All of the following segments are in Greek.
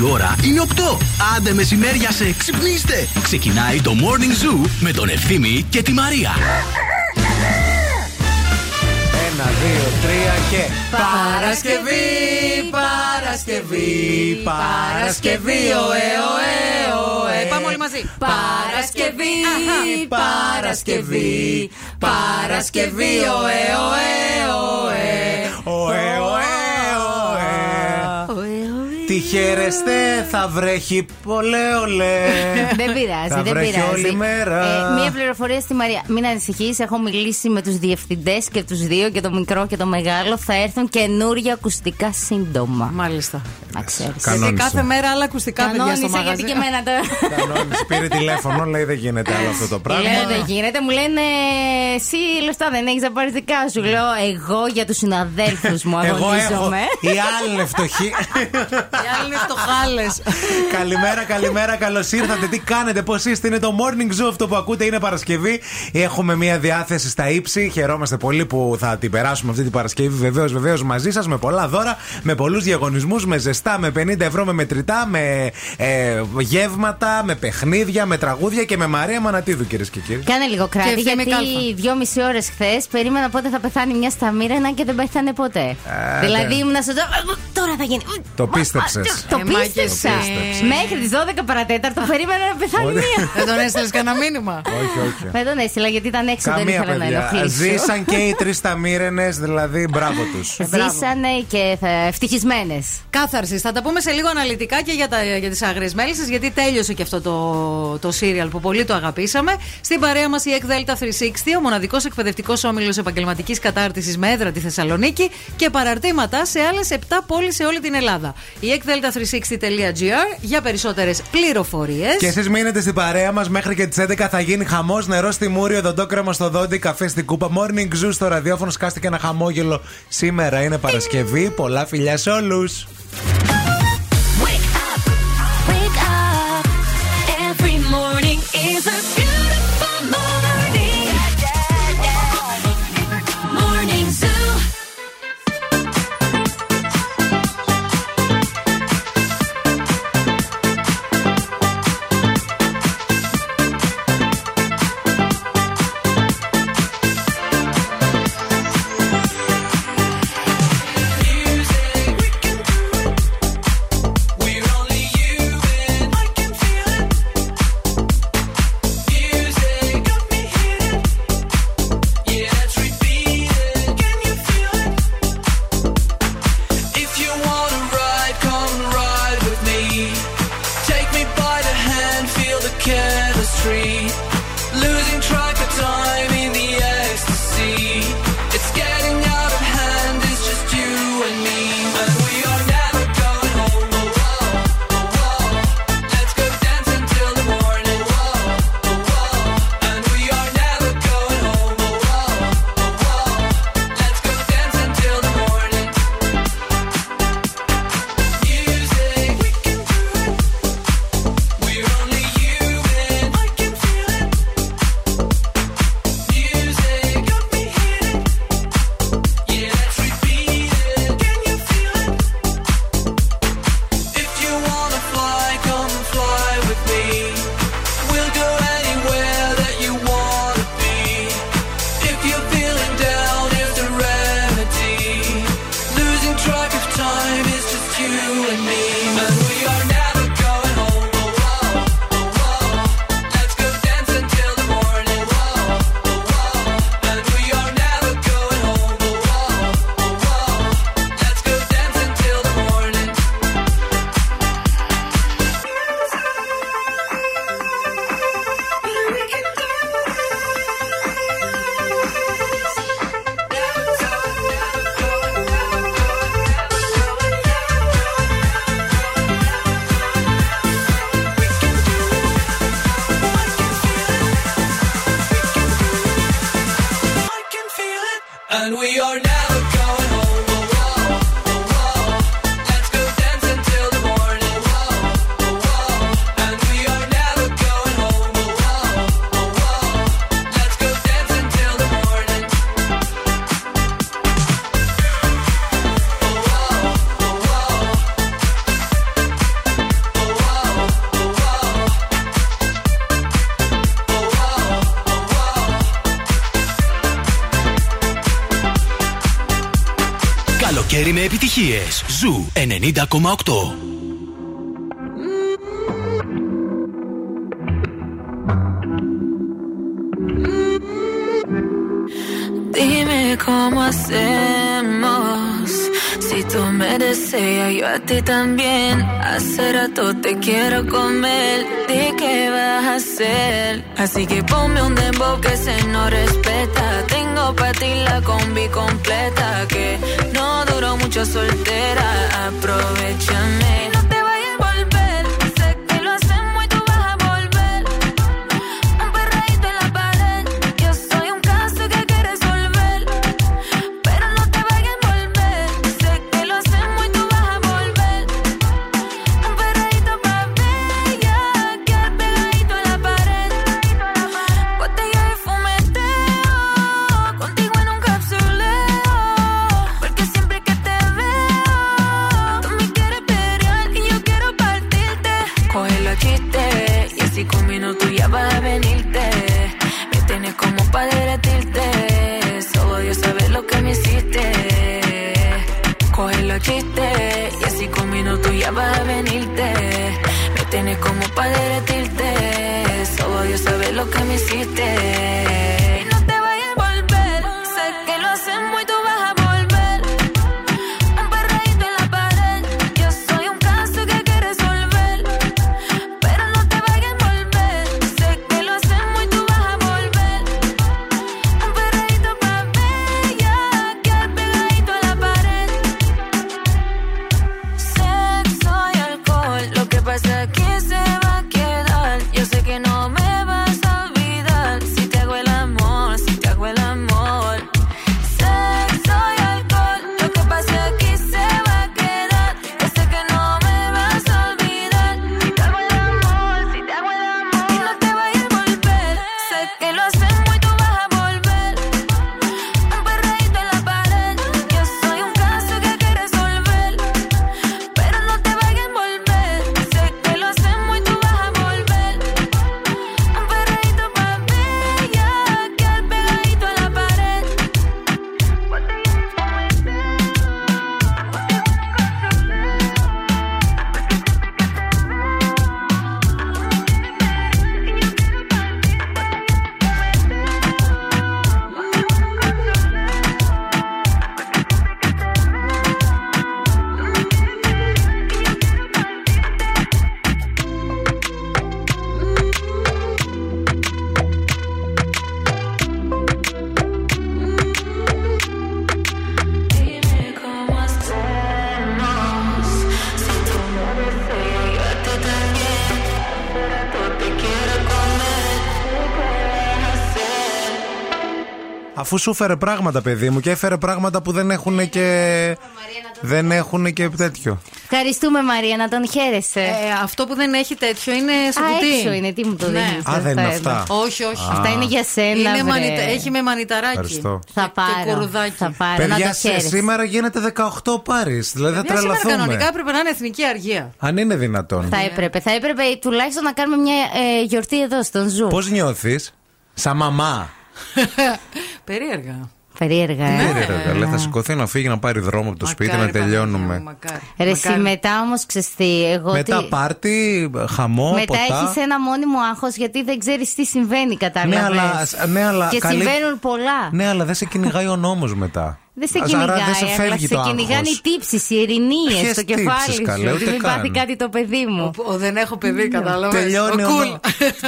Η ώρα είναι 8. Άντε μεσημέρια σε ξυπνήστε. Ξεκινάει το Morning Zoo με τον Ευθύμη και τη Μαρία. Ένα, δύο, τρία και. Παρασκευή, Παρασκευή, Παρασκευή, ωε, ωε, ωε. Πάμε όλοι μαζί. Παρασκευή, Παρασκευή, Παρασκευή, ωε, ωε, ωε. Ωε, ωε, ωε. Τι χαίρεστε, θα βρέχει πολλέ ολέ. Δεν πειράζει, Θα δεν βρέχει πειράζει. όλη μέρα. Ε, μία πληροφορία στη Μαρία. Μην ανησυχείς, έχω μιλήσει με τους διευθυντές και τους δύο, και το μικρό και το μεγάλο. Θα έρθουν καινούργια ακουστικά σύντομα. Μάλιστα. Να ξέρεις. Γιατί Κανόνισε. κάθε μέρα άλλα ακουστικά παιδιά στο Κανόνισα μαγαζί. γιατί και εμένα τώρα. Κανόνισε, πήρε τηλέφωνο, λέει δεν γίνεται άλλο αυτό το πράγμα. Λέω δεν γίνεται, μου λένε εσύ λεφτά δεν έχεις να πάρεις δικά σου. Λέω εγώ για τους συναδέλφους μου Εγώ έχω. αγωνίζομαι. Οι άλλοι είναι φτωχοί. Οι άλλοι είναι φτωχάλε. καλημέρα, καλημέρα, καλώς ήρθατε. Τι κάνετε, πώς είστε, είναι το morning zoo αυτό που ακούτε, είναι Παρασκευή. Έχουμε μια διάθεση στα ύψη. Χαιρόμαστε πολύ που θα την περάσουμε αυτή την Παρασκευή. Βεβαίως, βεβαίως μαζί σας με πολλά δώρα, με πολλούς διαγωνισμούς, με ζεστά, με 50 ευρώ, με μετρητά, με ε, γεύματα, με παιχνίδια, με τραγούδια και με Μαρία Μανατίδου, κυρίες και κύριοι. Κάνε λίγο κράτη, Και ευθύμη γιατί κάλφα. δυόμιση ώρες χθες περίμενα πότε θα πεθάνει μια στα μοίρανα και δεν πέθανε ποτέ. Α, δηλαδή ναι. ήμουν στο. Τώρα θα γίνει. Το πίστεψες. Το Ε, μα και πίστεψα. εσύ. Μέχρι τις 12 παρατέταρτο περίμενα να πεθάνει Ωραία. μία. Δεν τον έστειλες κανένα μήνυμα; όχι, όχι. Δεν τον έστειλα γιατί ήταν έξω, δεν Καμία ήθελα να παιδιά. ενοχλήσω. Ζήσαν και οι τρεις ταμύρενε, δηλαδή μπράβο τους. Ζήσανε και ευτυχισμένες. Κάθαρση. Θα τα πούμε σε λίγο αναλυτικά και για, τα, για τις άγριες μέλισσες, γιατί τέλειωσε και αυτό το, το σύριαλ που πολύ το αγαπήσαμε. Στην παρέα μας η ΕΚΔΕΛΤΑ 360, ο μοναδικός εκπαιδευτικός όμιλος επαγγελματικής κατάρτισης με έδρα τη Θεσσαλονίκη και παραρτήματα σε άλλες 7 πόλεις σε όλη την Ελλάδα. Η ekdelta360.gr για περισσότερες πληροφορίες. Και εσείς μείνετε στην παρέα μας μέχρι και τις 11 θα γίνει χαμός νερό στη Μούρη, οδοντόκρεμα στο δόντι, καφέ στην κούπα. Morning Zoo στο ραδιόφωνο σκάστηκε ένα χαμόγελο. Σήμερα είναι Παρασκευή. Πολλά φιλιά σε όλους. Wake up. Every morning is a επιτυχίες. Ζου 90,8. Dime cómo hacemos. Si tú me deseas, yo a ti también. Hace rato te quiero comer. Di qué vas a hacer. Así que ponme un dembow que se no respeta. Tengo para ti la combi completa. Que no duró mucho soltera. Aprovechame. Αφού σου έφερε πράγματα, παιδί μου, και έφερε πράγματα που δεν έχουν και. Δεν έχουν και τέτοιο. Ευχαριστούμε Μαρία, να τον χαίρεσαι. Ε, αυτό που δεν έχει τέτοιο είναι σε Α, κουτί. έξω είναι, τι μου το Ναι. δίνεις. Α, δεν είναι εδώ. αυτά. Όχι, όχι. Αυτά είναι για σένα. Είναι βρε. μανιτα- έχει με μανιταράκι. Ευχαριστώ. Θα Και πάρω. κουρουδάκι. Θα πάρω. να Παιδιά, το σε- χαίρεσαι. σήμερα γίνεται 18 πάρεις. Δηλαδή θα Παιδιά, σήμερα κανονικά τρελαθούμε. έπρεπε να είναι εθνική αργία. Αν είναι δυνατόν. Θα έπρεπε. Θα έπρεπε τουλάχιστον να κάνουμε μια ε, γιορτή εδώ στον Ζου. Πώς νιώθεις, Σαν μαμά; Περίεργα. Περίεργα, ε. Ναι, ρε, ρε, καλέ, θα σηκωθεί να φύγει να πάρει δρόμο από το σπίτι να τελειώνουμε. Μακάρι. Ρε, εσύ Μακάρι. μετά όμως ξεστή. Εγώ Μετά τι- πάρτι, χαμό, Μετά ποτά. έχεις ένα μόνιμο άγχος γιατί δεν ξέρεις τι συμβαίνει, Ναι, κατάλαβε. αλλά, ναι, αλλά Και καλή- συμβαίνουν πολλά. Ναι, αλλά δεν σε κυνηγάει ο νόμος μετά. Δεν σε Άρα κυνηγάει, δεν σε αλλά φεύγει σε το κυνηγάνε άγχος. οι τύψεις, οι ειρηνίες Ποιες στο τύψεις, κεφάλι καλέ, σου. ούτε Ότι μην καν. πάθει κάτι το παιδί μου. Ο, ο, δεν έχω παιδί, κατάλαβες. Τελειώνει ο ο cool. νο-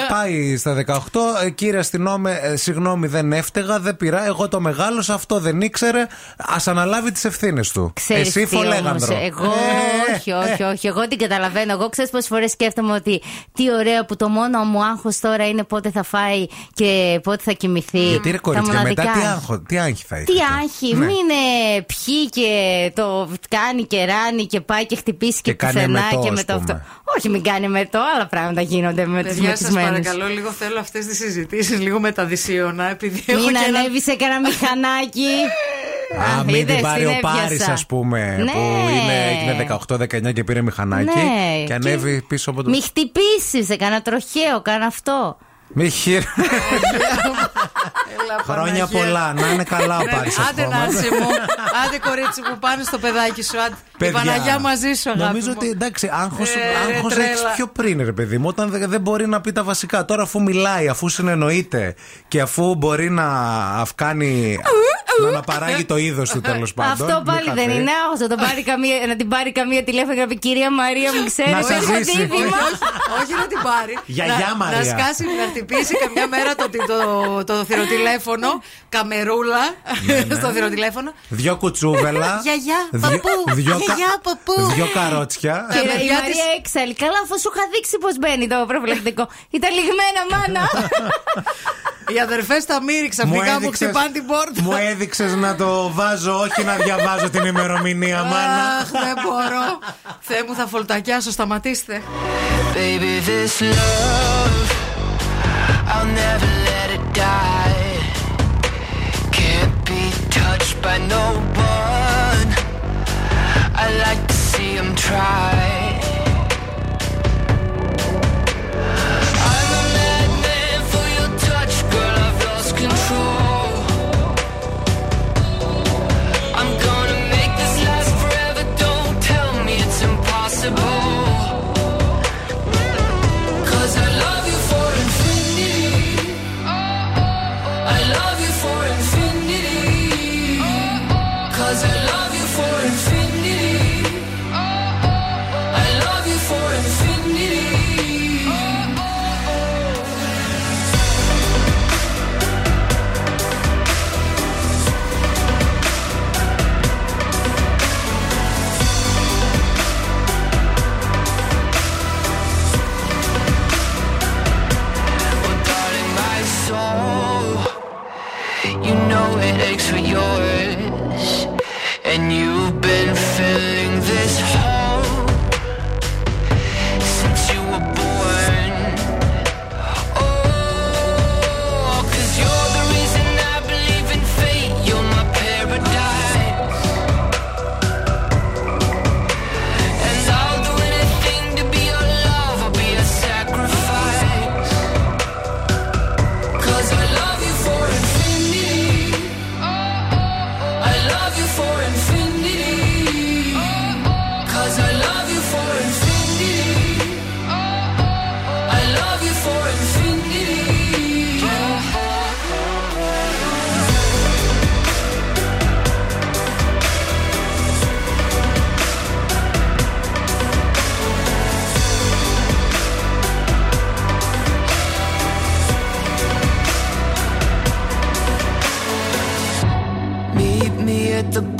Πάει στα 18. ε, Κύριε αστυνόμε, ε, συγγνώμη, δεν έφταιγα, δεν πειρά. Εγώ το μεγάλωσα, αυτό δεν ήξερε. Α αναλάβει τις ευθύνες του. Ξέρεις Εσύ τι φολέγανδρο. όμως, Εγώ, Ε, όχι, όχι, όχι. Εγώ την καταλαβαίνω. Εγώ ξέρεις πόσες φορές σκέφτομαι ότι τι ωραία που το μόνο μου άγχος τώρα είναι πότε θα φάει και πότε θα κοιμηθεί. Γιατί ρε Τα κορίτσια, μετά μοναδικά. τι, άγχο, τι άγχη θα Τι έχετε. άγχη, Ναι. μην ε, πιει και το κάνει και ράνει και πάει και χτυπήσει και, Και κάνει πουθενά εμετό, και ας με το πούμε. αυτό. Όχι, μην κάνει με το, άλλα πράγματα γίνονται με τους Παιδιά, σας μετισμένου. παρακαλώ λίγο. Θέλω αυτές τις συζητήσεις λίγο με τα δυσίωνα. Επειδή έχω Μην και ένα- ανέβει σε κανένα μηχανάκι. Α, μην είδες, την πάρει ο έπιασα. Πάρης, ας πούμε, Ναι. που είναι, έγινε 18-19 και πήρε μηχανάκι Ναι, και ανέβει πίσω από το. Μη χτυπήσει σε κανένα τροχαίο, κάνα αυτό. Μη χείρ. Έλα, Χρόνια Παναγία. πολλά. Να είναι καλά ο Ναι, Πάρης Άντε ευχόμαστε. Νάση μου, άντε κορίτσι μου, πάνω στο παιδάκι σου. Άντε. Η Παιδιά, Παναγιά μαζί σου, αγάπη Νομίζω μου. ότι εντάξει, άγχο Ε, ρε, άγχος τρέλα. έχεις πιο πριν, ρε παιδί μου. Όταν δεν, δεν μπορεί να πει τα βασικά. Τώρα, αφού μιλάει, αφού συνεννοείται και αφού μπορεί να αυκάνει. Να αναπαράγει το είδος του τέλος πάντων. Αυτό πάλι με δεν καφέ. είναι άγχος να, τον πάρει καμία, να την πάρει καμία τηλέφωνο και να πει Κυρία Μαρία, μου ξέρεις. Να σας έχω ζήσει. δίδυμα». Όχι, όχι να την πάρει. Γιαγιά να, Μαρία. Να σκάσει, να χτυπήσει καμιά μέρα το, το, το, θηροτηλέφωνο, καμερούλα στο θηροτηλέφωνο. Δυο κουτσούβελα. Γιαγιά, δυο- παππού, δυο κα- γιαγιά, παππού. Δυο καρότσια. Και Και τα η παιδιά της- Μαρία έξαλλη. Καλά, αφού σου είχα δείξει πώς μπαίνει το προφυλακτικό. Ήταν λιγμένα, μάνα. Οι αδερφές τα μύριξαν ξαφνικά μου χτυπάνε την πόρτα. μου έδειξες να το βάζω, όχι να διαβάζω την ημερομηνία, μάνα. Αχ, δεν μπορώ. Θεέ μου, θα φολτακιάσω, σταματήστε. Baby, this love, I'll never let it die. Can't be touched by no one. I like to see him try. possible.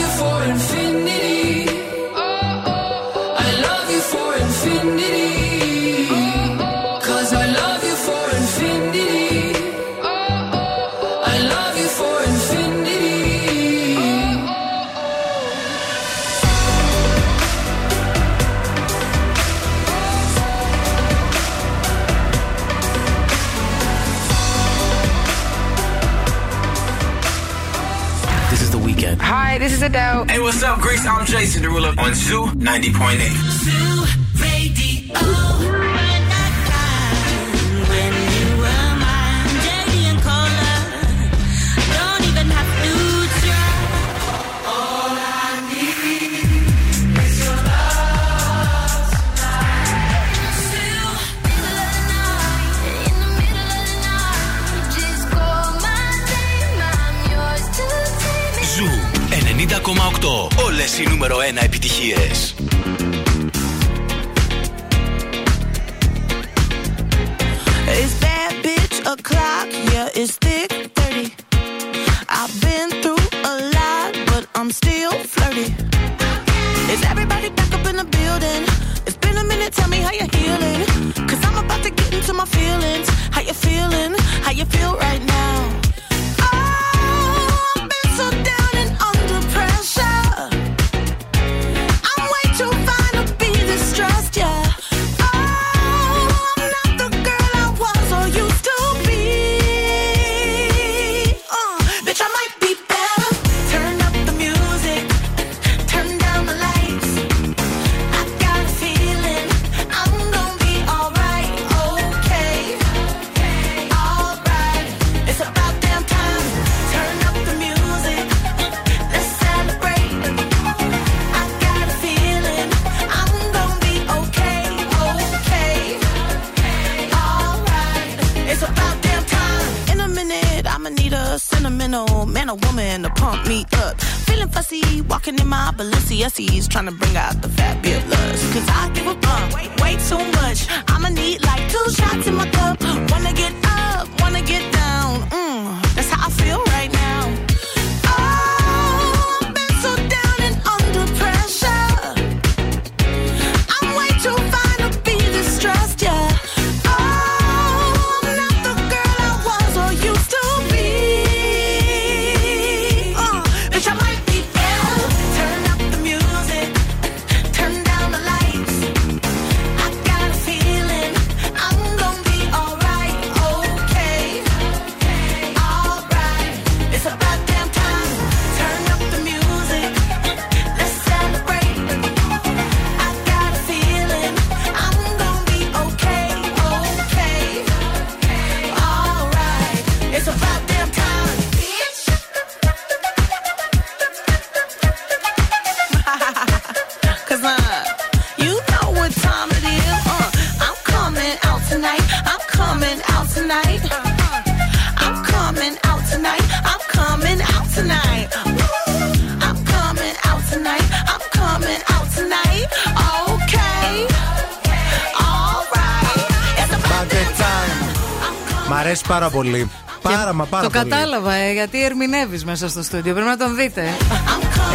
you Greece? I'm Jason Derulo on Zoo 90.8. Ζου πολύ. Πάρα μα πάρα το πολύ. κατάλαβα, ε, γιατί ερμηνεύεις μέσα στο στούντιο. Πρέπει να τον δείτε.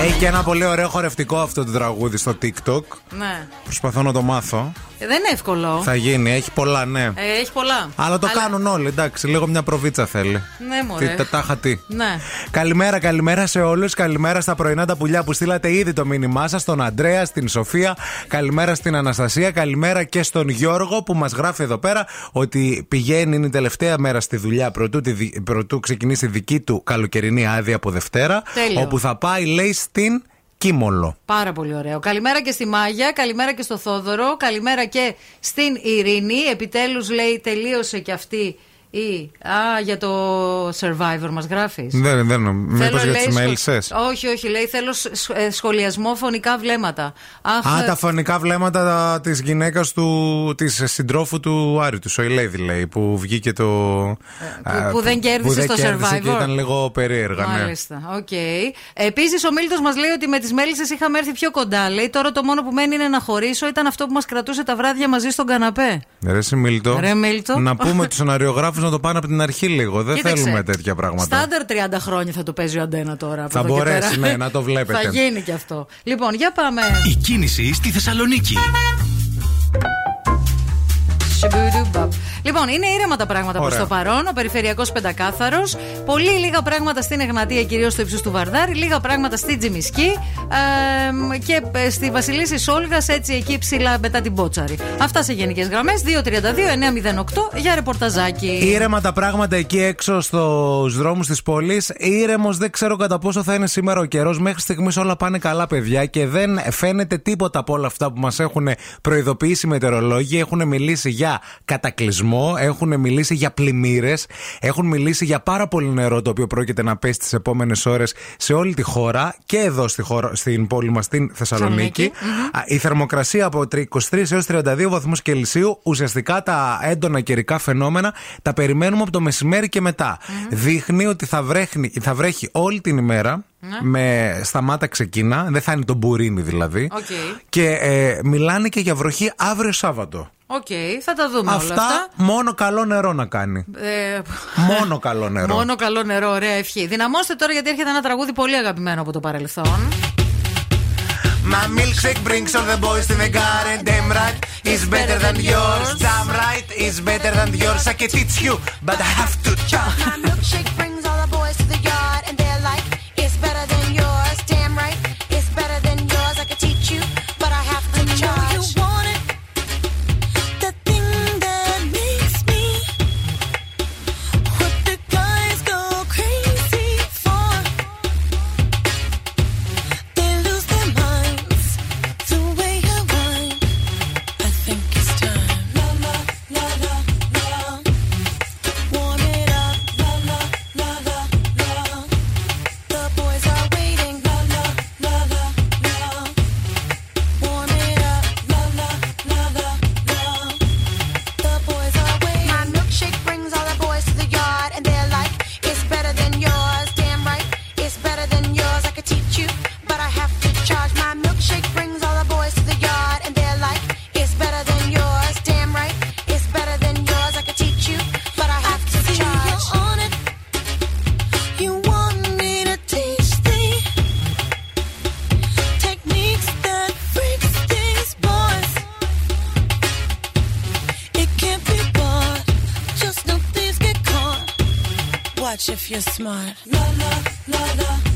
Έχει και ένα πολύ ωραίο χορευτικό αυτό το τραγούδι στο TikTok. Ναι. Προσπαθώ να το μάθω. Ε, Δεν είναι εύκολο. Θα γίνει, έχει πολλά, ναι. Ε, έχει πολλά. Αλλά το κάνουν όλοι, εντάξει. Λίγο μια προβίτσα θέλει. Ναι, μωρέ. Τι τετάχα τι. Ναι. Καλημέρα, καλημέρα σε όλους. Καλημέρα στα πρωινά τα πουλιά που στείλατε ήδη το μήνυμά σας. Στον Αντρέα, στην Σοφία. Καλημέρα στην Αναστασία. Καλημέρα και στον Γιώργο που μας γράφει εδώ πέρα ότι πηγαίνει, είναι η τελευταία μέρα στη δουλειά πρωτού, τη δι- πρωτού ξεκινήσει δική του καλοκαιρινή άδεια από Δευτέρα. Τέλειο. Όπου θα πάει, λέει, στην Κίμολο. Πάρα πολύ ωραίο. Καλημέρα και στη Μάγια, καλημέρα και στο Θόδωρο, καλημέρα και στην Ειρήνη. Επιτέλους λέει τελείωσε και αυτή η. Α, για το survivor μας γράφεις. Δεν, δεν Μήπω για τις μέλισσες. Όχι, όχι, λέει θέλω σ- ε, σχολιασμό φωνικά βλέμματα. Αχ, Α, ε, τα φωνικά βλέμματα της γυναίκας του, της συντρόφου του Άρη του, Σοηλέδη λέει, που βγήκε το. που- που δεν κέρδισε που δεν στο κέρδισε Survivor. Και ήταν λίγο περίεργα, ναι. Μάλιστα, οκ. Επίσης, ο Μίλτος μας λέει ότι με τις μέλισσες είχαμε έρθει πιο κοντά. Λέει τώρα το μόνο που μένει είναι να χωρίσω. Ήταν αυτό που μας κρατούσε τα βράδια μαζί στον καναπέ. Ρε Σιμίλτο. Ρε, Μίλτο. Να πούμε τους σεναριογράφους να το πάνε από την αρχή λίγο. Δεν Κοίταξε, θέλουμε τέτοια πράγματα. Στάνταρ 30 χρόνια θα το παίζει ο Αντένα τώρα. από Θα εδώ και μπορέσει, πέρα. ναι, να το βλέπετε. θα γίνει και αυτό. Λοιπόν, για πάμε. Η κίνηση στη Θεσσαλονίκη. Σιμπουντουμπαπ. Λοιπόν, είναι ήρεμα τα πράγματα προς Ωραία. το παρόν. Ο περιφερειακός πεντακάθαρος. Πολύ λίγα πράγματα στην Εγνατία, κυρίως στο ύψος του Βαρδάρη. Λίγα πράγματα στη Τζιμισκή. Ε, και ε, στη Βασιλίση Σόλγα, έτσι εκεί ψηλά μετά την Πότσαρη. Αυτά σε γενικές γραμμές. 232-908 για ρεπορταζάκι. Ήρεμα τα πράγματα εκεί έξω στους δρόμους της πόλης. Ήρεμος, δεν ξέρω κατά πόσο θα είναι σήμερα ο καιρός. Μέχρι στιγμής όλα πάνε καλά, παιδιά, και δεν φαίνεται τίποτα από όλα αυτά που μας έχουν προειδοποιήσει οι μετεωρολόγοι. Έχουν μιλήσει για κατακλυσμό, έχουν μιλήσει για πλημμύρες, έχουν μιλήσει για πάρα πολύ νερό το οποίο πρόκειται να πέσει τις επόμενες ώρες σε όλη τη χώρα και εδώ στη χώρα, στην πόλη μας, στην Θεσσαλονίκη. Α, Η θερμοκρασία από 23 έως 32 βαθμούς Κελσίου, ουσιαστικά τα έντονα καιρικά φαινόμενα τα περιμένουμε από το μεσημέρι και μετά. Δείχνει ότι θα, βρέχει, θα βρέχει όλη την ημέρα. Με σταμάτα ξεκίνα, δεν θα είναι το μπουρίνι δηλαδή. Οκ. Και ε, μιλάνε και για βροχή αύριο Σάββατο. Οκ, θα τα δούμε όλα Αυτά, αυτά. μόνο καλό νερό να κάνει. Ε, Μόνο καλό νερό. Μόνο καλό νερό, ωραία ευχή. Δυναμώστε τώρα γιατί έρχεται ένα τραγούδι πολύ αγαπημένο από το παρελθόν. My milkshake brings all the boys to the garden. Damn right, is better than yours. Damn right, is better than yours. I can teach you, but I have to try. if you're smart. La la la la.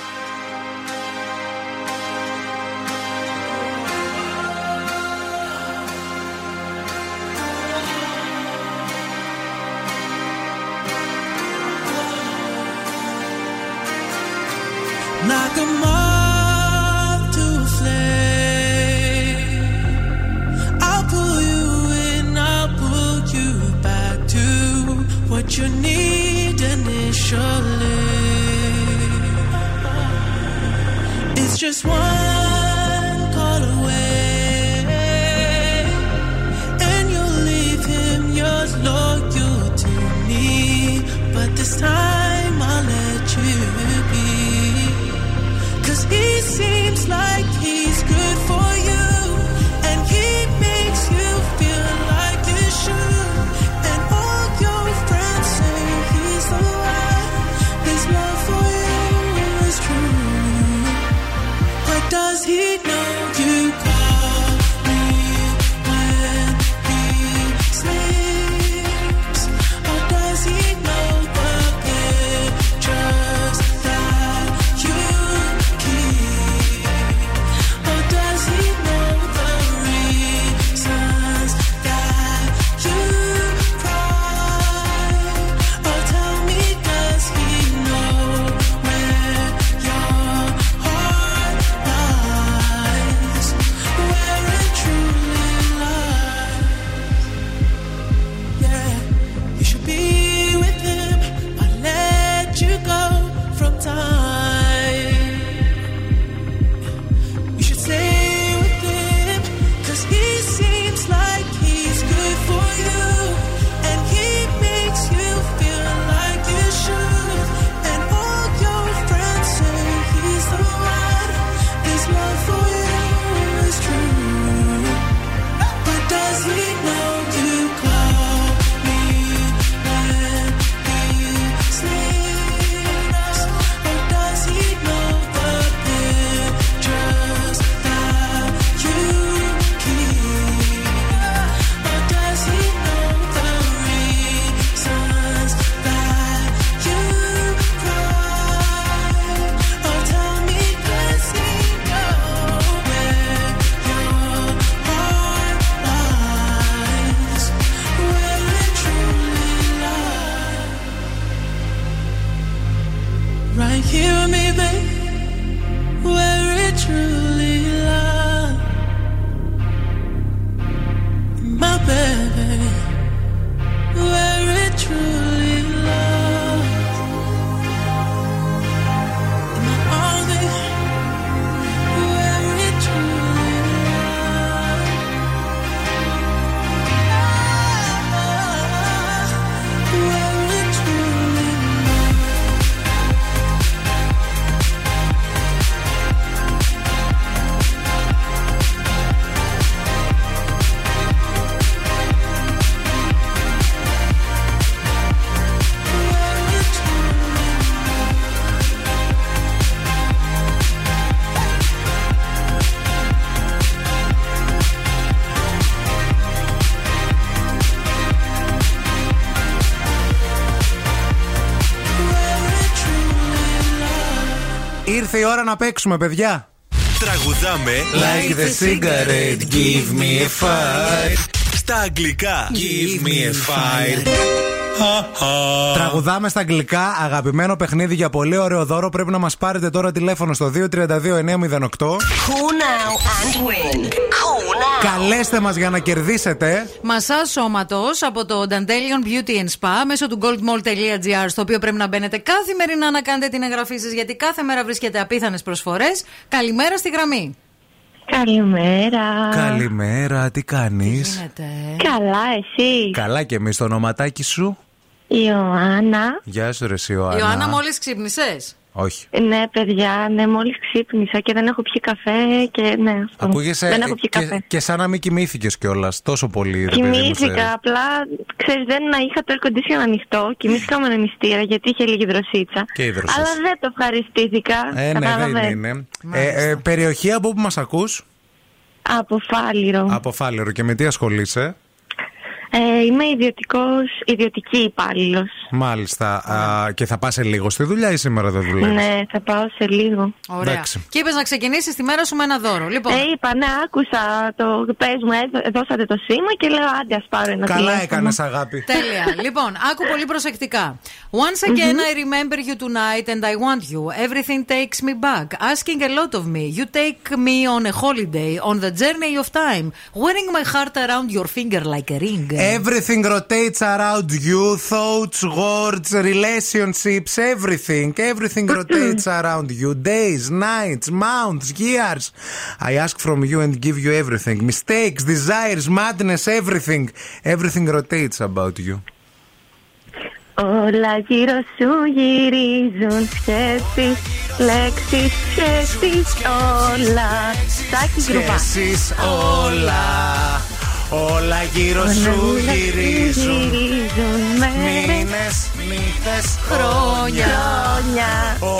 Ώρα να παίξουμε, παιδιά. Τραγουδάμε Like the cigarette, give me a fire. στα αγγλικά. Give me a fire. Τραγουδάμε στα αγγλικά, αγαπημένο παιχνίδι για πολύ ωραίο δώρο. Πρέπει να μας πάρετε τώρα τηλέφωνο στο 232-908. Call now and win. Call now. Καλέστε μας για να κερδίσετε. Μασά σώματος από το Dandelion Beauty and Spa μέσω του goldmall.gr, στο οποίο πρέπει να μπαίνετε καθημερινά να κάνετε την εγγραφή σας, γιατί κάθε μέρα βρίσκεται απίθανες προσφορές. Καλημέρα στη γραμμή. Καλημέρα. Καλημέρα, τι κάνεις; Γίνεται; Καλά, εσύ; Καλά και εμείς το ονοματάκι σου. Ιωάννα. Γεια σου, ρε εσύ, Ιωάννα. Ιωάννα, μόλις ξύπνησες; Όχι. Ναι, παιδιά, ναι, μόλις ξύπνησα και δεν έχω πιει καφέ και ναι. αυτό. Ακούγεσαι δεν ε, έχω πιει και, καφέ. και σαν να μην κοιμήθηκες κιόλας. Τόσο πολύ. ρε παιδί μου, σε- Κοιμήθηκα, απλά ξέρεις, δεν είχα το air condition ανοιχτό. Κοιμήθηκα με νηστήρα γιατί είχε λίγη δροσίτσα. Και η δροσίτσα. Αλλά δεν το ευχαριστήθηκα. Ε, ναι, δεν κατάλαβες. είναι. Ε, ε, περιοχή από που μας ακούς; Από Φάληρο. Από Φάλερο. Και με τι ασχολείσαι; Ε, είμαι ιδιωτικός, ιδιωτική υπάλληλος. Μάλιστα. Α, και θα πας σε λίγο στη δουλειά ή σήμερα δεν δουλεύεις; Ναι, θα πάω σε λίγο. Ωραία. Εντάξει. Και είπες να ξεκινήσεις τη μέρα σου με ένα δώρο. Λοιπόν, Ε, είπα, ναι, άκουσα το πες μου, έδω- δώσατε το σήμα και λέω άντε ας πάρω ένα Καλά τηλέφωνο. έκανες, αγάπη. Τέλεια. λοιπόν, άκου πολύ προσεκτικά. Once again, I remember you tonight and I want you. Everything takes me back. Asking a lot of me. You take me on a holiday, on the journey of time. Wearing my heart around your finger like a ring. Everything rotates around you, thoughts, words, relationships, everything. Everything rotates around you. Days, nights, months, years. I ask from you and give you everything. Mistakes, desires, madness, everything. Everything rotates about you. Όλα γύρω σου γυρίζουν σκέψεις, λέξεις, σχέσεις, όλα. Σάκη γκρουπά. Σχέσεις όλα, Όλα γύρω σου γυρίζουν. μέρες, Μήνες, νύχτες, Χρόνια. χρόνια.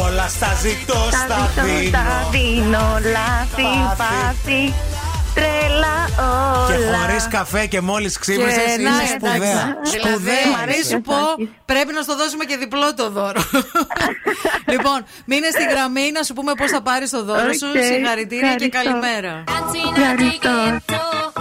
Όλα στα ζητώ, Τα στα ζητώ, τα δίνω. δίνω, λάθη, πάθη, τρέλα Και όλα. χωρίς καφέ και μόλις ξύπνησες Και να, είσαι εντάξει. σπουδαία. Δηλαδή, Σπουδαία. μη σου πω, πρέπει να στο δώσουμε και διπλό το δώρο. λοιπόν, μείνε στη γραμμή να σου πούμε πώς θα πάρεις το δώρο σου. Οκ, Συγχαρητήρια και ευχαριστώ. καλημέρα. Ευχαριστώ.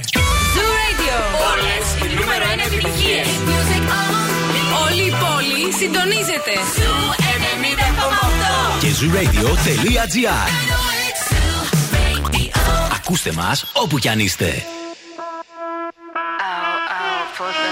Chip Alba Man. Zoo Radio. Όλες οι νούμερο 1 επιτυχίες. Όλη η πόλη συντονίζεται. Zoo 90,8. Και zooradio.gr Ακούστε μας όπου κι αν είστε. for the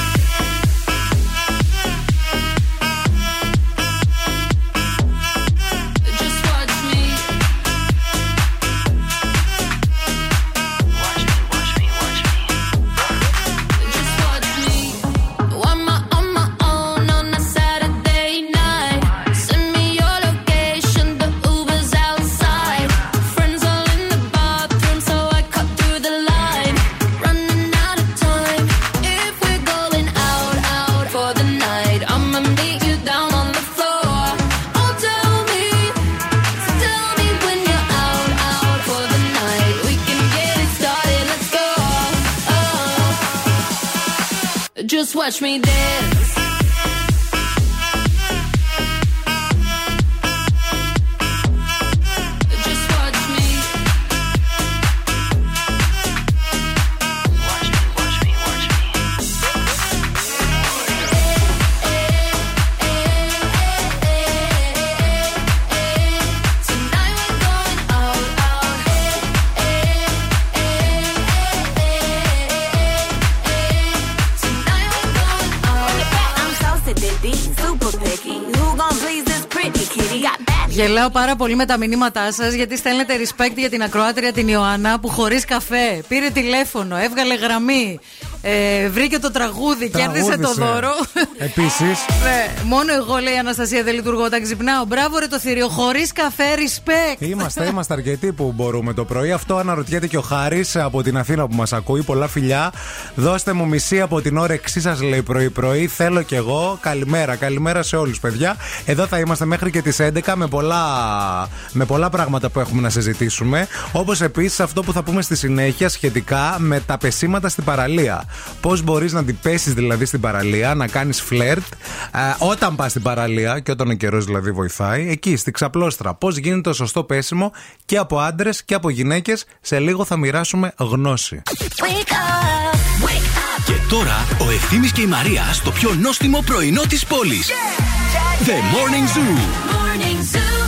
Γελάω πάρα πολύ με τα μηνύματά σας γιατί στέλνετε respect για την ακροάτρια την Ιωάννα που χωρίς καφέ πήρε τηλέφωνο, έβγαλε γραμμή, ε, βρήκε το τραγούδι, κέρδισε το Τραγούδισε. δώρο. Επίσης. Ναι, μόνο εγώ λέει η Αναστασία δεν λειτουργώ όταν ξυπνάω. Μπράβο ρε το θηρίο, χωρίς καφέ, respect. Είμαστε, είμαστε αρκετοί που μπορούμε το πρωί. Αυτό αναρωτιέται και ο Χάρης από την Αθήνα που μας ακούει. Πολλά φιλιά. Δώστε μου μισή από την όρεξή σας, λέει πρωί-πρωί. Θέλω κι εγώ. Καλημέρα, καλημέρα σε όλους, παιδιά. Εδώ θα είμαστε μέχρι και τις 11 με πολλά, με πολλά πράγματα που έχουμε να συζητήσουμε. Όπως επίσης αυτό που θα πούμε στη συνέχεια σχετικά με τα πεσήματα στην παραλία. Πώς μπορείς να την πέσεις δηλαδή στην παραλία, να κάνεις φλερτ ε, όταν πας στην παραλία και όταν ο καιρός δηλαδή βοηθάει. Εκεί, στη ξαπλώστρα. Πώς γίνεται το σωστό πέσιμο και από άντρες και από γυναίκες. Σε λίγο θα μοιράσουμε γνώση. Και τώρα ο Ευθύμης και η Μαρία στο πιο νόστιμο πρωινό της πόλης. The Morning Zoo. Morning Zoo.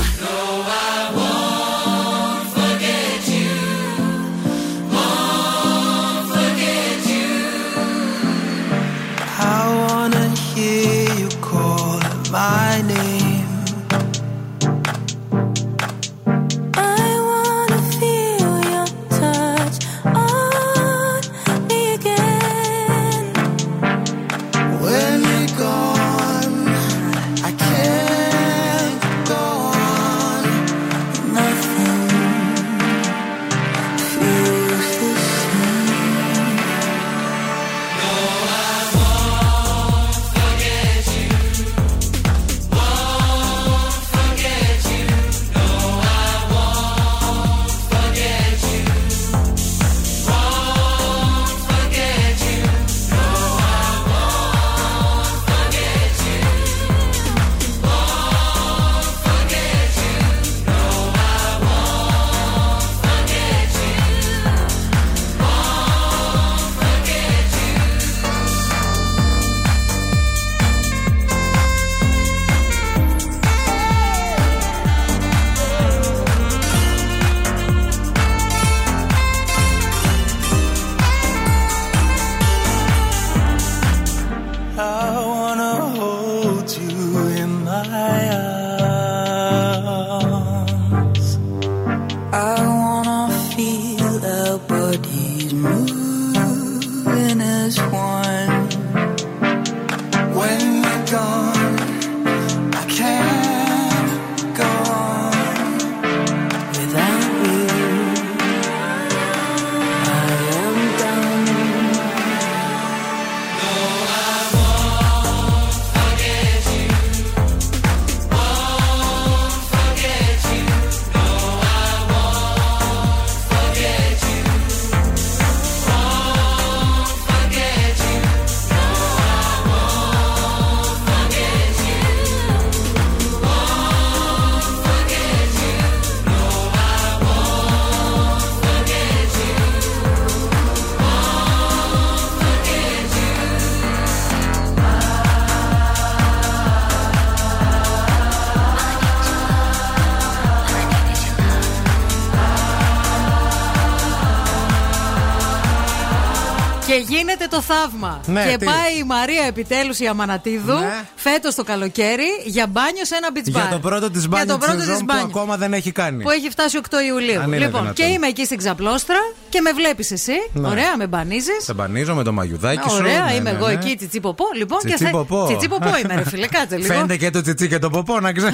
Το θαύμα. Ναι, και τι; πάει η Μαρία επιτέλους η Αμανατίδου Ναι. φέτος το καλοκαίρι για μπάνιο σε ένα beach bar. Για το πρώτο της Για μπάνιο το της πρώτο σεζόν της που μπάνιο. ακόμα δεν έχει κάνει. Που έχει φτάσει 8 Ιουλίου. Αν είναι Λοιπόν, δυνατόν. και είμαι εκεί στην ξαπλώστρα και με βλέπεις εσύ. Ναι. Ωραία, με μπανίζεις. Σε μπανίζω με το μαγιουδάκι σου. Ωραία, ναι, είμαι ναι, εγώ ναι. εκεί, τσιτσίποπο. Λοιπόν, και Τσιτσί θε- ποπό. Τσιτσίποπο είμαι, ρε φίλε, κάτσε λίγο. Φαίνεται και το τσιτσί και το ποπό, να ξέρει.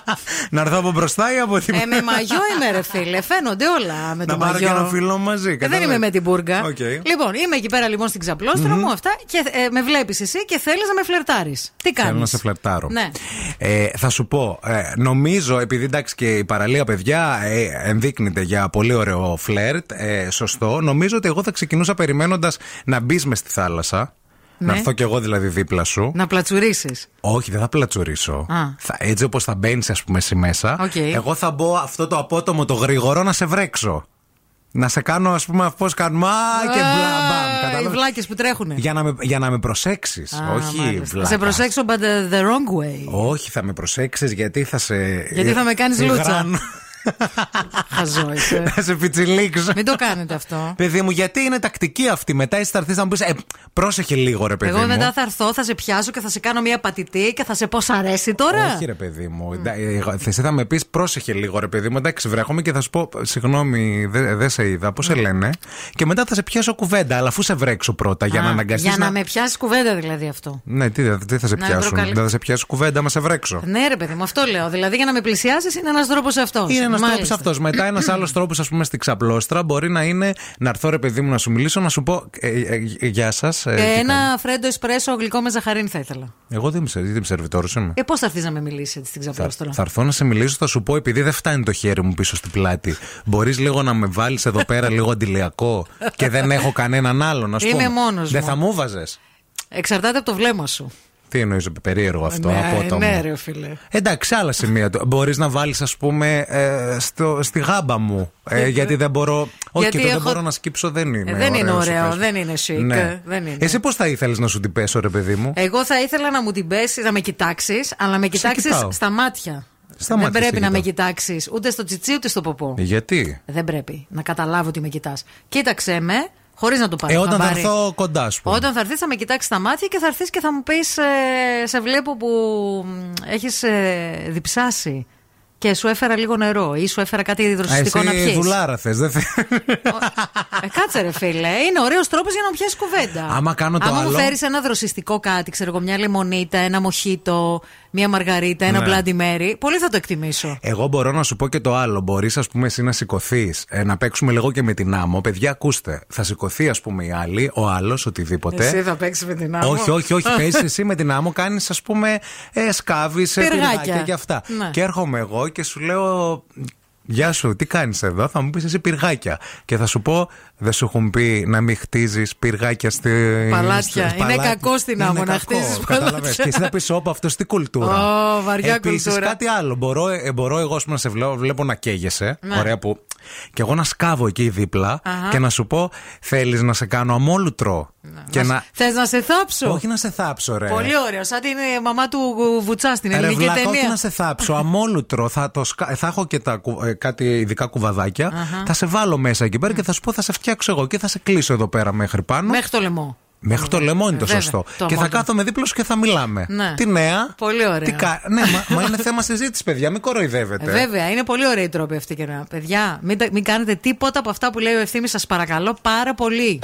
να έρθω από μπροστά ή από την Ε, με μαγιό είμαι, ρε φίλε. Φαίνονται όλα με Να το πάρω μαγιό. και ένα φίλο μου μαζί. Ε, δεν κατάλαβες; είμαι με την μπουργκα. Οκ. Λοιπόν, είμαι εκεί πέρα λοιπόν στην ξαπλώστρα μου αυτά και ε, με βλέπεις εσύ και θέλεις να με φλερτάρεις. Τι κάνει. Θέλω να σε φλερτάρω. Ναι. Ε, θα σου πω, ε, νομίζω, επειδή εντάξει και η παραλία παιδιά ε, ενδείκνυται για πολύ ωραίο φλερτ, ε, σωστό, νομίζω ότι εγώ θα ξεκινούσα περιμένοντας να μπεις μες στη θάλασσα. Να Ναι. έρθω κι εγώ δηλαδή δίπλα σου. Να πλατσουρίσεις. Όχι, δεν θα πλατσουρίσω. Α. Θα, έτσι όπως θα μπαίνεις, ας πούμε, εσύ μέσα. Οκ. Εγώ θα μπω αυτό το απότομο, το γρήγορο να σε βρέξω. Να σε κάνω, ας πούμε, πώς κάνουμε. Α, και μπλα, μπαμ. Οι κατάλαβες; βλάκες που τρέχουν. Για να με, για να με προσέξεις. Όχι, βλάκα. Σε προσέξω, but the, the wrong way. Όχι, θα με προσέξεις γιατί θα σε. Γιατί θα με κάνεις λούτσα. Γράνω. Χαζό είσαι. Θα σε πιτσιλίξω. Μην το κάνετε αυτό. Παιδί μου, γιατί είναι τακτική αυτή; Μετά εσύ θα έρθεις να μου πεις: ε, Πρόσεχε λίγο, ρε παιδί Εγώ μου. μετά θα έρθω, θα σε πιάσω και θα σε κάνω μια πατητή και θα σε πω σ' αρέσει τώρα. Όχι, ρε παιδί μου. Εντά- ε, εγώ- Εσύ θα με πεις: Πρόσεχε λίγο, ρε παιδί μου. Εντάξει, βρέχομαι και θα σου πω: Συγγνώμη, δεν δεν σε είδα. Πώς σε λένε. Και μετά θα σε πιάσω κουβέντα. Αλλά αφού σε βρέξω πρώτα για να Α, αναγκαστείς. Για να με πιάσεις κουβέντα δηλαδή αυτό. Ναι, τι, τι θα σε Να πιάσουν. προκαλεί- Δεν θα σε πιάσω κουβέντα, μα σε βρέξω. Ναι, ρε παιδί μου, αυτό λέω. Δηλαδή για να με πλησιάσεις είναι ένας τρόπος αυτός. Είναι ένας τρόπος αυτός. Μετά, ένας άλλος τρόπος, ας πούμε, στην ξαπλώστρα μπορεί να είναι να έρθω, ρε παιδί μου, να σου μιλήσω, να σου πω ε, ε, ε, Γεια σας. Ε, ένα φρέντο εσπρέσο γλυκό με ζαχαρίνη θα ήθελα. Εγώ δεν είμαι, δεν είμαι σερβιτόρο είμαι. Ε, πώς θα έρθεις να με μιλήσεις έτσι στην Θα, ξαπλώστρα; θα έρθω να σε μιλήσω, θα σου πω, επειδή δεν φτάνει το χέρι μου πίσω στην πλάτη. Μπορείς λίγο να με βάλεις εδώ πέρα λίγο αντιλιακό και δεν έχω κανέναν άλλον, ας πούμε. Είμαι μόνος Δεν μου. θα μου βάζες. Εξαρτάται από το βλέμμα σου. Τι εννοείς, περίεργο αυτό, ναι, απότομο; ναι, ρε φίλε. Εντάξει, άλλα σημεία. Μπορείς να βάλεις, ας πούμε, ε, στο, στη γάμπα μου. Ε, γιατί δεν μπορώ. Όχι, Γιατί και το δεν έχω- μπορώ να σκύψω, δεν είναι. Ε, δεν είναι ωραίο, σου ωραίο, πες. δεν είναι chic, Ναι. δεν είναι. Εσύ πώς θα ήθελες να σου την πέσω, ρε παιδί μου; Εγώ θα ήθελα να μου την πέσει, να με κοιτάξεις, αλλά με κοιτάξεις κοιτάω. στα μάτια. Στα δεν μάτια πρέπει σε να με κοιτάω. κοιτάξεις ούτε στο τσιτσί ούτε στο ποπό. Γιατί; Δεν πρέπει να καταλάβω ότι με κοιτάς. Κοίταξε με, χωρίς να το πάρεις. Ε, όταν θα χαμπάρι. έρθω κοντά σου. Όταν θα έρθεις, θα με κοιτάξεις στα μάτια και θα έρθεις και θα μου πεις: Σε βλέπω που έχεις διψάσει. Και σου έφερα λίγο νερό ή σου έφερα κάτι υδροσυστικό να Εσύ πιεις. δουλάρα θες. Δεν θες... Ε, κάτσε ρε φίλε, είναι ωραίος τρόπος για να μου πιάσεις κουβέντα. Άμα κάνω το Άμα άλλο- μου φέρεις ένα δροσιστικό κάτι, ξέρω εγώ, μια λεμονίτα, ένα μοχίτο, μια μαργαρίτα, ένα Ναι. μπλάντι μέρι, πολύ θα το εκτιμήσω. Εγώ μπορώ να σου πω και το άλλο. Μπορείς, ας πούμε, εσύ να σηκωθείς, να παίξουμε λίγο και με την άμμο. Παιδιά, ακούστε. Θα σηκωθεί, ας πούμε, η άλλη, ο άλλος, οτιδήποτε. Εσύ θα παίξεις με την άμμο; Όχι, όχι, όχι. Παίζεις εσύ με την άμμο, κάνεις ας πούμε ε, σκάβεις, Πυργάκια. πυργάκια και αυτά. Ναι. Και έρχομαι εγώ και σου λέω. Γεια σου, τι κάνεις εδώ, θα μου πεις εσύ πυργάκια. Και θα σου πω, δεν σου έχουν πει να μην χτίζεις πυργάκια στη. Παλάτια. στη- Είναι παλάτι. κακό στην Είναι άμμο να κακό, χτίζεις κατάλαβες. παλάτια. Και εσύ θα πεις, Όπα, αυτό τι κουλτούρα. Ω, βαριά Επίσης, κουλτούρα. κάτι άλλο. Μπορώ, ε, μπορώ εγώ ας πούμε, να σε βλέπω, βλέπω να καίγεσαι. Ναι. Ωραία που. Και εγώ να σκάβω εκεί δίπλα Αχα. και να σου πω, θέλεις να σε κάνω αμόλουτρο. Και να. Θες να σε θάψω; Όχι να σε θάψω, ρε. Πολύ ωραίο. Σαν την ε, μαμά του Βουτσά στην Ρε ελληνική βλάκα, όχι ταινία. να σε θάψω, αμόλουτρο. Θα, το σκα... θα έχω και τα, κου- ε, κάτι ειδικά κουβαδάκια. Αχα. Θα σε βάλω μέσα εκεί πέρα και θα σου πω, θα σε φτιάξω εγώ και θα σε κλείσω εδώ πέρα μέχρι πάνω. Μέχρι το λαιμό. Μέχρι το λαιμό είναι το Βέβαια, σωστό. το και θα αμόλυτο. κάθομαι δίπλα σου και θα μιλάμε. Ναι. Τι νέα; Πολύ ωραία. Τι κα... ναι, μα, μα είναι θέμα συζήτησης, παιδιά. Μην κοροϊδεύετε. Ε, βέβαια, είναι πολύ ωραία η τρόπη αυτή και να. Παιδιά, μην, τα- μην κάνετε τίποτα από αυτά που λέει ο ευθύνη, σας παρακαλώ πάρα πολύ.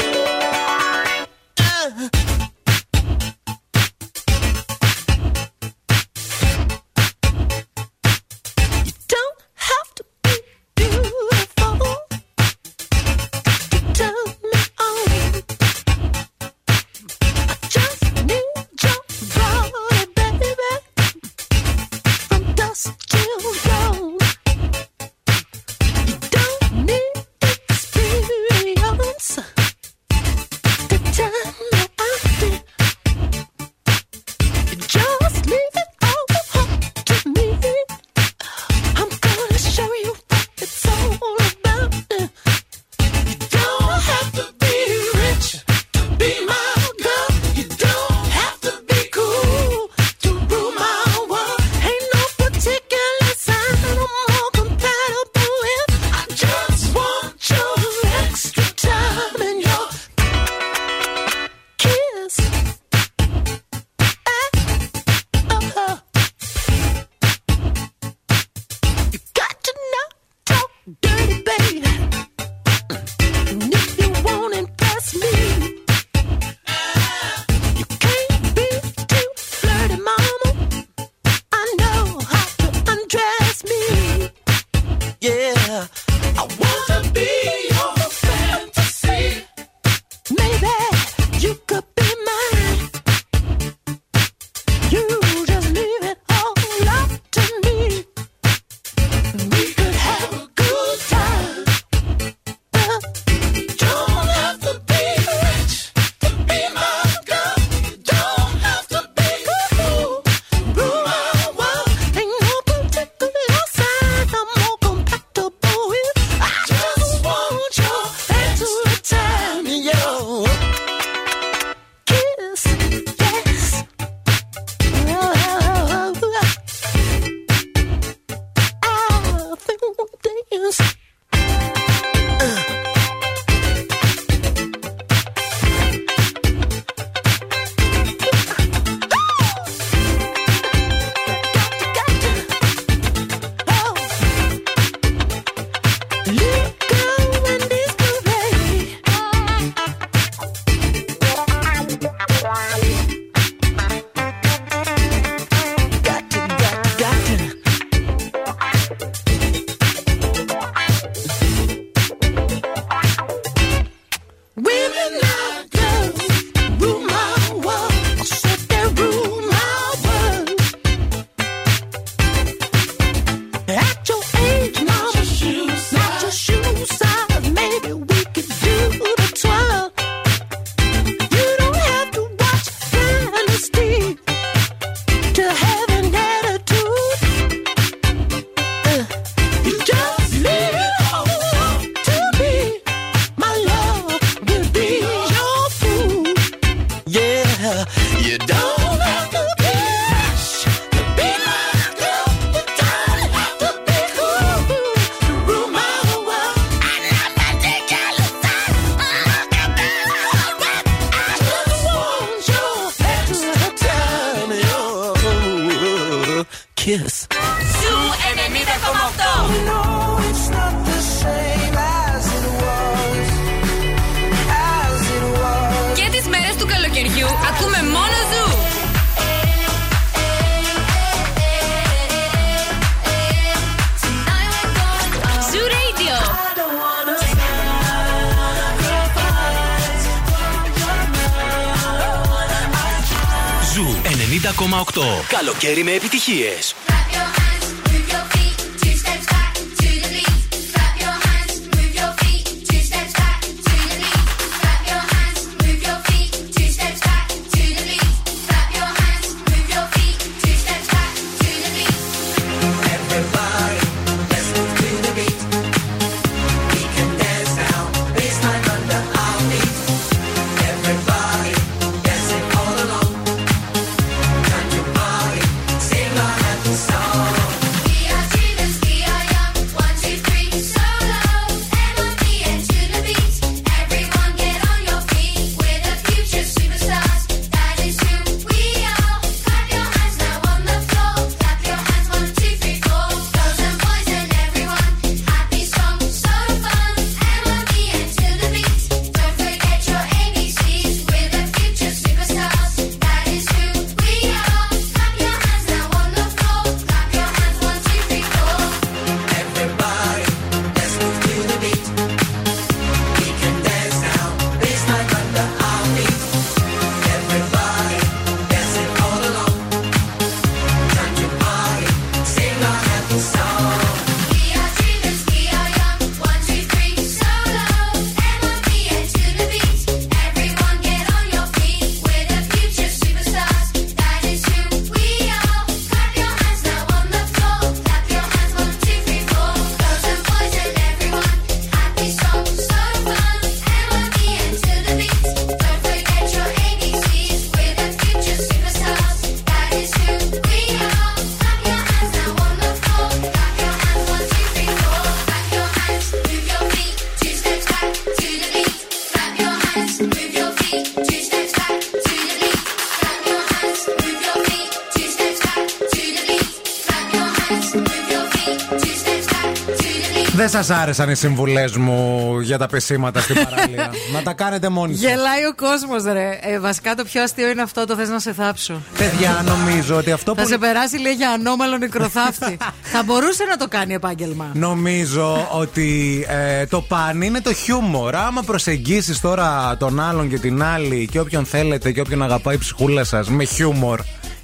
Καλοκαίρι με σα άρεσαν οι συμβουλές μου για τα πεσήματα στην παραλία. να τα κάνετε μόνοι σας. Γελάει ο κόσμος, ρε. Ε, βασικά το πιο αστείο είναι αυτό, το θες να σε θάψω. Παιδιά, νομίζω ότι αυτό Θα που. σε περάσει λέει για ανώμαλο νεκροθάφτη. θα μπορούσε να το κάνει επάγγελμα. Νομίζω ότι ε, το παν είναι το χιούμορ. Άμα προσεγγίσεις τώρα τον άλλον και την άλλη και όποιον θέλετε και όποιον αγαπάει η ψυχούλα σας με χιούμορ.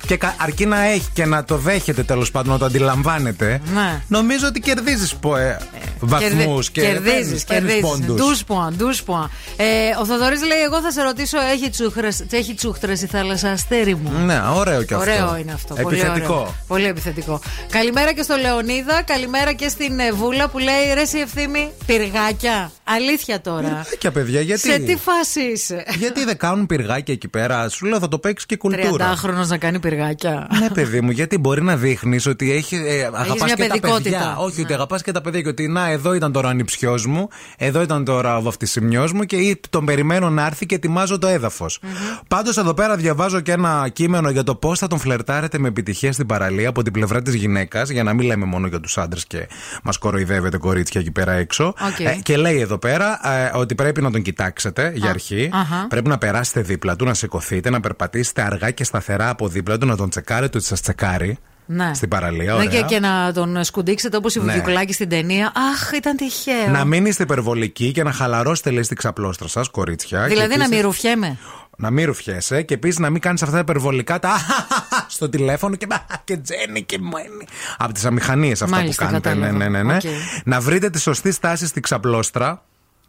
Και κα- αρκεί να έχει και να το δέχετε τέλος πάντων, να το αντιλαμβάνετε. Ναι. Νομίζω ότι κερδίζεις ε, βαθμούς και Κερδίζεις, κερδίζεις. πόντους. Ντούσπουαν, ντούσπουαν. Ε, ο Θοδωρής λέει: Εγώ θα σε ρωτήσω, έχει τσούχτρες, έχει τσούχτρες η θάλασσα αστέρι μου; Ναι, ωραίο και αυτό. Ωραίο είναι αυτό. Πολύ Επιθετικό. ωραίο. Πολύ επιθετικό. Καλημέρα και στο Λεωνίδα. Καλημέρα και στην ε, Βούλα που λέει: Ρε, εσύ ευθύμη, πυργάκια. Αλήθεια τώρα. Πυργάκια, παιδιά, γιατί; Σε τι φάση είσαι; Γιατί δεν κάνουν πυργάκια εκεί πέρα, σου λέω θα το παίξεις και κουλτούρα. 30χρονο να κάνει πυργάκια. Ναι, παιδί μου, γιατί μπορεί να δείχνεις ότι έχει, ε, αγαπάς μια και τα παιδικότητα. παιδιά. Όχι, ότι αγαπάς και τα παιδιά. Και ότι να, εδώ ήταν τώρα ο ανιψιός μου, εδώ ήταν τώρα ο βαφτισιμιός μου και ή τον περιμένω να έρθει και ετοιμάζω το έδαφος. Πάντως εδώ πέρα διαβάζω και ένα κείμενο για το πώς θα τον φλερτάρετε με επιτυχία στην παραλία από την πλευρά της γυναίκας, για να μην λέμε μόνο για τους άντρες και μας κοροϊδεύετε κορίτσια εκεί πέρα έξω. Οκ. Ε, και λέει εδώ πέρα ε, ότι πρέπει να τον κοιτάξετε για αρχή. αχα. Πρέπει να περάσετε δίπλα του, να σηκωθείτε, να περπατήσετε αργά και σταθερά από δίπλα του, να τον τσεκάρετε ότι σας τσεκάρει. Ναι. Στην παραλία, Ναι, ωραία. και, και να τον σκουντίξετε όπως η Ναι. Βουγιουκλάκη στην ταινία. Αχ, ήταν τυχαίο. Να μην είστε υπερβολικοί και να χαλαρώσετε, λέει, στην ξαπλώστρα σας, κορίτσια. Δηλαδή Και να επίσης- μην ρουφιέμαι. Να μην ρουφιέσαι και επίσης να μην κάνεις αυτά τα υπερβολικά τα στο τηλέφωνο και, και τζένι και μένει. Από τις αμηχανίες αυτά Μάλιστα, που κάνετε. Ναι, κατάλαβα. ναι, ναι. ναι. Οκ. Να βρείτε τη σωστή στάση στην ξαπλώστρα.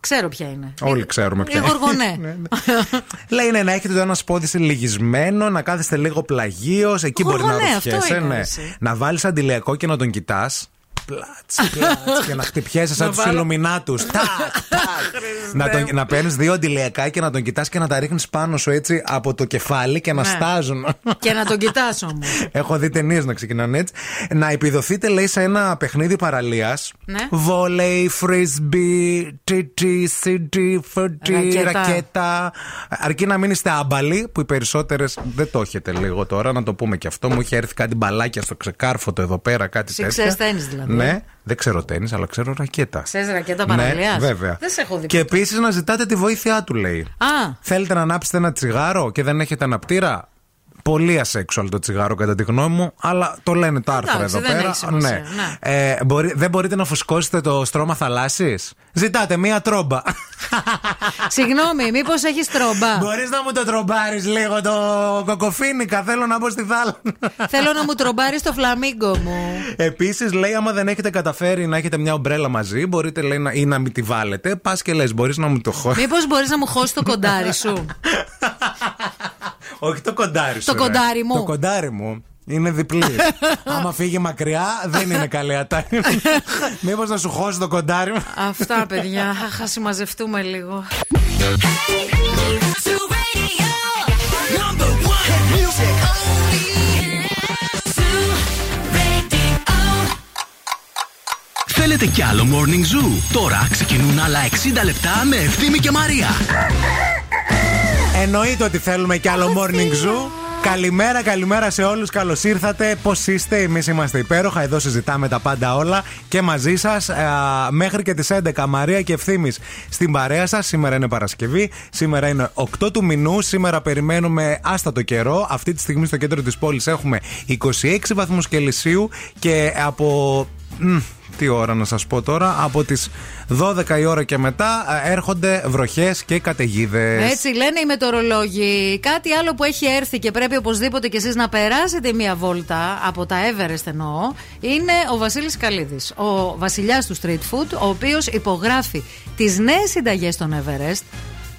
Ξέρω ποια είναι. Όλοι ξέρουμε ποια Λίγο είναι. οργονέ. Λέει ναι, να έχετε το ένα σπόδι συλλογισμένο, να κάθεστε λίγο πλαγίως. Εκεί μπορεί να Γοργονέ, αυτό ρουφιέσαι. είναι, Ναι. εσύ. Να βάλεις αντιλιακό και να τον κοιτάς. Πλάτς, πλάτς, και να χτυπιέσαι σαν Να τους βάλω- Ιλουμινάτους. να, τον- να παίρνεις δύο αντιλιακά και να τον κοιτάς και να τα ρίχνεις πάνω σου έτσι από το κεφάλι και να Ναι. στάζουν. και να τον κοιτάσω όμως. Έχω δει ταινίες να ξεκινάνε έτσι. Να επιδοθείτε, λέει, σε ένα παιχνίδι παραλίας. Ναι. Βόλεϊ, φρίσμπι, τίτι, σίτι, φωτί, Ρακέτα. ρακέτα. Αρκεί να μην είστε άμπαλοι, που οι περισσότερες δεν το έχετε λίγο τώρα, να το πούμε και αυτό. Μου είχε έρθει κάτι μπαλάκια στο ξεκάρφωτο εδώ πέρα, κάτι Εσύ τέτοια. ξέρεις τένις δηλαδή. Ναι, δεν ξέρω τέννη, αλλά ξέρω ρακέτα. Ξέρεις ρακέτα παραλίας; Ναι, βέβαια. Δεν σε έχω δει. Και επίσης να ζητάτε τη βοήθειά του, λέει. Α, Θέλετε να ανάψετε ένα τσιγάρο και δεν έχετε αναπτήρα. Πολύ ασέξουαλ το τσιγάρο κατά τη γνώμη μου, αλλά το λένε τα άρθρα Εντάξει, εδώ δεν πέρα. έχει σημασία, ναι. Ε, μπορεί, δεν μπορείτε να φουσκώσετε το στρώμα θαλάσσης; Ζητάτε μία τρόμπα. συγγνώμη, μήπως έχεις τρόμπα; Μπορείς να μου το τρομπάρεις λίγο το κοκοφίνικα. Θέλω να μπω στη θάλασσα. Θέλω να μου τρομπάρεις το φλαμίγκο μου. Επίσης, λέει, άμα δεν έχετε καταφέρει να έχετε μια ομπρέλα μαζί, μπορείτε λέει, να, ή να μην τη βάλετε. Πας και λες, μπορείς να μου το χώσει. Μήπως μπορείς να μου χώσεις το κοντάρι σου; Όχι το κοντάρι σου. Το ρε. κοντάρι μου. Το κοντάρι μου. Είναι διπλή. Άμα φύγει μακριά, δεν είναι καλή ατάκα. Μήπως να σου χώσει το κοντάρι μου. Αυτά, παιδιά. Αχ, ας συμμαζευτούμε λίγο. Θέλετε κι άλλο Morning Zoo; Τώρα ξεκινούν άλλα 60 λεπτά με Ευθύμη και Μαρία. Εννοείται ότι θέλουμε κι άλλο morning zoo. Καλημέρα, καλημέρα σε όλους. Καλώς ήρθατε. Πώς είστε, εμείς είμαστε υπέροχα. Εδώ συζητάμε τα πάντα όλα και μαζί σας μέχρι και τις 11. Μαρία και ευθύνη στην παρέα σας. Σήμερα είναι Παρασκευή. Σήμερα είναι 8 του μηνού. Σήμερα περιμένουμε άστατο καιρό. Αυτή τη στιγμή στο κέντρο της πόλης έχουμε 26 βαθμούς Κελσίου και από. Μ, τι ώρα να σας πω τώρα Από τις 12 η ώρα και μετά ε, Έρχονται βροχές και καταιγίδες. Έτσι λένε οι μετεωρολόγοι. Κάτι άλλο που έχει έρθει και πρέπει οπωσδήποτε κι εσείς να περάσετε μία βόλτα από τα Everest εννοώ είναι ο Βασίλης Καλίδης. Ο βασιλιάς του street food, ο οποίος υπογράφει τις νέες συνταγές των Everest.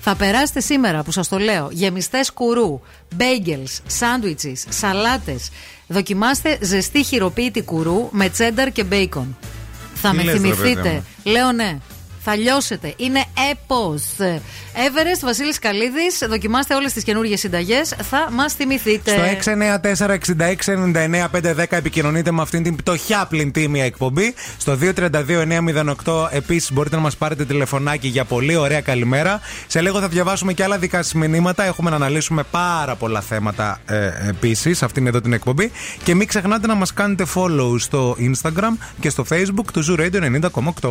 Θα περάσετε σήμερα που σας το λέω γεμιστές κουρού, bagels, sandwiches, σαλάτες. Δοκιμάστε ζεστή χειροποίητη κουρού με τσένταρ και μπέικον. Θα Τι με λες, ρε, θυμηθείτε. παιδί μου; Λέω ναι. Θα λιώσετε. Είναι έπος. Everest, Βασίλης Καλίδης. Δοκιμάστε όλες τις καινούργιες συνταγές. Θα μας θυμηθείτε. Στο 694-6699-510 επικοινωνείτε με αυτήν την πτωχιά πλην τίμια εκπομπή. Στο 232-908 επίσης μπορείτε να μας πάρετε τηλεφωνάκι για πολύ ωραία καλημέρα. Σε λίγο θα διαβάσουμε και άλλα δικά σας μηνύματα. Έχουμε να αναλύσουμε πάρα πολλά θέματα ε, επίσης σε αυτήν εδώ την εκπομπή. Και μην ξεχνάτε να μας κάνετε follow στο Instagram και στο Facebook του Zoo Radio 90,8.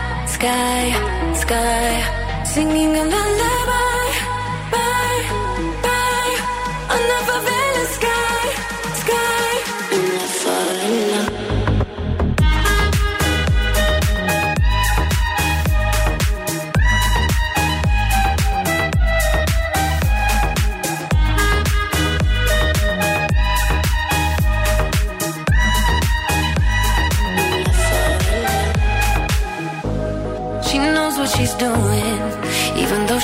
sky, sky, singing a lullaby,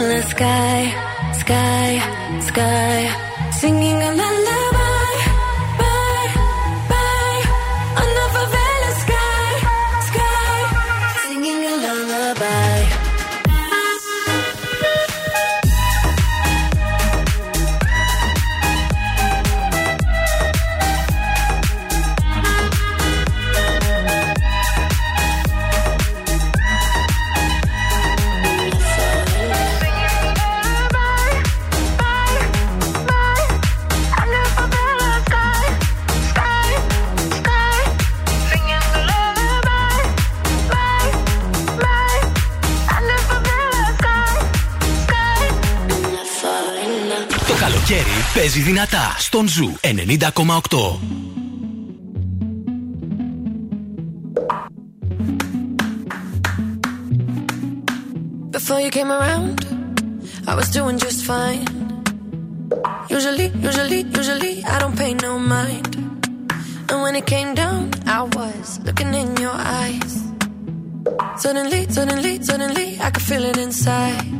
endless sky, sky, sky, singing along. Παίζει δυνατά στον Ζου 90,8. Before you came around, I was doing just fine. Usually, usually, usually, I don't pay no mind. And when it came down, I was looking in your eyes. Suddenly, suddenly, suddenly, I could feel it inside.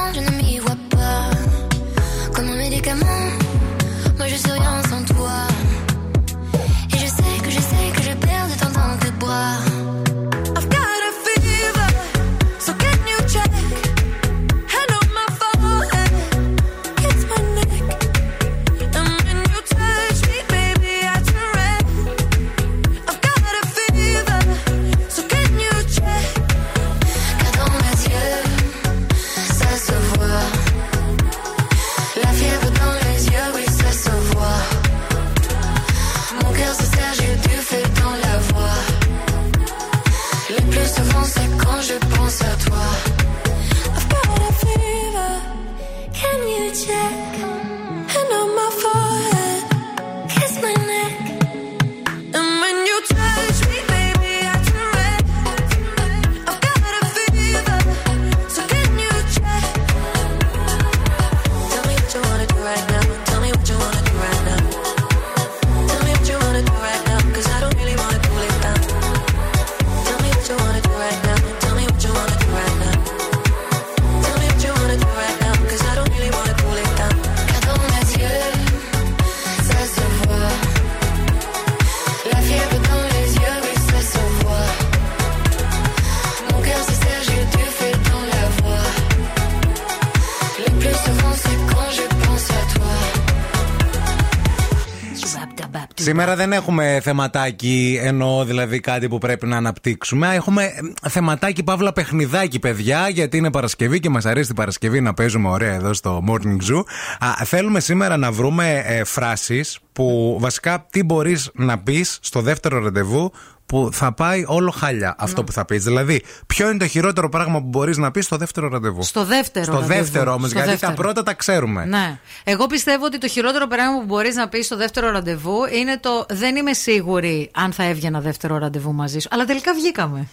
Σήμερα δεν έχουμε θεματάκι, εννοώ δηλαδή κάτι που πρέπει να αναπτύξουμε. Έχουμε ε, θεματάκι παύλα παιχνιδάκι, παιδιά, γιατί είναι Παρασκευή και μας αρέσει την Παρασκευή να παίζουμε ωραία εδώ στο Morning Zoo. Α, θέλουμε σήμερα να βρούμε ε, φράσεις που βασικά τι μπορείς να πεις στο δεύτερο ραντεβού που θα πάει όλο χάλια αυτό που θα πεις. Δηλαδή, ποιο είναι το χειρότερο πράγμα που μπορείς να πεις στο δεύτερο ραντεβού; Στο δεύτερο. Στο ραντεβού. δεύτερο όμως, Στο γιατί δεύτερο. τα πρώτα τα ξέρουμε. Ναι. Εγώ πιστεύω ότι το χειρότερο πράγμα που μπορείς να πεις στο δεύτερο ραντεβού είναι το δεν είμαι σίγουρη αν θα έβγαινα δεύτερο ραντεβού μαζί σου. Αλλά τελικά βγήκαμε.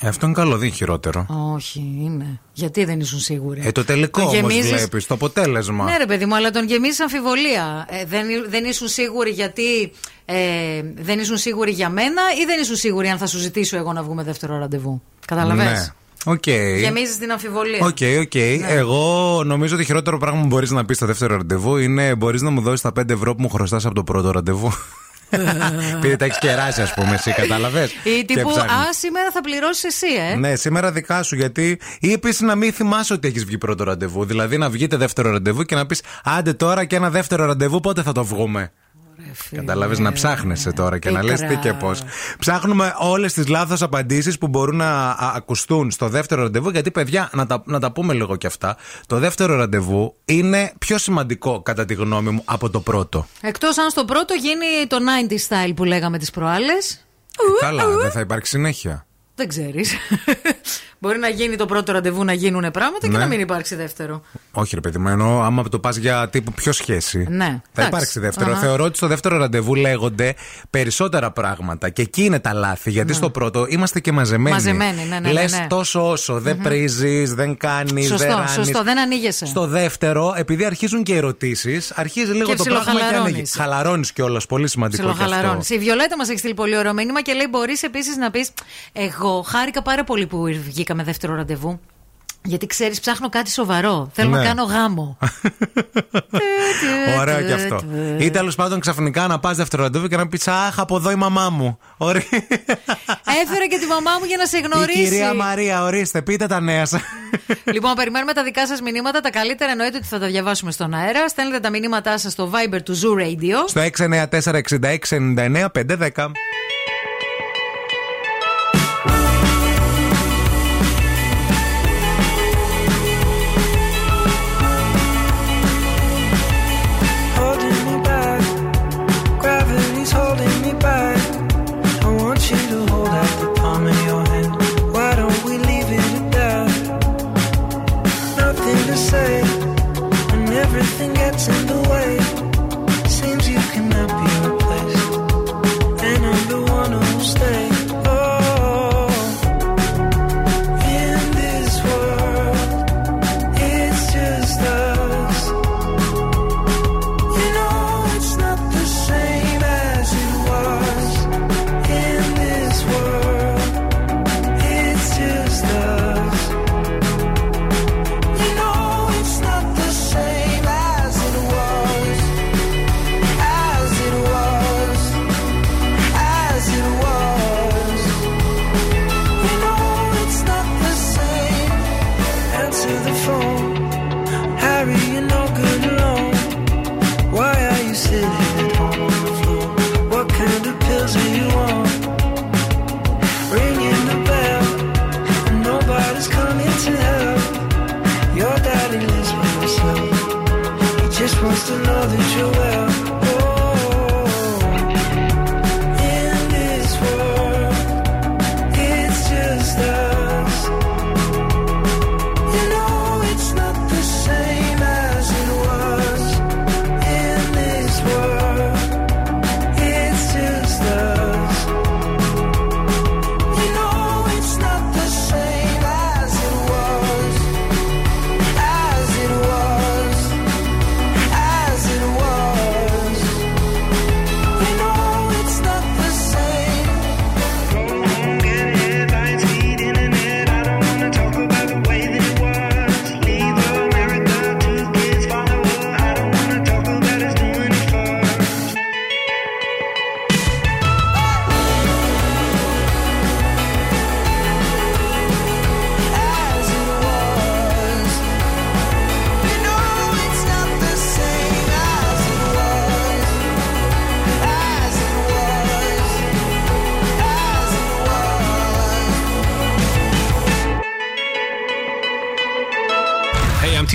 Ε, Αυτό είναι καλό, δεν είναι χειρότερο. Όχι, είναι. Γιατί δεν ήσουν σίγουροι; Ε, το τελικό Το όμως γεμίζεις- βλέπεις, το αποτέλεσμα. Ναι, ρε παιδί μου, αλλά τον γεμίζεις αμφιβολία. Ε, δεν, δεν ήσουν σίγουροι γιατί ε, δεν ήσουν σίγουροι για μένα ή δεν ήσουν σίγουροι αν θα σου ζητήσω εγώ να βγούμε δεύτερο ραντεβού. Καταλαβες; Ναι. Οκ. Γεμίζεις την αμφιβολία. Οκ, οκ. Εγώ νομίζω ότι χειρότερο πράγμα που μπορείς να πεις στο δεύτερο ραντεβού είναι μπορείς να μου δώσεις τα 5 ευρώ που μου χρωστάς από το πρώτο ραντεβού. Επειδή τα έχεις κεράσει, ας πούμε, εσύ κατάλαβες; Ή τύπου, Α, σήμερα θα πληρώσεις εσύ, ε. Ναι, σήμερα δικά σου γιατί. ή επίση να μην θυμάσαι ότι έχεις βγει πρώτο ραντεβού. Δηλαδή να βγείτε δεύτερο ραντεβού και να πεις Άντε τώρα και ένα δεύτερο ραντεβού, πότε θα το βγούμε. Κατάλαβε να ψάχνεσαι τώρα και να λες τι και πώς. Ψάχνουμε όλες τις λάθος απαντήσεις που μπορούν να α, ακουστούν στο δεύτερο ραντεβού. Γιατί, παιδιά, να τα, να τα πούμε λίγο κι αυτά. Το δεύτερο ραντεβού είναι πιο σημαντικό, κατά τη γνώμη μου, από το πρώτο. Εκτός αν στο πρώτο γίνει το 90 style που λέγαμε τις προάλλες. Καλά, δεν θα υπάρξει συνέχεια. Δεν ξέρεις. Μπορεί να γίνει το πρώτο ραντεβού να γίνουν πράγματα και Ναι. να μην υπάρξει δεύτερο. Όχι, ρε παιδί μου, εννοώ άμα το πας για τύπου πιο σχέση. Ναι. Θα εντάξει. υπάρξει δεύτερο. Αχα. Θεωρώ ότι στο δεύτερο ραντεβού λέγονται περισσότερα πράγματα. Και εκεί είναι τα λάθη. Γιατί στο πρώτο είμαστε και μαζεμένοι. Μαζεμένοι, ναι, ναι, ναι, Λες ναι. τόσο όσο. Δεν πρίζεις, δεν κάνεις, δεν Σωστό, ράνεις. σωστό, δεν ανοίγεσαι. Στο δεύτερο, επειδή αρχίζουν και ερωτήσεις, αρχίζει λίγο Και το πράγμα και ψιλοχαλαρώνεις. ανοίγει. Χαλαρώνεις κιόλας. Πολύ σημαντικό και αυτό. Ψιλοχαλαρώνεις. Η Βιολέτα μας έχει στείλει πολύ ωραίο μήνυμα και λέει: Μπορείς επίσης να πεις: Εγώ χάρηκα πάρα πολύ που με δεύτερο ραντεβού. Γιατί ξέρεις, ψάχνω κάτι σοβαρό. Θέλω ναι. να κάνω γάμο. Ωραίο και αυτό. Ή τέλος πάντων ξαφνικά να πας δεύτερο ραντεβού και να πεις Αχ, από εδώ η μαμά μου. Έφερε και τη μαμά μου για να σε γνωρίσει. Η κυρία Μαρία, ορίστε, πείτε τα νέα σας. Λοιπόν, περιμένουμε τα δικά σας μηνύματα. Τα καλύτερα εννοείται ότι θα τα διαβάσουμε στον αέρα. Στέλνετε τα μηνύματά σας στο Viber του Zoo Radio. Στο 694 66 99 510.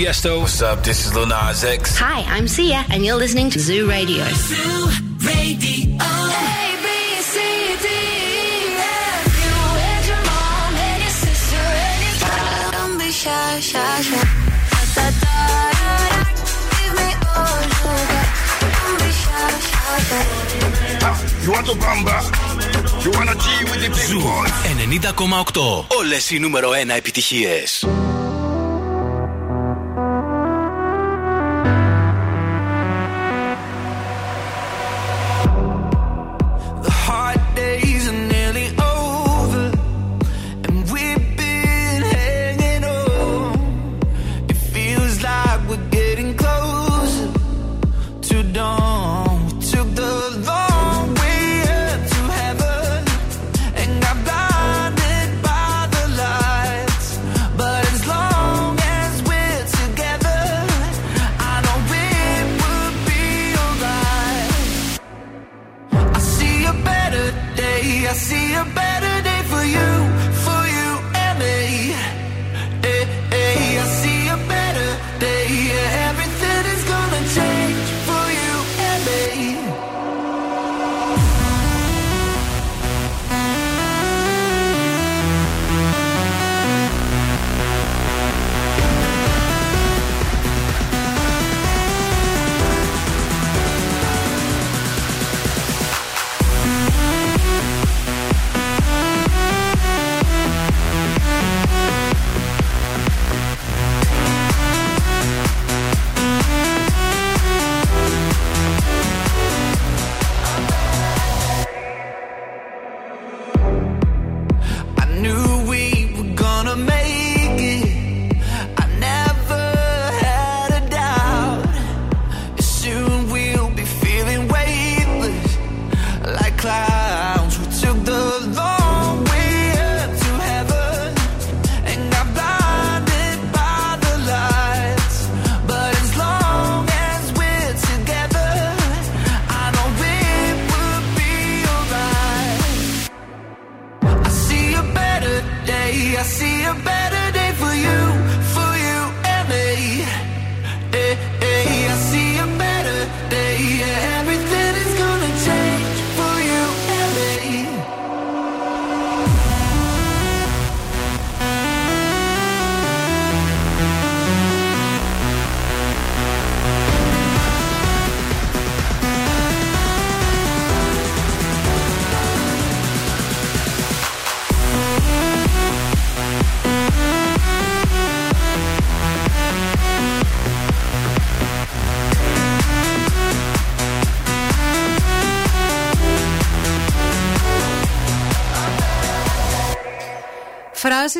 Tiesto. What's up? This is Lil Nas X. Hi, I'm Sia, and you're listening to Zoo Radio. Zoo Radio. A, B, C, D, E, F. You and your mom and your sister and your Don't be shy, shy, shy. Da, da, da, da, da. Give me all you got. Don't be shy, shy, shy. You want to bamba? You wanna G with the big Ζου boys? 90,8. Όλες οι νούμερο 1 επιτυχίες.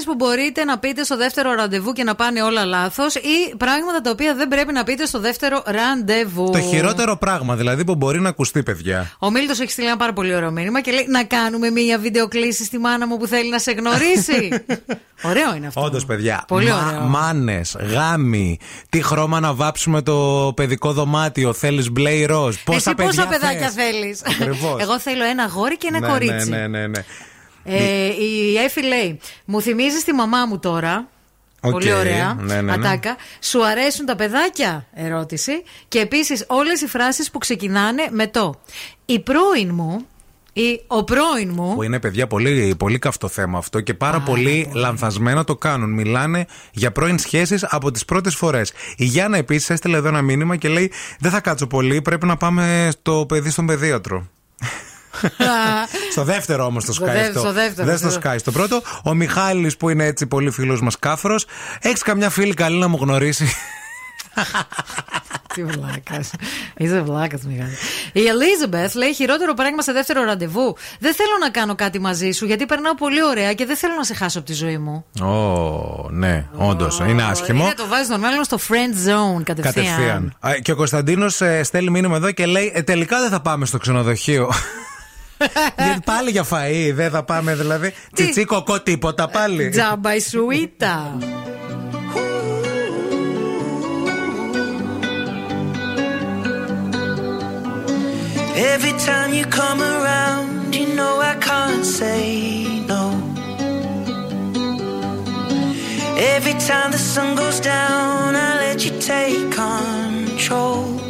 Που μπορείτε να πείτε στο δεύτερο ραντεβού και να πάνε όλα λάθος ή πράγματα τα οποία δεν πρέπει να πείτε στο δεύτερο ραντεβού. Το χειρότερο πράγμα δηλαδή που μπορεί να ακουστεί, παιδιά. Ο Μίλτος έχει στείλει ένα πάρα πολύ ωραίο μήνυμα και λέει να κάνουμε μία βιντεοκλήση στη μάνα μου που θέλει να σε γνωρίσει. ωραίο είναι αυτό. Όντως, παιδιά. Πολύ ωραίο. Μάνες, γάμοι. Τι χρώμα να βάψουμε το παιδικό δωμάτιο. Θέλεις μπλε ή ροζ. Πόσα Εσύ πόσα παιδιά παιδάκια θες; θέλεις; Ακριβώς. Εγώ θέλω ένα γόρι και ένα ναι, κορίτσι. Ναι, ναι, ναι, ναι. Ε, η Εφη λέει: Μου θυμίζεις τη μαμά μου τώρα. Οκ, Πολύ ωραία. ναι, ναι, ναι. Ατάκα. Σου αρέσουν τα παιδάκια, ερώτηση. Και επίσης όλες οι φράσεις που ξεκινάνε με το Η πρώην μου ή ο πρώην μου. Που είναι παιδιά πολύ, πολύ καυτό θέμα αυτό και πάρα πολύ λανθασμένα το κάνουν. Μιλάνε για πρώην σχέσεις από τις πρώτες φορές. Η Γιάννα επίσης έστειλε εδώ ένα μήνυμα και λέει: Δεν θα κάτσω πολύ, πρέπει να πάμε στο παιδί στον παιδίατρο. στο δεύτερο όμως το Στο Sky. δε- αυτό. στο δεύτερο, Δεν στο στο Sky. Στο πρώτο, ο Μιχάλης που είναι έτσι πολύ φίλος μας κάφρος. Έχεις καμιά φίλη καλή να μου γνωρίσει; Τι βλάκας. Είσαι βλάκας, Μιχάλη. Η Elizabeth λέει: Χειρότερο πράγμα σε δεύτερο ραντεβού. Δεν θέλω να κάνω κάτι μαζί σου γιατί περνάω πολύ ωραία και δεν θέλω να σε χάσω από τη ζωή μου. Ω, ναι, όντως. Είναι άσχημο. Είναι το βάζεις νορμάλ στο friend zone κατευθείαν. Κατευθείαν. Α, Και ο Κωνσταντίνος στέλνει μήνυμα εδώ και λέει: «Ε, Τελικά δεν θα πάμε στο ξενοδοχείο. Γιατί πάλι για φαΐ, δεν θα πάμε δηλαδή. Τσιτσί κοκό τίποτα πάλι. Τζάμπα η σουίτα. Every time you come around, you know I can't say no. Every time the sun goes down, I let let you take control.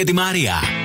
Ευθύμη και τη Μαρία.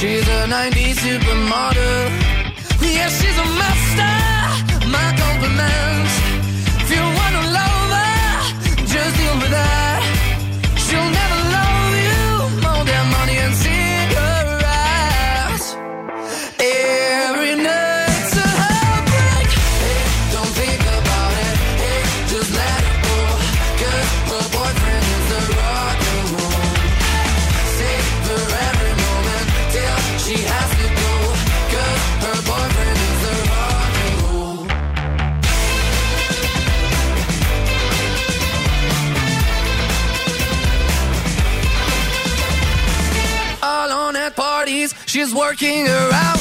She's a 90s supermodel. Working around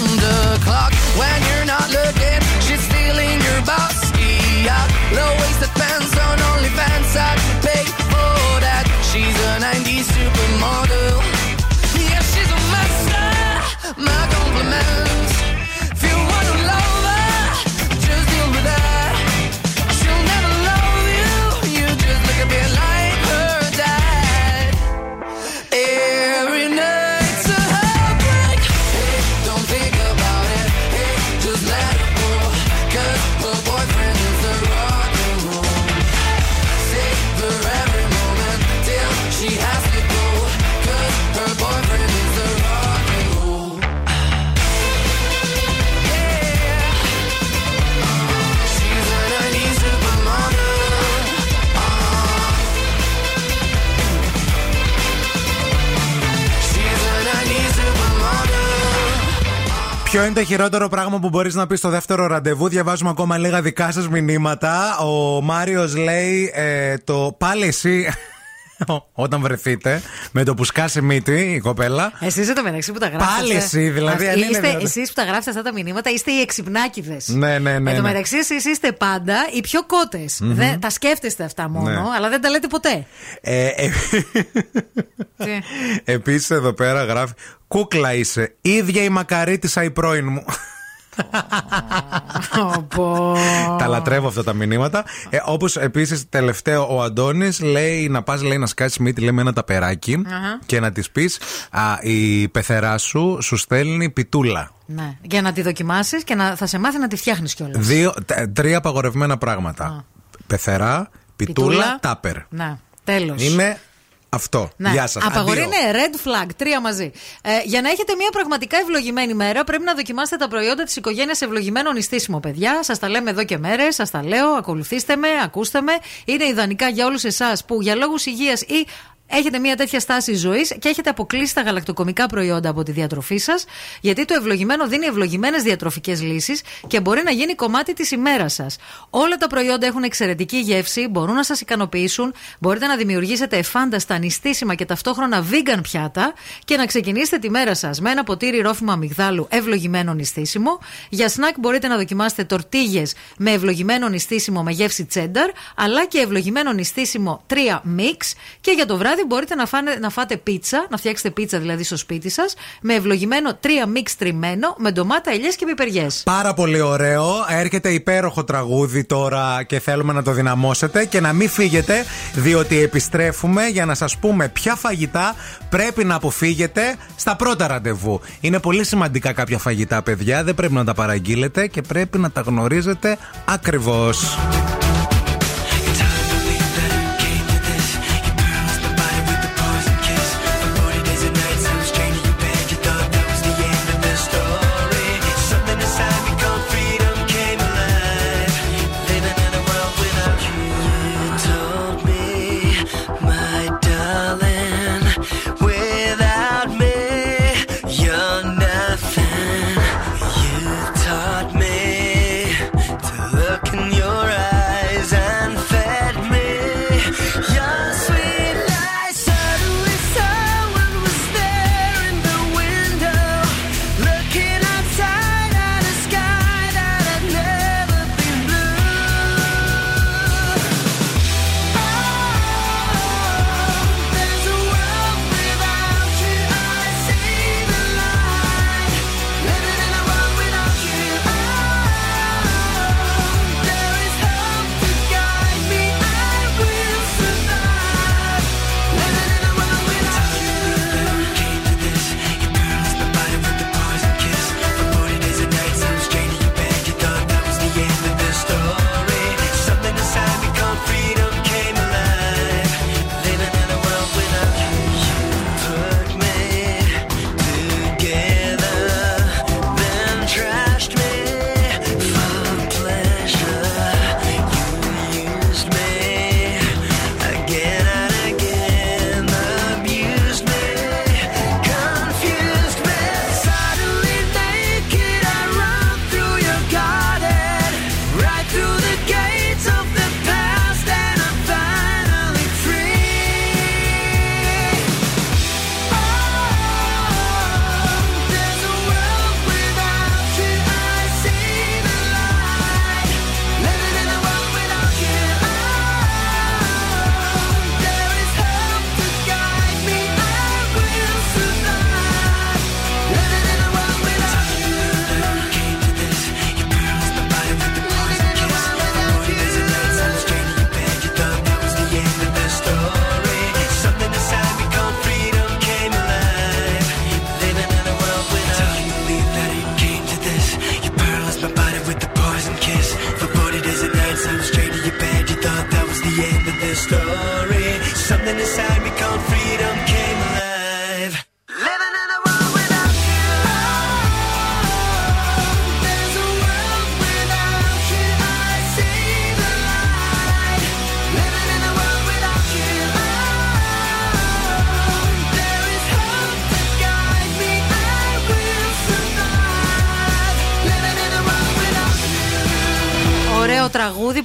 Ποιο είναι το χειρότερο πράγμα που μπορείς να πεις στο δεύτερο ραντεβού; Διαβάζουμε ακόμα λίγα δικά σας μηνύματα. Ο Μάριος λέει ε, το πάλι εσύ. Όταν βρεθείτε με το που σκάσει μύτη η κοπέλα. Εσείς εδώ μεταξύ που τα γράφετε. Πάλι εσύ, δηλαδή, αν είναι Είστε, δυνατόν. εσείς που τα γράφετε αυτά τα μηνύματα είστε οι εξυπνάκιδε. Ναι, ναι, ναι. Εν τω ναι. μεταξύ, εσείς είστε πάντα οι πιο κότες. Μμμ. Τα σκέφτεστε αυτά μόνο, Ναι. αλλά δεν τα λέτε ποτέ. Ε, ε, Τι; Επίσης εδώ πέρα γράφει Κούκλα είσαι. ίδια η μακαρίτησα η πρώην μου. τα λατρεύω αυτά τα μηνύματα. Ε, Όπως επίσης τελευταίο ο Αντώνης λέει να πας λέει να σκάσεις μύτη λέει με ένα ταπεράκι Αχα. και να της πεις η πεθερά σου σου στέλνει πιτούλα. Ναι. Για να τη δοκιμάσεις και να, θα σε μάθει να τη φτιάχνεις κιόλας. Δύο, τε- τρία απαγορευμένα πράγματα. Πεθερά, πιτούλα, Πιτούλα. τάπερ. Ναι, τέλος. Είναι αυτό. Ναι. Γεια σας. Απαγορεύει, ναι, red flag, τρία μαζί. Ε, για να έχετε μια πραγματικά ευλογημένη μέρα, πρέπει να δοκιμάσετε τα προϊόντα της οικογένειας Ευλογημένων Ιστίσιμο, παιδιά. Σας τα λέμε εδώ και μέρες, σας τα λέω. Ακολουθήστε με, ακούστε με. Είναι ιδανικά για όλους εσάς που για λόγους υγείας ή έχετε μια τέτοια στάση ζωής και έχετε αποκλείσει τα γαλακτοκομικά προϊόντα από τη διατροφή σας, γιατί το ευλογημένο δίνει ευλογημένες διατροφικές λύσεις και μπορεί να γίνει κομμάτι της ημέρας σας. Όλα τα προϊόντα έχουν εξαιρετική γεύση, μπορούν να σας ικανοποιήσουν, μπορείτε να δημιουργήσετε εφάνταστα, νηστίσιμα και ταυτόχρονα vegan πιάτα και να ξεκινήσετε τη μέρα σας με ένα ποτήρι ρόφημα αμυγδάλου ευλογημένο νηστίσιμο. Για σνακ μπορείτε να δοκιμάσετε τορτίγες με ευλογημένο νηστίσιμο με γεύση τσένταρ, αλλά και ευλογημένο νηστίσιμο 3 mix. Και για το βράδυ μπορείτε να, φάνε, να φάτε πίτσα, να φτιάξετε πίτσα δηλαδή στο σπίτι σας, με ευλογημένο 3 mix τριμμένο με ντομάτα, ελιές και πιπεριές. Πάρα πολύ ωραίο. Έρχεται υπέροχο τραγούδι τώρα και θέλουμε να το δυναμώσετε και να μην φύγετε, διότι επιστρέφουμε για να σας πούμε ποια φαγητά πρέπει να αποφύγετε στα πρώτα ραντεβού. Είναι πολύ σημαντικά κάποια φαγητά, παιδιά. Δεν πρέπει να τα παραγγείλετε και πρέπει να τα γνωρίζετε ακριβώς.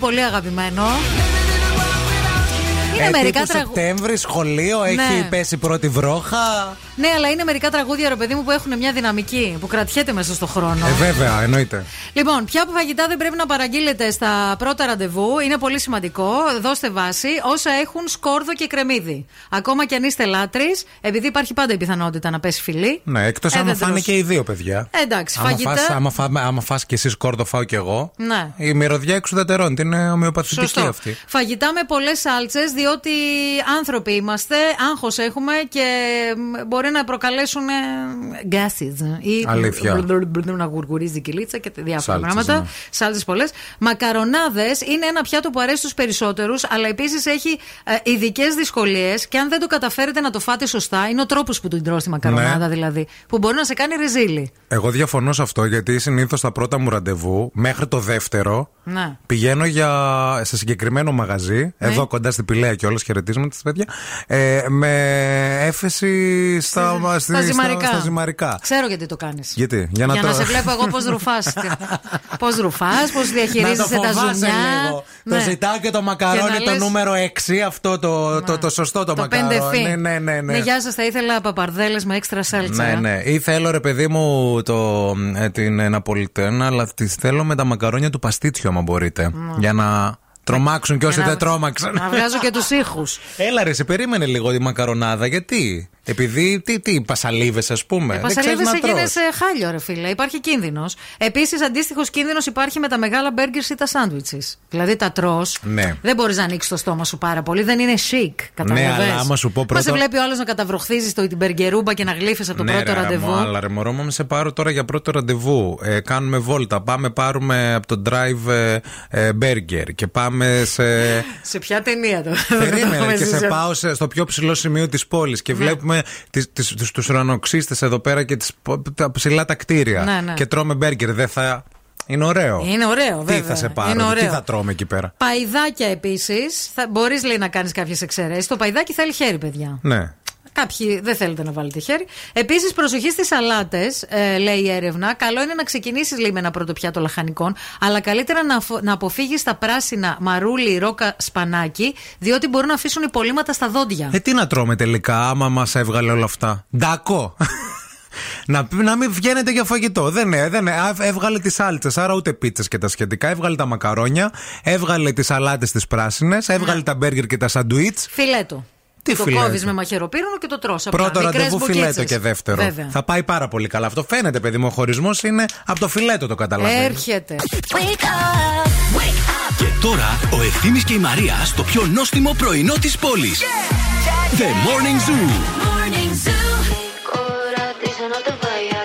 Πολύ αγαπημένο. Είναι Ε, μερικά τύπου τραγούδια. Σεπτέμβρη, σχολείο, έχει Ναι. πέσει πρώτη βρόχα. Ναι, αλλά είναι μερικά τραγούδια, ρε παιδί μου, που έχουν μια δυναμική, που κρατιέται μέσα στο χρόνο. Ε, βέβαια, εννοείται. Λοιπόν, ποια φαγητά δεν πρέπει να παραγγείλετε στα πρώτα ραντεβού είναι πολύ σημαντικό. Δώστε βάση όσα έχουν σκόρδο και κρεμμύδι. Ακόμα και αν είστε λάτρε, επειδή υπάρχει πάντα η πιθανότητα να πέσει φιλί. Ναι, εκτός Ε, άμα δεν φάνε τρως. και οι δύο παιδιά. Ε, εντάξει, άμα φαγητά. Φας, άμα, φάμε, άμα φας και εσύ κόρδο, φάω και εγώ. Ναι. Η μυρωδιά εξουδετερώνει. Είναι ομοιοπαθητική Σωστό. αυτή. Φαγητά με πολλές σάλτσες, διότι άνθρωποι είμαστε, άγχος έχουμε και μ, μπορεί να προκαλέσουν gases. Ή Αλήθεια. μπλ- μπλ- μπλ- να γουργουρίζει η κυλίτσα και διάφορα Σάλτσες, πράγματα. ναι. Σάλτσες πολλές. Μακαρονάδες είναι ένα πιάτο που αρέσει στους περισσότερους, αλλά επίσης έχει ε, ειδικές δυσκολίες και αν δεν το καταφέρετε να το φάτε σωστά, είναι ο τρόπος που την τρως τη μακαρονάδα Ναι. δηλαδή. Που μπορεί να σε κάνει ρεζίλι. Εγώ διαφωνώ σε αυτό γιατί συνήθως τα πρώτα μου ραντεβού μέχρι το δεύτερο Ναι. πηγαίνω για, σε συγκεκριμένο μαγαζί, Ναι. εδώ κοντά στην Πηλαία και όλες χαιρετίσματα στα παιδιά, ε, με έφεση στα, Στα στη- ζυμαρικά. στα ζυμαρικά. Ξέρω γιατί το κάνεις. Γιατί, για να, Για να το... σε βλέπω εγώ πώς ρουφάς. πώς ρουφάς, πώς να το διαχειρίζεσαι τα φοβάσαι ζουμιά. λίγο. Ναι. Το ζητάω και το μακαρόνι Και να το λες, νούμερο 6, αυτό το, το, το σωστό το, Το μακαρόνι. πέντε φι. Ναι, ναι, ναι. ναι. γεια σας, θα ήθελα παπαρδέλες με έξτρα σάλτσα. Ναι, ναι. Ή θέλω ρε παιδί μου το, ε, την ε, Ναπολιτένα, αλλά τη θέλω με τα μακαρόνια του παστίτσιου, άμα μπορείτε. Για να τρομάξουν και όσοι Για να- δεν τρόμαξαν. Να βγάζω και τους ήχους. Έλα ρε, σε περίμενε λίγο τη μακαρονάδα. Γιατί; Επειδή, τι, τι, πασαλίβες, ας πούμε. δεν ξέρεις Πασαλίδε να τρως. γίνεσαι χάλιο, ρε φίλε. Υπάρχει κίνδυνος. Επίσης, αντίστοιχος κίνδυνος υπάρχει με τα μεγάλα μπέργκερς ή τα σάντουιτσει. Δηλαδή τα τρώ. Ναι. Δεν μπορείς να ανοίξεις το στόμα σου πάρα πολύ. Δεν είναι chic. Καταλαβαίνεις. Ναι, αλλά άμα σου πω Μα πρώτο- σε βλέπει ο άλλος να καταβροχθίζεις το, την μπεργκερούμπα και να γλύφεις από το ναι, πρώτο ρε, ραντεβού. Αραμό, αλλά ρε μωρό μου, σε πάρω τώρα για πρώτο ραντεβού. Ε, κάνουμε βόλτα. Πάμε, πάρουμε από το drive ε, ε, burger και πάμε σε. Σε ποια ταινία το. Περίμενε και σε Ζήσε. πάω σε- στο πιο ψηλό σημείο της πόλης Ναι. και βλέπουμε τις, τις, τους, τους ουρανοξύστες εδώ πέρα και τις, τα ψηλά τα κτίρια. Ναι, ναι. Και τρώμε μπέργκερ. Δεν θα. Είναι ωραίο. Είναι ωραίο, Τι βέβαια. θα σε Είναι πάρω, τι ωραίο. θα τρώμε εκεί πέρα; Παϊδάκια επίσης. Μπορείς λέει να κάνεις κάποιες εξαιρέσεις. Το παϊδάκι θέλει χέρι, παιδιά. Ναι. Κάποιοι δεν θέλετε να βάλετε χέρι. Επίσης, προσοχή στις σαλάτες, ε, λέει η έρευνα. Καλό είναι να ξεκινήσεις λέει με ένα πρώτο πιάτο λαχανικών, αλλά καλύτερα να, αφο- να αποφύγεις τα πράσινα μαρούλι, ρόκα, σπανάκι, διότι μπορούν να αφήσουν υπολείμματα στα δόντια. Ε, τι να τρώμε τελικά, άμα μας έβγαλε όλα αυτά. Ντάκο. να, να μην βγαίνετε για φαγητό. Δεν είναι, δεν είναι. Α, Έβγαλε τις σάλτσε, άρα ούτε πίτσες και τα σχετικά. Έβγαλε τα μακαρόνια, έβγαλε τις σαλάτες τις πράσινες, έβγαλε τα μπέργκερ και τα σαντουίτς. Φιλέτο. Τι το φιλέτο; κόβεις με μαχαιροπύρονο και το τρως απλά. Πρώτο Μικρές ραντεβού μπουκίτσες. φιλέτο και δεύτερο. Βέβαια. Θα πάει πάρα πολύ καλά. Αυτό φαίνεται, παιδί μου. Ο χωρισμός είναι από το φιλέτο το καταλαβαίνεις. Έρχεται. Και τώρα ο Ευθύμης και η Μαρία στο πιο νόστιμο πρωινό της πόλης. The Morning Zoo. Dice no te vayas,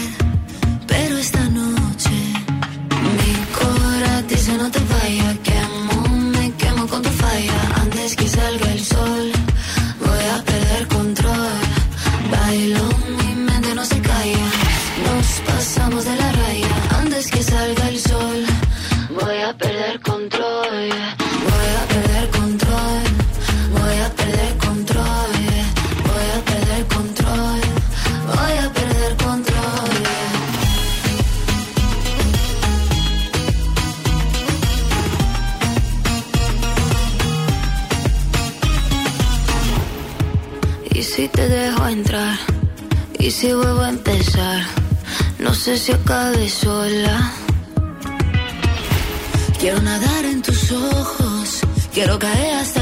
lo que hace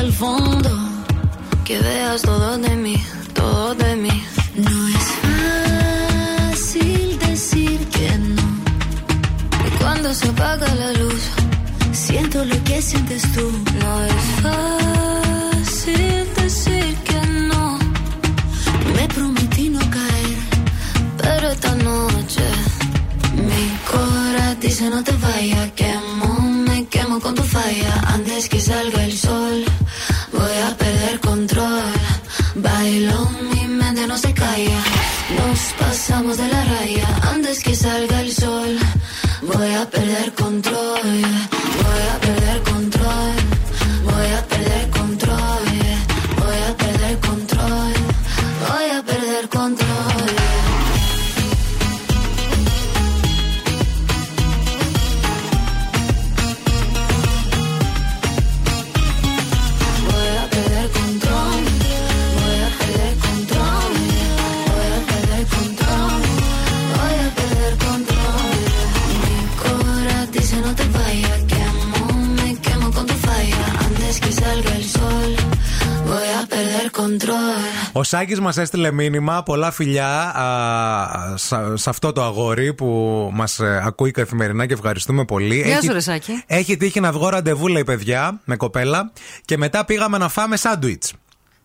Ο Σάκη μας έστειλε μήνυμα. Πολλά φιλιά α, σε, σε αυτό το αγόρι που μας ακούει καθημερινά και ευχαριστούμε πολύ. Γεια Έχει- σου, ρε Σάκη. Έχει τύχει να βγω ραντεβού, λέει παιδιά, με κοπέλα και μετά πήγαμε να φάμε σάντουιτς.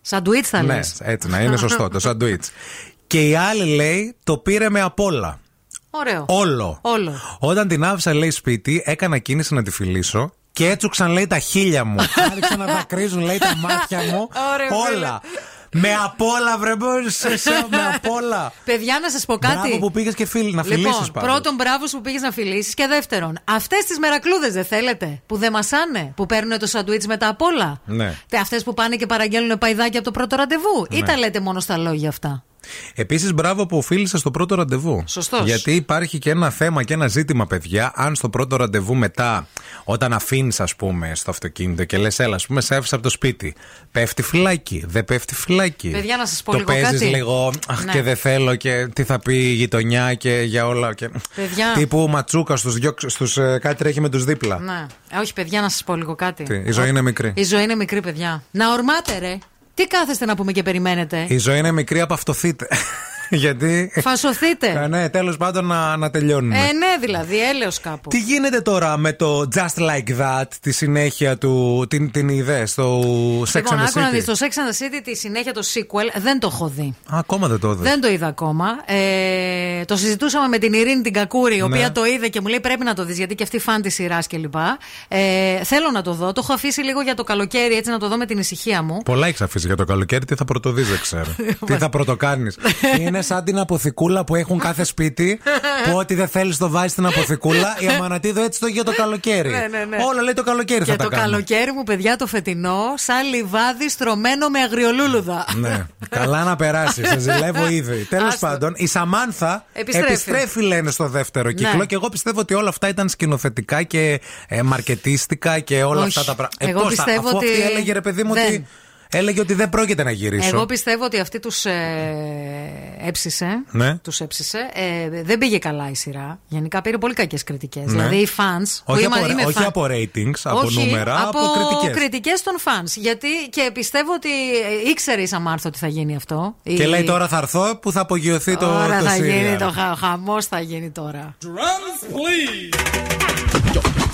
Σαντουίτ θα Ναι, λες. έτσι να είναι σωστό το σάντουιτς. Και η άλλη λέει το πήρε με απ' όλα. Ωραίο. Όλο. Όλο. Όταν την άφησα, λέει σπίτι, έκανα κίνηση να τη φιλήσω και έτσουξαν, λέει, τα χείλια μου. Άρχισαν να δακρύζουν, λέει, τα μάτια μου. Ωραία, όλα. Με απ' όλα, βρε, μπορείς, σε- σε- με απ' όλα. Παιδιά, να σας πω κάτι. Μπράβο που πήγες και φίλ, να φιλήσεις Λοιπόν, πρώτον, μπράβο σου που πήγες να φιλήσεις. Και δεύτερον, αυτές τις μερακλούδες δεν θέλετε. Που δεν μασάνε. Που παίρνουν το σαντουίτς μετά απ' όλα; Ναι. Αυτές που πάνε και παραγγέλνουν παϊδάκι από το πρώτο ραντεβού; Ή Ναι. τα λέτε μόνο στα λόγια αυτά; Επίσης, μπράβο που φίλησε στο πρώτο ραντεβού. Σωστός. Γιατί υπάρχει και ένα θέμα και ένα ζήτημα, παιδιά. Αν στο πρώτο ραντεβού μετά, όταν αφήνεις, ας πούμε, στο αυτοκίνητο και λες, έλα, ας πούμε, σε άφησα από το σπίτι. Πέφτει φυλάκι, δεν πέφτει φυλάκι. Παιδιά, να σας πω το λίγο παίζεις κάτι. λίγο, αχ, Ναι. και δεν θέλω και τι θα πει η γειτονιά και για όλα. Και... Παιδιά. Τύπου ματσούκα στους στους, ε, κάτι τρέχει με τους δίπλα. Ναι. Ε, όχι, παιδιά, να σας πω λίγο κάτι. Τι, η ζωή είναι μικρή. Η ζωή είναι μικρή, παιδιά. Να ορμάτε, ρε. Τι κάθεστε να πούμε και περιμένετε; Η ζωή είναι μικρή, απαυτοθείτε. Γιατί; Φασωθείτε. Ε, ναι, τέλος πάντων να, να τελειώνουμε. Ε, ναι, δηλαδή, έλεος κάπου. Τι γίνεται τώρα με το Just Like That, τη συνέχεια του. την, την ιδέα στο Sex Λοιπόν, and the άκου να City; δεις, το Sex and the City τη συνέχεια το sequel δεν το έχω δει. Α, ακόμα δεν το είδες. Δεν το είδα ακόμα. Ε, το συζητούσαμε με την Ειρήνη την Κακούρη, η Ναι. οποία το είδε και μου λέει πρέπει να το δεις γιατί και αυτή φαν τη σειράς κλπ. Ε, θέλω να το δω. Το έχω αφήσει λίγο για το καλοκαίρι έτσι να το δω με την ησυχία μου. Πολλά έχεις αφήσει για το καλοκαίρι, τι θα πρωτοδείς, δεν ξέρω. τι θα πρωτοκάνεις. Είναι σαν την αποθηκούλα που έχουν κάθε σπίτι, που ό,τι δεν θέλεις το βάζεις στην αποθηκούλα. Η Αμανατίδο έτσι το για το καλοκαίρι. Ναι, ναι, ναι. Όλα λέει το καλοκαίρι Και θα το τα κάνουμε. καλοκαίρι μου, παιδιά, το φετινό, σαν λιβάδι στρωμένο με αγριολούλουδα. Ναι, καλά να περάσει. Σε ζηλεύω ήδη. Τέλος Άστο. πάντων, η Σαμάνθα Επιστρέφει. επιστρέφει, λένε, στο δεύτερο κύκλο Ναι. και εγώ πιστεύω ότι όλα αυτά ήταν σκηνοθετικά και ε, μαρκετίστικα και όλα Όχι. αυτά τα πράγματα. Εγώ πώς θα- πιστεύω αφού ότι αυτή έλεγε, ρε παιδί μου, δεν. ότι. Έλεγε ότι δεν πρόκειται να γυρίσω. Εγώ πιστεύω ότι αυτή τους ε, έψησε. Ναι. Τους έψησε. Ε, δεν πήγε καλά η σειρά. Γενικά πήρε πολύ κακές κριτικές. Ναι. Δηλαδή οι fans. που Όχι, είμαι- από, είμαι όχι fan- από ratings, από Όχι, νούμερα, από, κριτικές. κριτικές των fans. Γιατί και πιστεύω ότι ε, ήξερε η Σαμάρθα ότι θα γίνει αυτό. Και Η- λέει τώρα θα έρθω που θα απογειωθεί το, Τώρα το θα serial. γίνει το χα, χαμός θα γίνει τώρα. Drums, please.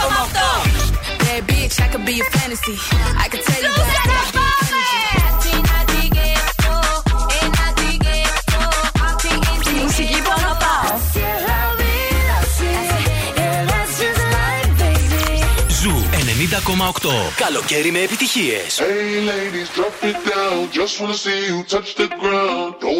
90,8. Bad bitch, I could be a fantasy. I could tell you that I got Τη μουσική που αγαπάω. Ζου 90,8. Καλοκαίρι με επιτυχίες. Hey ladies, drop it down. Just wanna see you touch the ground.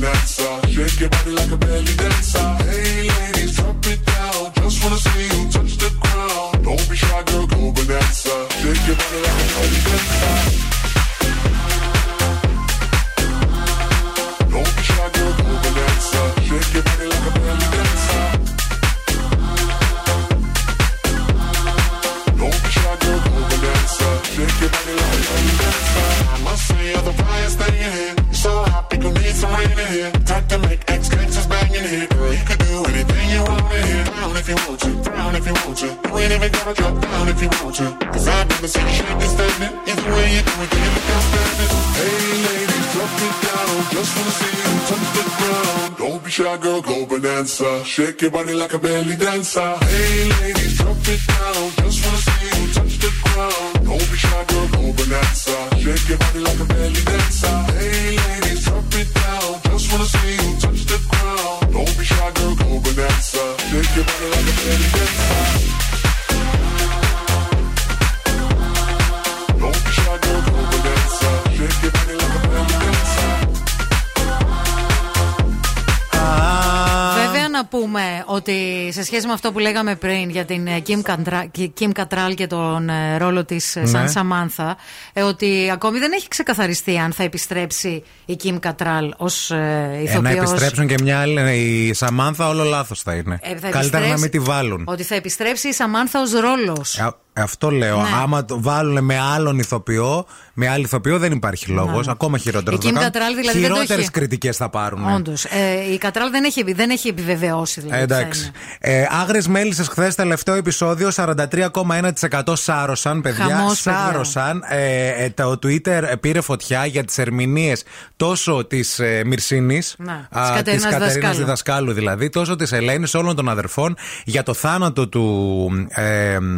That's. Shake your body like a belly σχέση με αυτό που λέγαμε πριν για την ε, Kim, Kandra- Kim Cattrall και τον ε, ρόλο της ε, σαν Ναι. Σαμάνθα ότι ακόμη δεν έχει ξεκαθαριστεί αν θα επιστρέψει η Kim Cattrall ως ε, Ε, ηθοποιός να επιστρέψουν και μια άλλη. Η Σαμάνθα όλο λάθος θα είναι. Ε, θα Καλύτερα να επιστρέψει- μην τη βάλουν. Ότι θα επιστρέψει η Σαμάνθα ως ρόλος Α, Αυτό λέω. Ναι. Άμα το βάλουν με άλλον ηθοποιό, με άλλη ηθοποιό δεν υπάρχει λόγος. Ακόμα χειρότερος. Η Kim Cattrall δηλαδή δεν το Χειρότερες έχει. κριτικές θα πάρουν. Όντως. Ε, η Κατράλ δεν έχει, δεν έχει επιβεβαιώσει δηλαδή. Ε, ότι θα εντάξει. Ε, Άγριε μέλισσες χθες, τελευταίο επεισόδιο, 43,1% σάρωσαν, παιδιά. Χαμός, παιδιά. σάρωσαν. Ε, ε, το Twitter πήρε φωτιά για τις ερμηνείες τόσο της ε, Μυρσίνης, Να, της της Κατερίνας Δασκάλου. διδασκάλου δηλαδή, τόσο της Ελένης, όλων των αδερφών, για το θάνατο του. Ε, μ,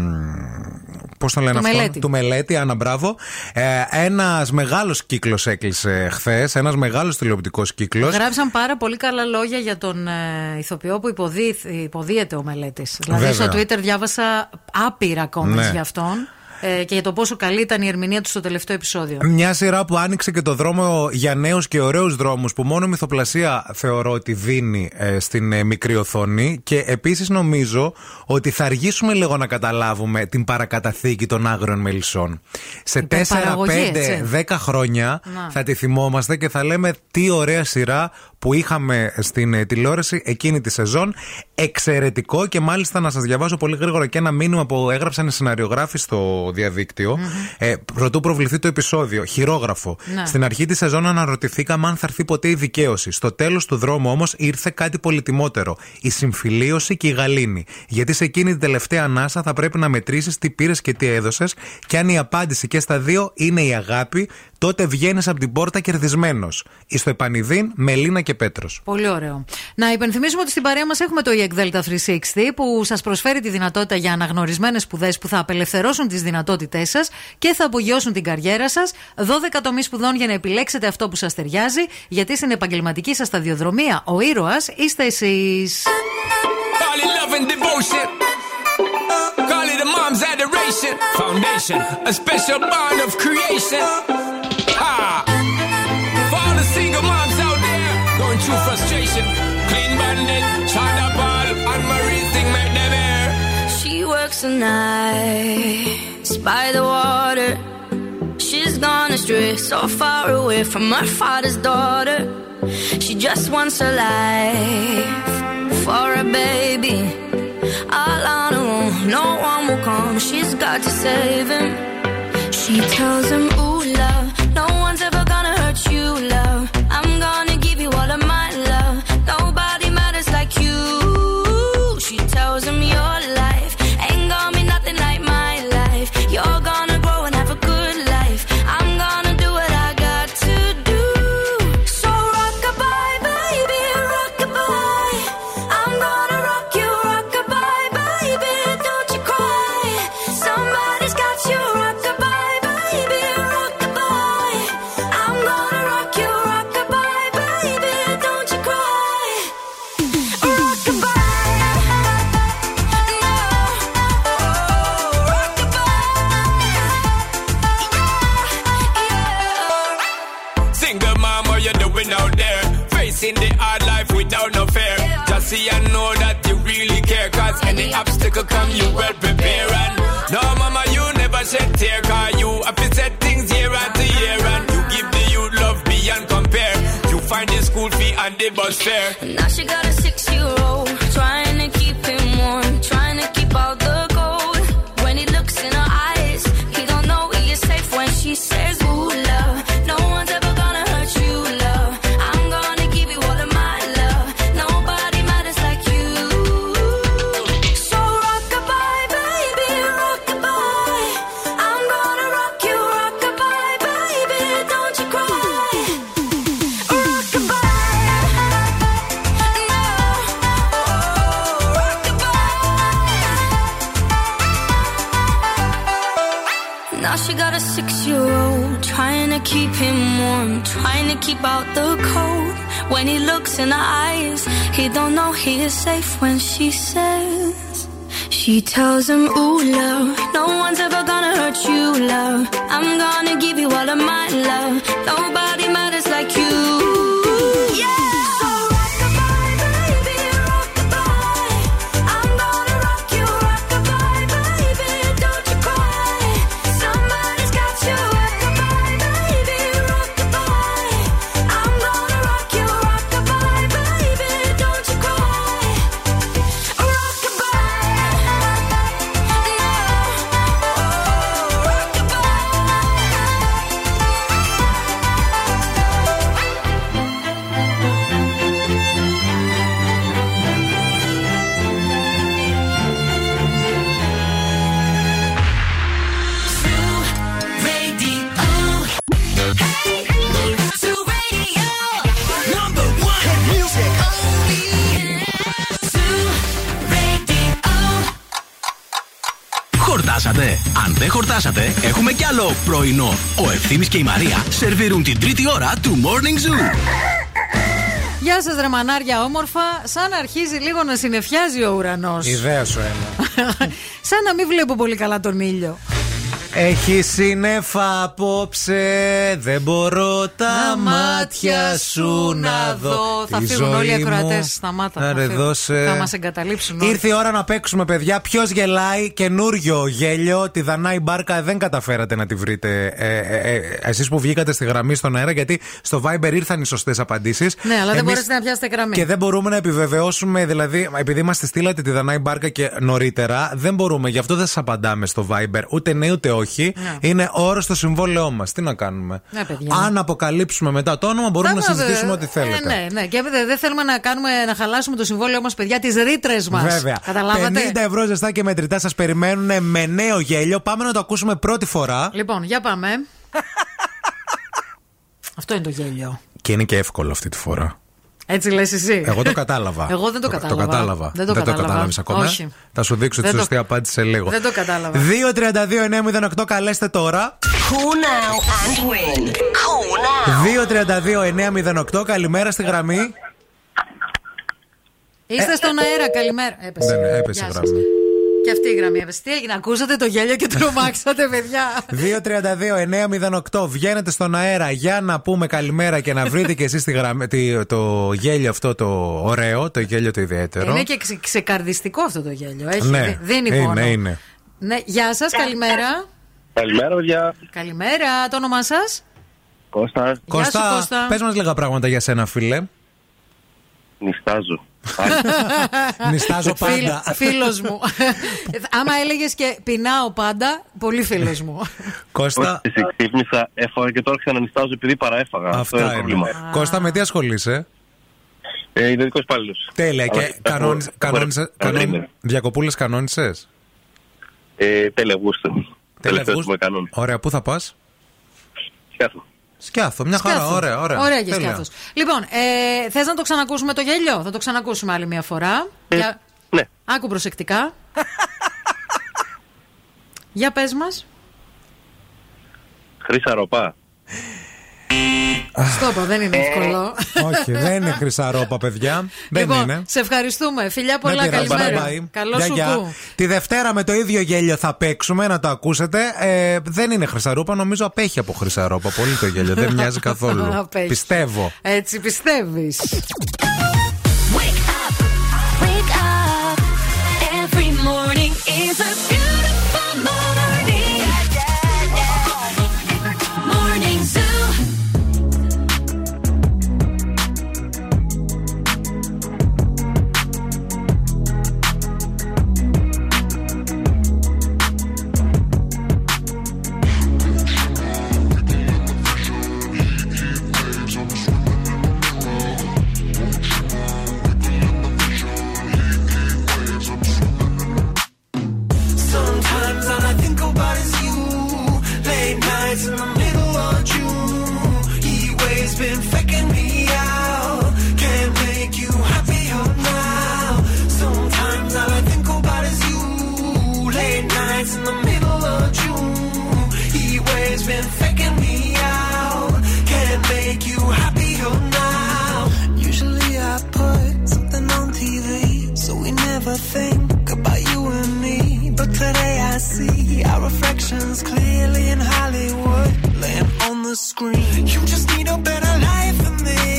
Πώς τον λένε Του αυτό, Μελέτη. του Μελέτη, Άννα, μπράβο. Ε, ένας μεγάλος κύκλος έκλεισε χθες. Ένας μεγάλος τηλεοπτικός κύκλος. Γράψαν πάρα πολύ καλά λόγια για τον ε, ηθοποιό που υποδί, υποδίεται ο μελέτης. Δηλαδή Βέβαια. στο Twitter διάβασα άπειρα comments Ναι. για αυτόν ε, και για το πόσο καλή ήταν η ερμηνεία του στο τελευταίο επεισόδιο. Μια σειρά που άνοιξε και το δρόμο για νέους και ωραίους δρόμους που μόνο η μυθοπλασία θεωρώ ότι δίνει ε, στην ε, μικρή οθόνη. Και επίσης νομίζω ότι θα αργήσουμε λίγο να καταλάβουμε την παρακαταθήκη των άγριων μελισσών. Σε 4, 5, Υπερπαραγωγή, έτσι. 10 χρόνια Να. θα τη θυμόμαστε και θα λέμε τι ωραία σειρά που είχαμε στην ε, τηλεόραση εκείνη τη σεζόν. Εξαιρετικό και μάλιστα να σας διαβάσω πολύ γρήγορα και ένα μήνυμα που έγραψαν οι σεναριογράφοι στο διαδικτυο Ε, πρωτού προβληθεί το επεισόδιο. Χειρόγραφο. Ναι. Στην αρχή της σεζόν αναρωτηθήκαμε αν θα έρθει ποτέ η δικαίωση. Στο τέλος του δρόμου όμως ήρθε κάτι πολυτιμότερο. Η συμφιλίωση και η γαλήνη. Γιατί σε εκείνη την τελευταία ανάσα θα πρέπει να μετρήσεις τι πήρες και τι έδωσες. Και αν η απάντηση και στα δύο είναι η αγάπη, τότε βγαίνεις από την πόρτα κερδισμένος. Στο επανειδήν, Μελίνα και Πέτρος. Πολύ ωραίο. Να υπενθυμίσουμε ότι στην παρέα μας έχουμε το EEC Delta 360 που σας προσφέρει τη δυνατότητα για αναγνωρισμένες σπουδές που θα απελευθερώσουν τις δυνατότητές σας και θα απογειώσουν την καριέρα σας. 12 τομεί σπουδών για να επιλέξετε αυτό που σας ταιριάζει, γιατί στην επαγγελματική σας σταδιοδρομία ο ήρωας είστε εσείς. Call it love and devotion. Call it a mom's adoration. Foundation, a special bond of creation. For all the single moms out there going through frustration. Clean bandit, China ball, and Marie thing make them air. She works the nights by the water. She's gone astray, so far away from her father's daughter. She just wants a life for a baby. All on her own, no one will come. She's got to save him. She tells him, Ooh, love, obstacle come, you well prepare. And no, mama, you never shed tear. Cause you have set things year after year. And you give the youth love beyond compare. You find the school fee and the bus fare. Now she got a safe when she says, She tells him, Ooh, love, no one's ever gonna hurt you, love. I'm gonna give you all of my love. Nobody πρωινό. Ο Ευθύμης και η Μαρία σερβίρουν την τρίτη ώρα του Morning Zoo. Γεια σας, ρε μανάρια όμορφα. Σαν αρχίζει λίγο να συνεφιάζει ο ουρανός. Ιδέας σου ένας. Σαν να μην βλέπω πολύ καλά τον ήλιο. Έχει σύννεφα απόψε, δεν μπορώ τα μάτια σου να δω. Θα Τη φύγουν όλοι οι ζωή μου. ακροατέ. Σταμάτα. Άρε, θα, φύγουν. δώσε. θα μας εγκαταλείψουν. όλοι. Ήρθε η ώρα να παίξουμε, παιδιά. Ποιος γελάει, καινούριο γέλιο. Τη Δανάη Μπάρκα δεν καταφέρατε να τη βρείτε ε, ε, ε, εσείς που βγήκατε στη γραμμή στον αέρα, γιατί στο Viber ήρθαν οι σωστές απαντήσεις. Ναι, αλλά δεν μπορέσετε να πιάσετε γραμμή. Και δεν μπορούμε να επιβεβαιώσουμε, δηλαδή, επειδή μα τη στείλατε τη Δανάη Μπάρκα και νωρίτερα, δεν μπορούμε, γι' αυτό δεν σας απαντάμε στο Viber, ούτε ναι ούτε όχι. Ναι. Είναι όρος στο συμβόλαιό μας. Τι να κάνουμε; Ναι, παιδιά. Αν αποκαλύψουμε μετά το όνομα, μπορούμε να Θα μας- συζητήσουμε ό,τι ε, θέλετε. ναι, ναι. Και δεν δεν θέλουμε να, κάνουμε, να χαλάσουμε το συμβόλαιο μας, παιδιά, τις ρήτρες μας. Βέβαια. Καταλάβατε; 50 ευρώ ζεστά και μετρητά σας περιμένουν με νέο γέλιο. Πάμε να το ακούσουμε πρώτη φορά. Λοιπόν, για πάμε. Αυτό είναι το γέλιο. Και είναι και εύκολο αυτή τη φορά. Έτσι λες εσύ; Εγώ το κατάλαβα. Εγώ δεν το Το κατάλαβα. κατάλαβα. Δεν το κατάλαβα. κατάλαβες ακόμα. Όχι. Θα σου δείξω τη Δεν το- σωστή απάντηση σε λίγο. Δεν το κατάλαβα. 232-908 καλέστε τώρα. Call now and win. Call now. 232-908 καλημέρα στη γραμμή. Είστε στον αέρα, καλημέρα. Έπεσε. Δεν έπεσε Γεια η σας. γραμμή. Και αυτή η γραμμή έπεσε. Τι έγινε, ακούσατε το γέλιο και τρομάξατε, παιδιά. 232-908 βγαίνετε στον αέρα για να πούμε καλημέρα και να βρείτε και εσείς τη γραμμή, τη- το γέλιο αυτό το ωραίο, το γέλιο το ιδιαίτερο. Είναι και ξε- ξεκαρδιστικό αυτό το γέλιο. Έχει, ναι, δι- δίνει είναι, πόνο. είναι. Ναι, γεια σας, καλημέρα. Καλημέρα, παιδιά. Καλημέρα, το όνομά σας; Κώστα. Κώστα, σου, Κώστα. πες μας λίγα πράγματα για σένα φίλε. Νιστάζω. Νιστάζω πάντα. Φίλος μου. Άμα έλεγες και πεινάω πάντα, πολύ φίλος μου. Κώστα, Όχι, ξύπνησα, έφαγα και τώρα ξανανιστάζω επειδή παραέφαγα. Αυτό είναι αυτά το είναι. πρόβλημα. Κώστα, με τι ασχολείσαι; Ε, Ιδιωτικός υπάλληλος. Τέλεια. Και κανόνισε. κανόνισε κανόν, Διακοπούλες κανόνισες; Ε, Τελεγούστε. Τελευταίος Τελεβούς. που με κανόν. Ωραία, πού θα πας; Σκιάθο. Σκιάθο, μια χαρά, Σκιάθο. ωραία, ωραία. Ωραία και Τέλεια. σκιάθος. Λοιπόν, ε, θες να το ξανακούσουμε το γέλιο; Θα το ξανακούσουμε άλλη μια φορά. Για... ναι. Άκου προσεκτικά. Για πες μας. Χρήσα ροπά. Στο είπα, δεν είναι εύκολο. Όχι, δεν είναι χρυσαρόπα, παιδιά. Δεν λοιπόν, είναι. σε ευχαριστούμε. Φιλιά Δεν πολλά, πειράζει, καλημέρα. bye bye. Καλό Γεια, σου γεια. κου. Τη Δευτέρα με το ίδιο γέλιο θα παίξουμε, να το ακούσετε. Ε, δεν είναι χρυσαρούπα, νομίζω απέχει από χρυσαρόπα. Πολύ το γέλιο, δεν μοιάζει καθόλου. Απέχει. Πιστεύω. Έτσι πιστεύεις. Wake up. Every morning is a screen. You just need a better life than this.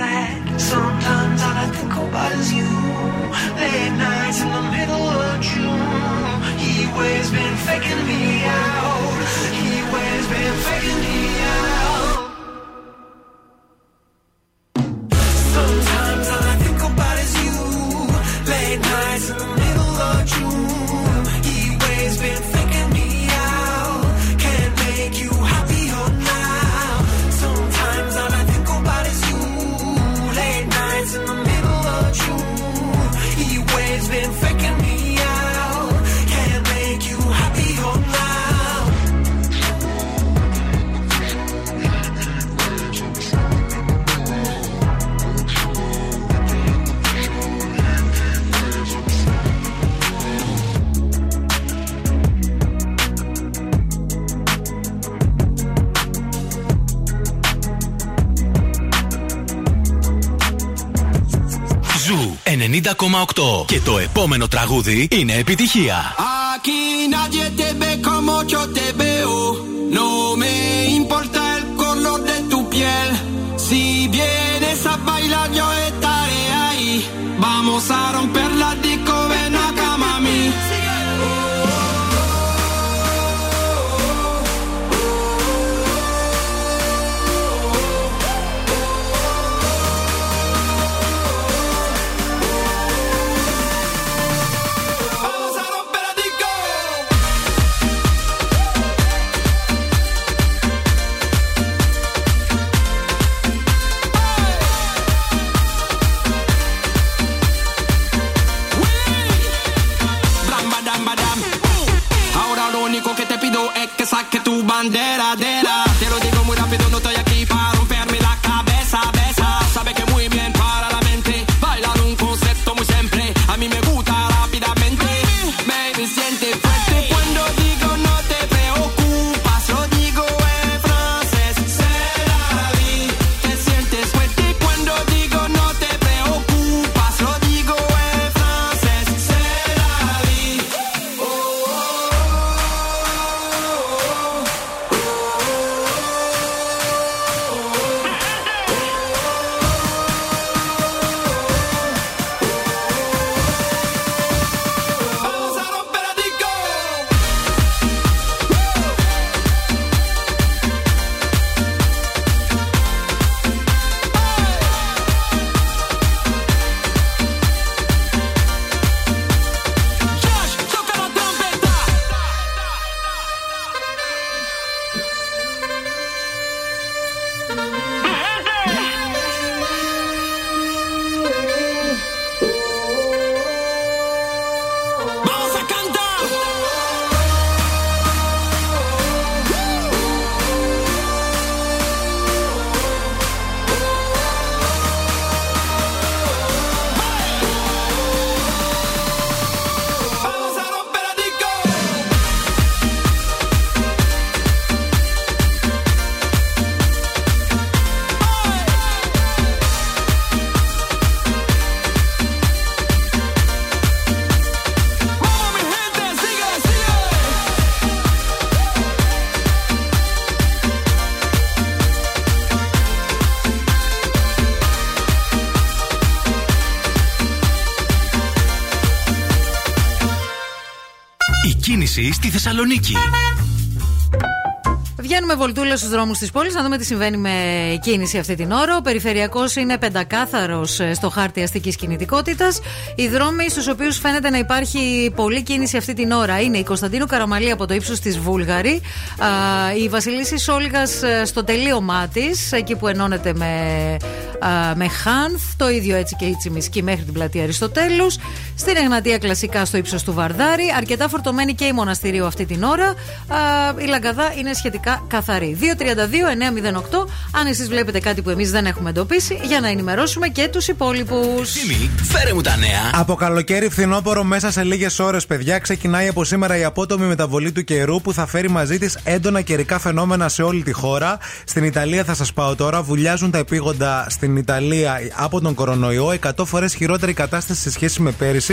Unsaid. Sometimes all I think about is you. Late nights in the middle of June. He waves been faking me out. Και το επόμενο τραγούδι είναι επιτυχία. Aquí nadie te ve como yo te veo. No me importa el color de tu piel. Si vienes a bailar, yo estaré ahí. Vamos a romper la Βγαίνουμε βολτούλα στου δρόμους της πόλης να δούμε τι συμβαίνει με κίνηση αυτή την ώρα. Ο περιφερειακός είναι πεντακάθαρος στο χάρτη αστικής κινητικότητας. Οι δρόμοι στους οποίους φαίνεται να υπάρχει πολλή κίνηση αυτή την ώρα είναι η Κωνσταντίνου Καραμαλή από το ύψος της Βούλγαρη, α, η Βασιλίσης Σόλγα στο τελείωμά της, εκεί που ενώνεται με, α, με Χάνθ, το ίδιο έτσι και η Τσιμισκή μέχρι την πλατεία Αριστοτέλους. Στην Εγνατία κλασικά στο ύψος του Βαρδάρη. Αρκετά φορτωμένη και η μοναστηρίου αυτή την ώρα. Α, η Λαγκαδά είναι σχετικά καθαρή. 232-908. Αν εσείς βλέπετε κάτι που εμείς δεν έχουμε εντοπίσει, για να ενημερώσουμε και τους υπόλοιπους. Φέρε μου τα νέα. Από καλοκαίρι φθινόπωρο μέσα σε λίγες ώρες, παιδιά, ξεκινάει από σήμερα η απότομη μεταβολή του καιρού που θα φέρει μαζί της έντονα καιρικά φαινόμενα σε όλη τη χώρα. Στην Ιταλία θα σας πάω τώρα, βουλιάζουν τα επίγοντα στην στην Ιταλία από τον κορονοϊό. 100 φορές χειρότερη κατάσταση σε σχέση με πέρυσι.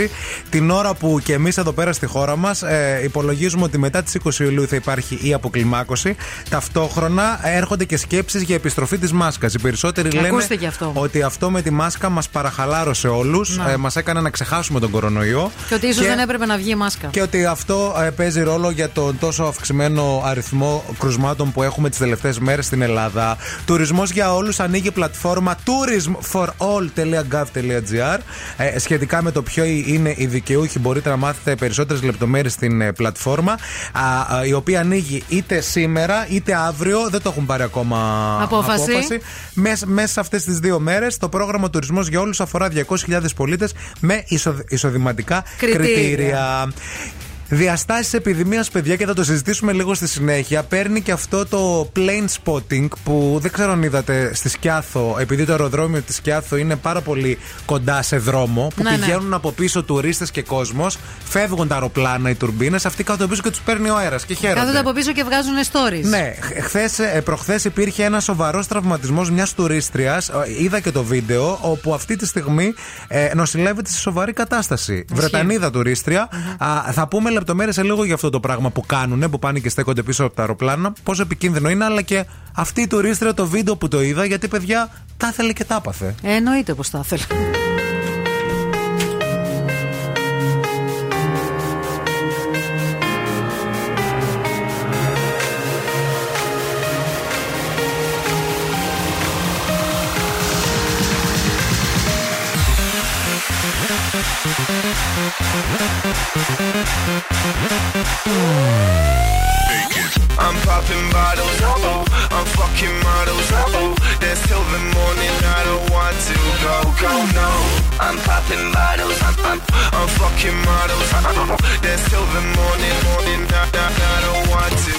Την ώρα που και εμείς εδώ πέρα στη χώρα μας ε, υπολογίζουμε ότι μετά τις 20 Ιουλίου θα υπάρχει η αποκλιμάκωση. Ταυτόχρονα έρχονται και σκέψεις για επιστροφή της μάσκας. Οι περισσότεροι λένε Ακούστε και αυτό. ότι αυτό με τη μάσκα μας παραχαλάρωσε όλους. Να. Ε, μας έκανε να ξεχάσουμε τον κορονοϊό. Και ότι ίσως δεν έπρεπε να βγει η μάσκα. Και ότι αυτό ε, παίζει ρόλο για τον τόσο αυξημένο αριθμό κρουσμάτων που έχουμε τις τελευταίες μέρες στην Ελλάδα. Τουρισμός για όλους ανοίγει πλατφόρμα tourismforall.gov.gr. Ε, σχετικά με το ποιο είναι οι δικαιούχοι, μπορείτε να μάθετε περισσότερες λεπτομέρειες στην ε, πλατφόρμα. Α, α, η οποία ανοίγει είτε σήμερα είτε αύριο. Δεν το έχουν πάρει ακόμα Απόφαση. Μες- μέσα σε αυτές τις δύο μέρες το πρόγραμμα Τουρισμός για όλους αφορά 200.000 πολίτες με εισο- εισοδηματικά Κριτήρια. κριτήρια. Διαστάσεις επιδημίας, παιδιά, και θα το συζητήσουμε λίγο στη συνέχεια. Παίρνει και αυτό το plane spotting που δεν ξέρω αν είδατε στη Σκιάθο, επειδή το αεροδρόμιο της Σκιάθο είναι πάρα πολύ κοντά σε δρόμο, που Ναι, ναι. πηγαίνουν από πίσω τουρίστες και κόσμος, φεύγουν τα αεροπλάνα, οι τουρμπίνες, αυτοί κάτω από πίσω και τους παίρνει ο αέρας και χαίρονται. Κάθονται από πίσω και βγάζουν stories. Ναι, χθες, ε, προχθές υπήρχε ένα σοβαρός τραυματισμός μιας τουρίστριας. Είδα και το βίντεο, όπου αυτή τη στιγμή ε, νοσηλεύεται σε σοβαρή κατάσταση. Βρετανίδα τουρίστρια. Α, θα πούμε λεπτομέρειες σε λίγο για αυτό το πράγμα που κάνουν, που πάνε και στέκονται πίσω από τα αεροπλάνα. Πόσο επικίνδυνο είναι, αλλά και αυτή η τουρίστρια το βίντεο που το είδα, γιατί παιδιά τα ήθελε και τα έπαθε. Ε, εννοείται πως θα ήθελα. Bottles, oh, I'm fucking models, oh, dance till the morning, I don't want to go, go, no. I'm popping bottles, I'm, I'm, I'm fucking models, oh, dance till the morning, morning, I, I, I don't want to.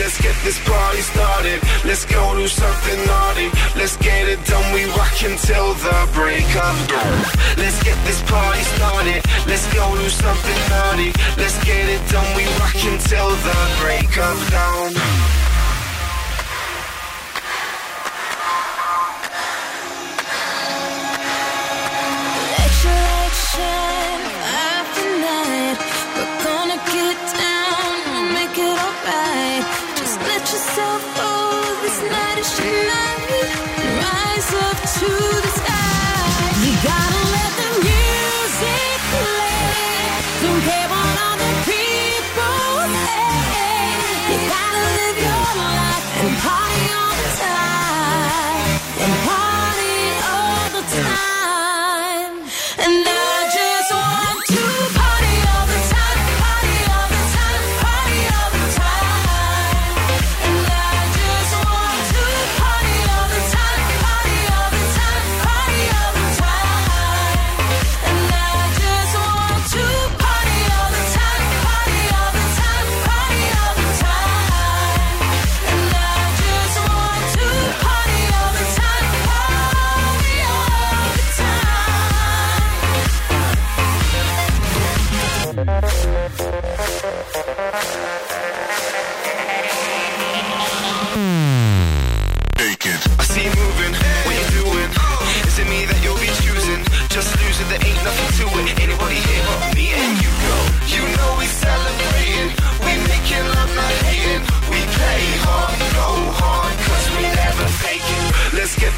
Let's get this party started, let's go do something naughty, let's get it done, we rock until the break of dawn. Let's get this party started, let's go do something naughty, let's get it done, we rock until the break of dawn.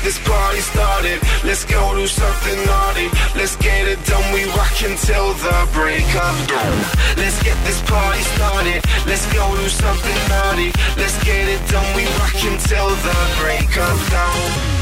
This party started, let's go do something naughty. Let's get it done, we rock until the break of dawn. Let's get this party started, let's go do something naughty. Let's get it done, we rock until the break of dawn.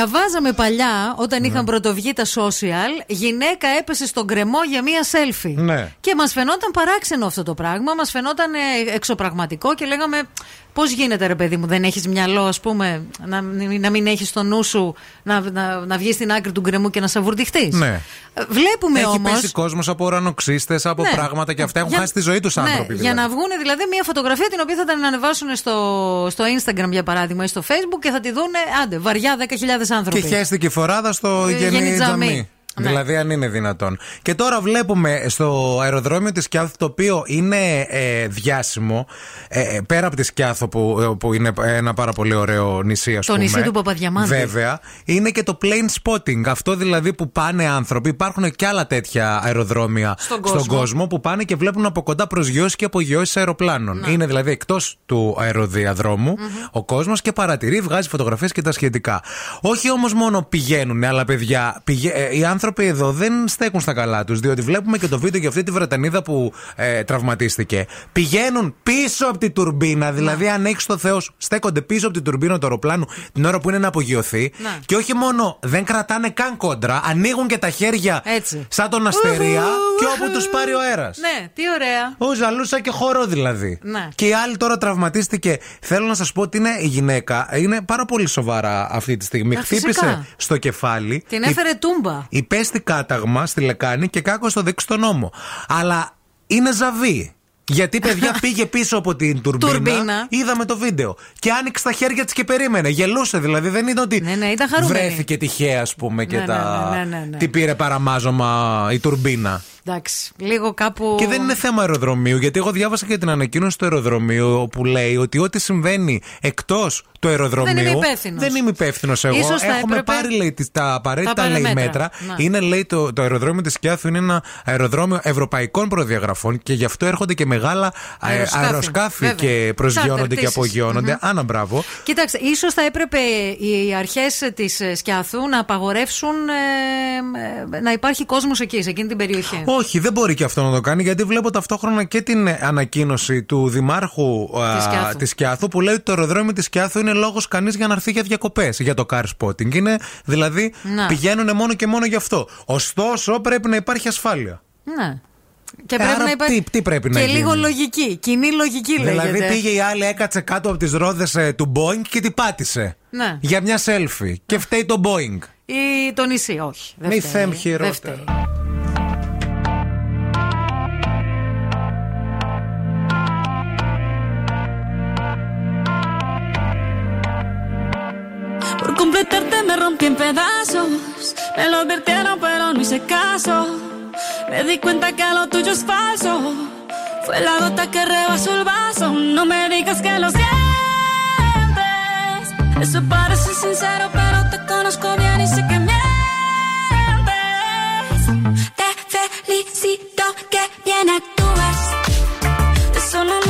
Διαβάζαμε παλιά, όταν είχαν πρωτοβγεί τα social, γυναίκα έπεσε στον κρεμό για μία selfie. Ναι. Και μας φαινόταν παράξενο αυτό το πράγμα, μας φαινόταν ε, εξωπραγματικό και λέγαμε πώς γίνεται ρε παιδί μου, δεν έχεις μυαλό, ας πούμε, να, να μην έχεις στο νου σου να, να, να βγεις στην άκρη του γκρεμού και να σαβουρτιχτεί. Ναι. Βλέπουμε Έχει όμω. πέσει κόσμος από ουρανοξύστες, από Ναι. πράγματα και αυτά έχουν Για- χάσει τη ζωή τους Ναι, άνθρωποι. Για δηλαδή. να βγουν δηλαδή μια φωτογραφία την οποία θα την ανεβάσουν στο, στο Instagram για παράδειγμα ή στο Facebook και θα τη δούνε άντε βαριά 10.000 άνθρωποι. Και χέστηκε η φοράδα στο Ε, Γενή Γενή Τζαμί. Τζαμί. Ναι. Δηλαδή, αν είναι δυνατόν. Και τώρα βλέπουμε στο αεροδρόμιο της Σκιάθο, το οποίο είναι ε, διάσημο, ε, ε, πέρα από τη Σκιάθο, που, ε, που είναι ένα πάρα πολύ ωραίο νησί, ας Το πούμε. νησί του Παπαδιαμάντη. Βέβαια. Είναι και το plane spotting. Αυτό δηλαδή που πάνε άνθρωποι. Υπάρχουν και άλλα τέτοια αεροδρόμια Στον κόσμο. που πάνε και βλέπουν από κοντά προσγειώσει και απογειώσει αεροπλάνων. Ναι. Είναι δηλαδή εκτός του αεροδιαδρομου ο κόσμος και παρατηρεί, βγάζει φωτογραφίες και τα σχετικά. Όχι όμως μόνο πηγαίνουν, αλλά παιδιά, πηγα... ε, οι άνθρωποι άνθρωποι εδώ δεν στέκουν στα καλά τους. Διότι βλέπουμε και το βίντεο για αυτή τη Βρετανίδα που ε, τραυματίστηκε. Πηγαίνουν πίσω από τη τουρμπίνα, δηλαδή αν έχεις το Θεός, σου, στέκονται πίσω από την τουρμπίνα του αεροπλάνου την ώρα που είναι να απογειωθεί. Να. Και όχι μόνο δεν κρατάνε καν κόντρα, ανοίγουν και τα χέρια Έτσι. σαν τον αστερία και όπου τους πάρει ο αέρας. Ναι, τι ωραία. Ο ζαλούσα και χορό δηλαδή. Ναι. Και η άλλη τώρα τραυματίστηκε. Θέλω να σας πω ότι είναι η γυναίκα. Είναι πάρα πολύ σοβαρά αυτή τη στιγμή. Α, Χτύπησε φυσικά. στο κεφάλι. Την έφερε τούμπα. Υπέστη κάταγμα στη λεκάνη και κάκο στο δεξί στο νόμο. Αλλά είναι ζαβή. Γιατί παιδιά πήγε πίσω από την τουρμπίνα. Τουρμπίνα. Είδαμε το βίντεο. Και άνοιξε τα χέρια της και περίμενε. Γελούσε δηλαδή. Δεν είναι ότι Ναι, ναι, ήταν χαρούμενη. βρέθηκε τυχαία, ας πούμε, και Ναι, τα. ναι, ναι, ναι, ναι. Τι πήρε παραμάζωμα η τουρμπίνα. Εντάξει, λίγο κάπου. Και δεν είναι θέμα αεροδρομίου, γιατί εγώ διάβασα και την ανακοίνωση του αεροδρομίου που λέει ότι ό,τι συμβαίνει εκτός του αεροδρομίου. Δεν είμαι υπεύθυνος. Δεν είμαι υπεύθυνος εγώ. Ίσως θα Έχουμε έπρεπε πάρει λέει, τις- τα απαραίτητα τα λέει, παραμέτρα. μέτρα. Να. Είναι λέει το, το αεροδρόμιο της Κιάθου είναι ένα αεροδρόμιο ευρωπαϊκών προδιαγραφών και γι' αυτό έρχονται και μεγάλα ε, Αεροσκάφη. αεροσκάφη Βέβαια. και προσγειώνονται Τσάρτερ και πτήσεις. απογειώνονται. Μμμ. Άνα, μπράβο. Κοίταξε, ίσως θα έπρεπε οι αρχές της Σκιάθου να απαγορεύσουν ε, ε, να υπάρχει κόσμος εκεί, σε εκείνη την περιοχή. Όχι, δεν μπορεί και αυτό να το κάνει, γιατί βλέπω ταυτόχρονα και την ανακοίνωση του Δημάρχου Της Κιάθου. της Κιάθου που λέει ότι το αεροδρόμιο της Κιάθου είναι λόγος κανείς για να έρθει για διακοπές, για το car spotting. Είναι, δηλαδή Να. πηγαίνουν μόνο και μόνο γι' αυτό. Ωστόσο, πρέπει να υπάρχει ασφάλεια. Ναι. Και Ε, πρέπει άρα να υπάρχει. τι- τι πρέπει να και γίνει; λίγο λογική. Κοινή λογική λέγεται. Δηλαδή πήγε η άλλη, έκατσε κάτω από τις ρόδες του Boeing και την πάτησε. Ναι. Για μια selfie. Και φταίει το Boeing. Ή το νησί, όχι. Δεν Μη φταίει. θέμ Δεν χειρότερα. Rompí en pedazos. Me lo advirtieron, pero no hice caso. Me di cuenta que lo tuyo es falso. Fue la gota que rebasó el vaso. No me digas que lo sientes. Eso parece sincero, pero te conozco bien y sé que mientes. Te felicito que bien actúas. Eso no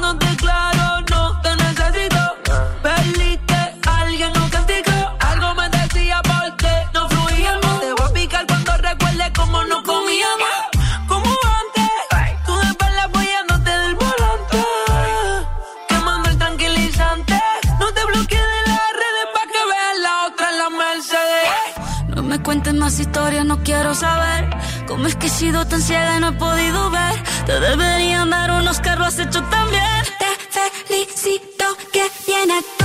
cuentes más historias, no quiero saber cómo es que he sido tan ciega y no he podido ver. Te deberían dar unos carros, has hecho también. Te felicito que bien actúas.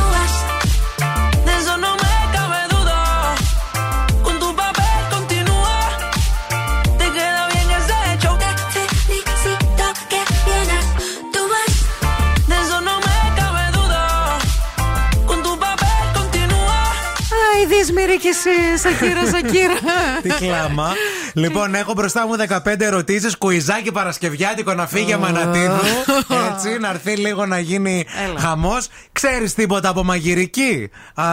Άι, Δύσμηρη κι εσύ, Σακύρα, Σακύρα. Τι κλάμα. λοιπόν, έχω μπροστά μου 15 ερωτήσεις. Κουιζάκι Παρασκευιάτικο να φύγει για Μανατίδου. Έτσι, να έρθει λίγο να γίνει Έλα. χαμός. Ξέρεις τίποτα από μαγειρική; Α,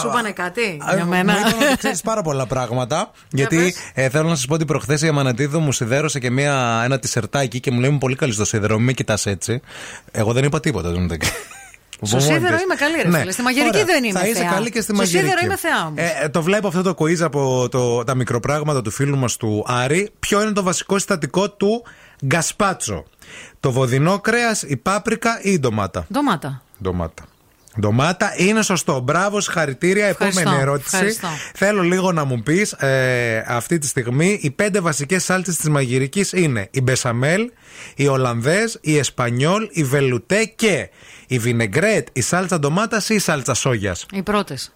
Σου πάνε κάτι α, για μένα; Μου είπαν ότι ξέρεις πάρα πολλά πράγματα. γιατί ε, θέλω να σας πω ότι προχθές η Αμανατίδου μου σιδέρωσε και μια, ένα τισερτάκι και μου λέει: Είμαι πολύ καλή στο σίδερο, μην με κοιτάς έτσι. Εγώ δεν είπα τίποτα. δεν μου τα- Στο σίδερο είμαι καλή, ρε φίλε. Στη μαγειρική Ναι. Ωραία. δεν είμαι Θα είσαι θεά. καλή και στη Στο μαγειρική. σίδερο είμαι θεά όμως. Ε, το βλέπω αυτό το quiz από το, τα μικροπράγματα του φίλου μας του Άρη. Ποιο είναι το βασικό συστατικό του γκασπάτσο; Το βοδινό κρέας, η πάπρικα ή η ντομάτα; Ντομάτα. Ντομάτα. Ντομάτα είναι σωστό. Μπράβο, συγχαρητήρια. Ευχαριστώ, Επόμενη ερώτηση. ευχαριστώ. Θέλω λίγο να μου πεις ε, αυτή τη στιγμή οι πέντε βασικές σάλτσες της μαγειρικής είναι η μπεσαμέλ, η Ολλανδέζ, η Εσπανιόλ, η Βελουτέ και η βινεγκρέτ, η σάλτσα ντομάτας ή η σάλτσα σόγιας; Οι πρώτες.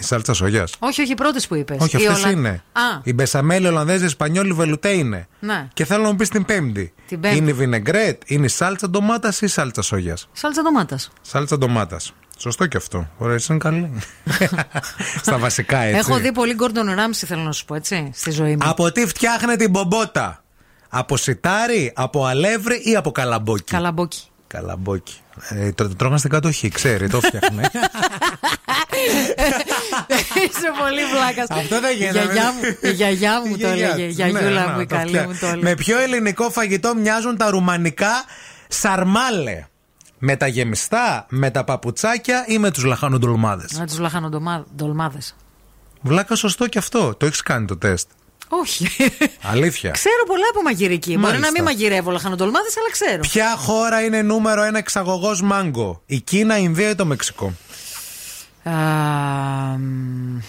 Η σάλτσα σόγιας. Όχι, όχι, οι πρώτες που είπες. Όχι, αυτές είναι. Α, Η μπεσαμέλ, η Ολλανδέζ, η Εσπανιόλ, η Βελουτέ είναι. ναι. Και θέλω να μου πεις την πέμπτη. Την πέμπτη. Είναι η βινεγκρέτ, είναι η σάλτσα ντομάτας ή η σάλτσα σόγιας; Σάλτσα ντομάτας. Σάλτσα ντομάτας. Σωστό και αυτό. Ωραία, εσύ είναι καλή. Στα βασικά έτσι. Έχω δει πολύ Gordon Ramsay, θέλω να σου πω, έτσι, στη ζωή μου. Από τι φτιάχνεται η μπομπότα; Από σιτάρι, από αλεύρι ή από καλαμπόκι; Καλαμπόκι. Καλαμπόκι. Ε, το, το τρώγαν στην κατοχή, ξέρει, το φτιάχνε. Είσαι πολύ βλάκας. Αυτό δεν γίνεται. Η γιαγιά μου, η γιαγιά μου το γιαγιά έλεγε. Η της. γιαγιούλα Ναι, μου, να, η το καλή φτιά- μου το έλεγε. Με ποιο ελληνικό φαγητό μοιάζουν τα ρουμανικά σαρμάλε; Με τα γεμιστά, με τα παπουτσάκια ή με τους λαχανοντολμάδες; Με τους λαχανοντολμάδε. Βλάκα, σωστό και αυτό. Το έχεις κάνει το τεστ. Όχι. Αλήθεια. Ξέρω πολλά από μαγειρική. Μπορεί Μάλιστα. να μην μαγειρεύω λαχανοντολμάδε, αλλά ξέρω. Ποια χώρα είναι νούμερο ένα εξαγωγός μάγκο, η Κίνα, η Ινδία ή το Μεξικό; Α, μ, η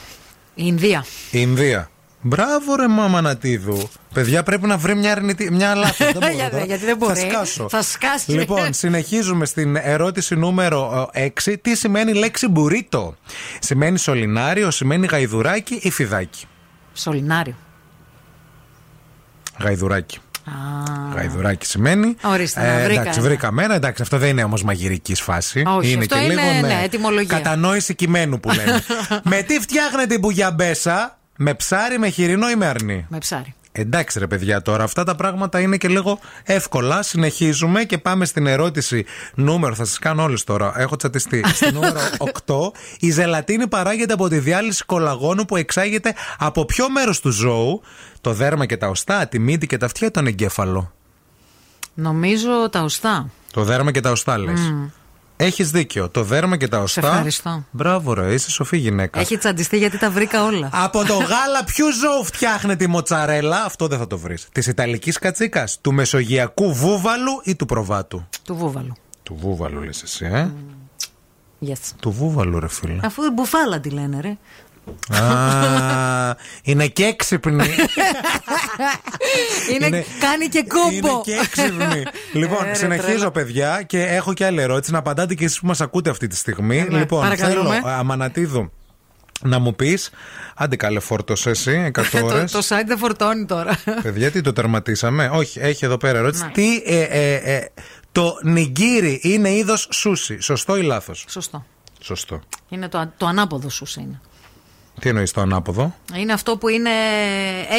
Ινδία. Η Ινδία. Μπράβο ρε μάμα Νατίδου. Παιδιά πρέπει να βρει μια, αρνητή, μια λάθος. δεν μπορώ Για- τώρα. γιατί δεν μπορεί. Θα σκάσω. Θα σκάσει. Λοιπόν, συνεχίζουμε στην ερώτηση νούμερο 6. Τι σημαίνει η λέξη μπουρίτο; Σημαίνει σωληνάριο, σημαίνει γαϊδουράκι ή φιδάκι; Σολινάριο. Γαϊδουράκι. Α, Γαϊδουράκι σημαίνει. Ορίστε, να βρήκα εντάξει, ένα. βρήκαμε ένα. Εντάξει, αυτό δεν είναι όμως μαγειρικής φάση. Όχι, είναι αυτό και είναι, λίγο ναι, ετυμολογία. Κατανόηση κειμένου που λένε. με τι φτιάχνετε η μπουγιαμπέσα, με ψάρι, με χοιρινό ή με αρνί; με ψάρι. Εντάξει ρε παιδιά τώρα αυτά τα πράγματα είναι και λίγο εύκολα. Συνεχίζουμε και πάμε στην ερώτηση νούμερο. Θα σας κάνω όλες τώρα. Έχω τσατιστεί. Στη νούμερο 8 Η ζελατίνη παράγεται από τη διάλυση κολαγόνου Που εξάγεται από ποιο μέρος του ζώου; Το δέρμα και τα οστά Τη μύτη και τα αυτιά ή τον εγκέφαλο; Νομίζω τα οστά. Το δέρμα και τα οστά λες. Μμ. Έχεις δίκιο Το δέρμα και τα οστά ευχαριστώ. Μπράβο ρε είσαι σοφή γυναίκα Έχει τσαντιστεί γιατί τα βρήκα όλα. Από το γάλα ποιου ζώου φτιάχνεται η μοτσαρέλα, αυτό δεν θα το βρεις. Της Ιταλικής κατσίκας, του Μεσογειακού βούβαλου ή του προβάτου; Του βούβαλου. Του βούβαλου λες εσύ, ε; Yes. Του βούβαλου, ρε φίλε. Αφού δεν μπουφάλα τη λένε, ρε. Α, είναι και έξυπνη. Είναι, Είναι- κάνει και κόμπο. είναι και έξυπνη. λοιπόν, Ε, ρε, συνεχίζω, τρέλα. παιδιά, και έχω και άλλη ερώτηση να απαντάτε και εσείς που μας ακούτε αυτή τη στιγμή. ναι, λοιπόν, παρακαλούμε. θέλω, Αμανατίδου, να μου πεις. Άντε καλέ, φόρτωσε εσύ 100 ώρε. το, το site δεν φορτώνει τώρα. Παιδιά, τι το τερματίσαμε; Όχι, έχει εδώ πέρα ερώτηση. Ναι. Τι, ε, ε, ε, το νιγκύρι είναι είδος σούσι. Σωστό ή λάθος; Σωστό. Σωστό. Είναι το, το ανάποδο σου είναι. Τι εννοείς το ανάποδο; Είναι αυτό που είναι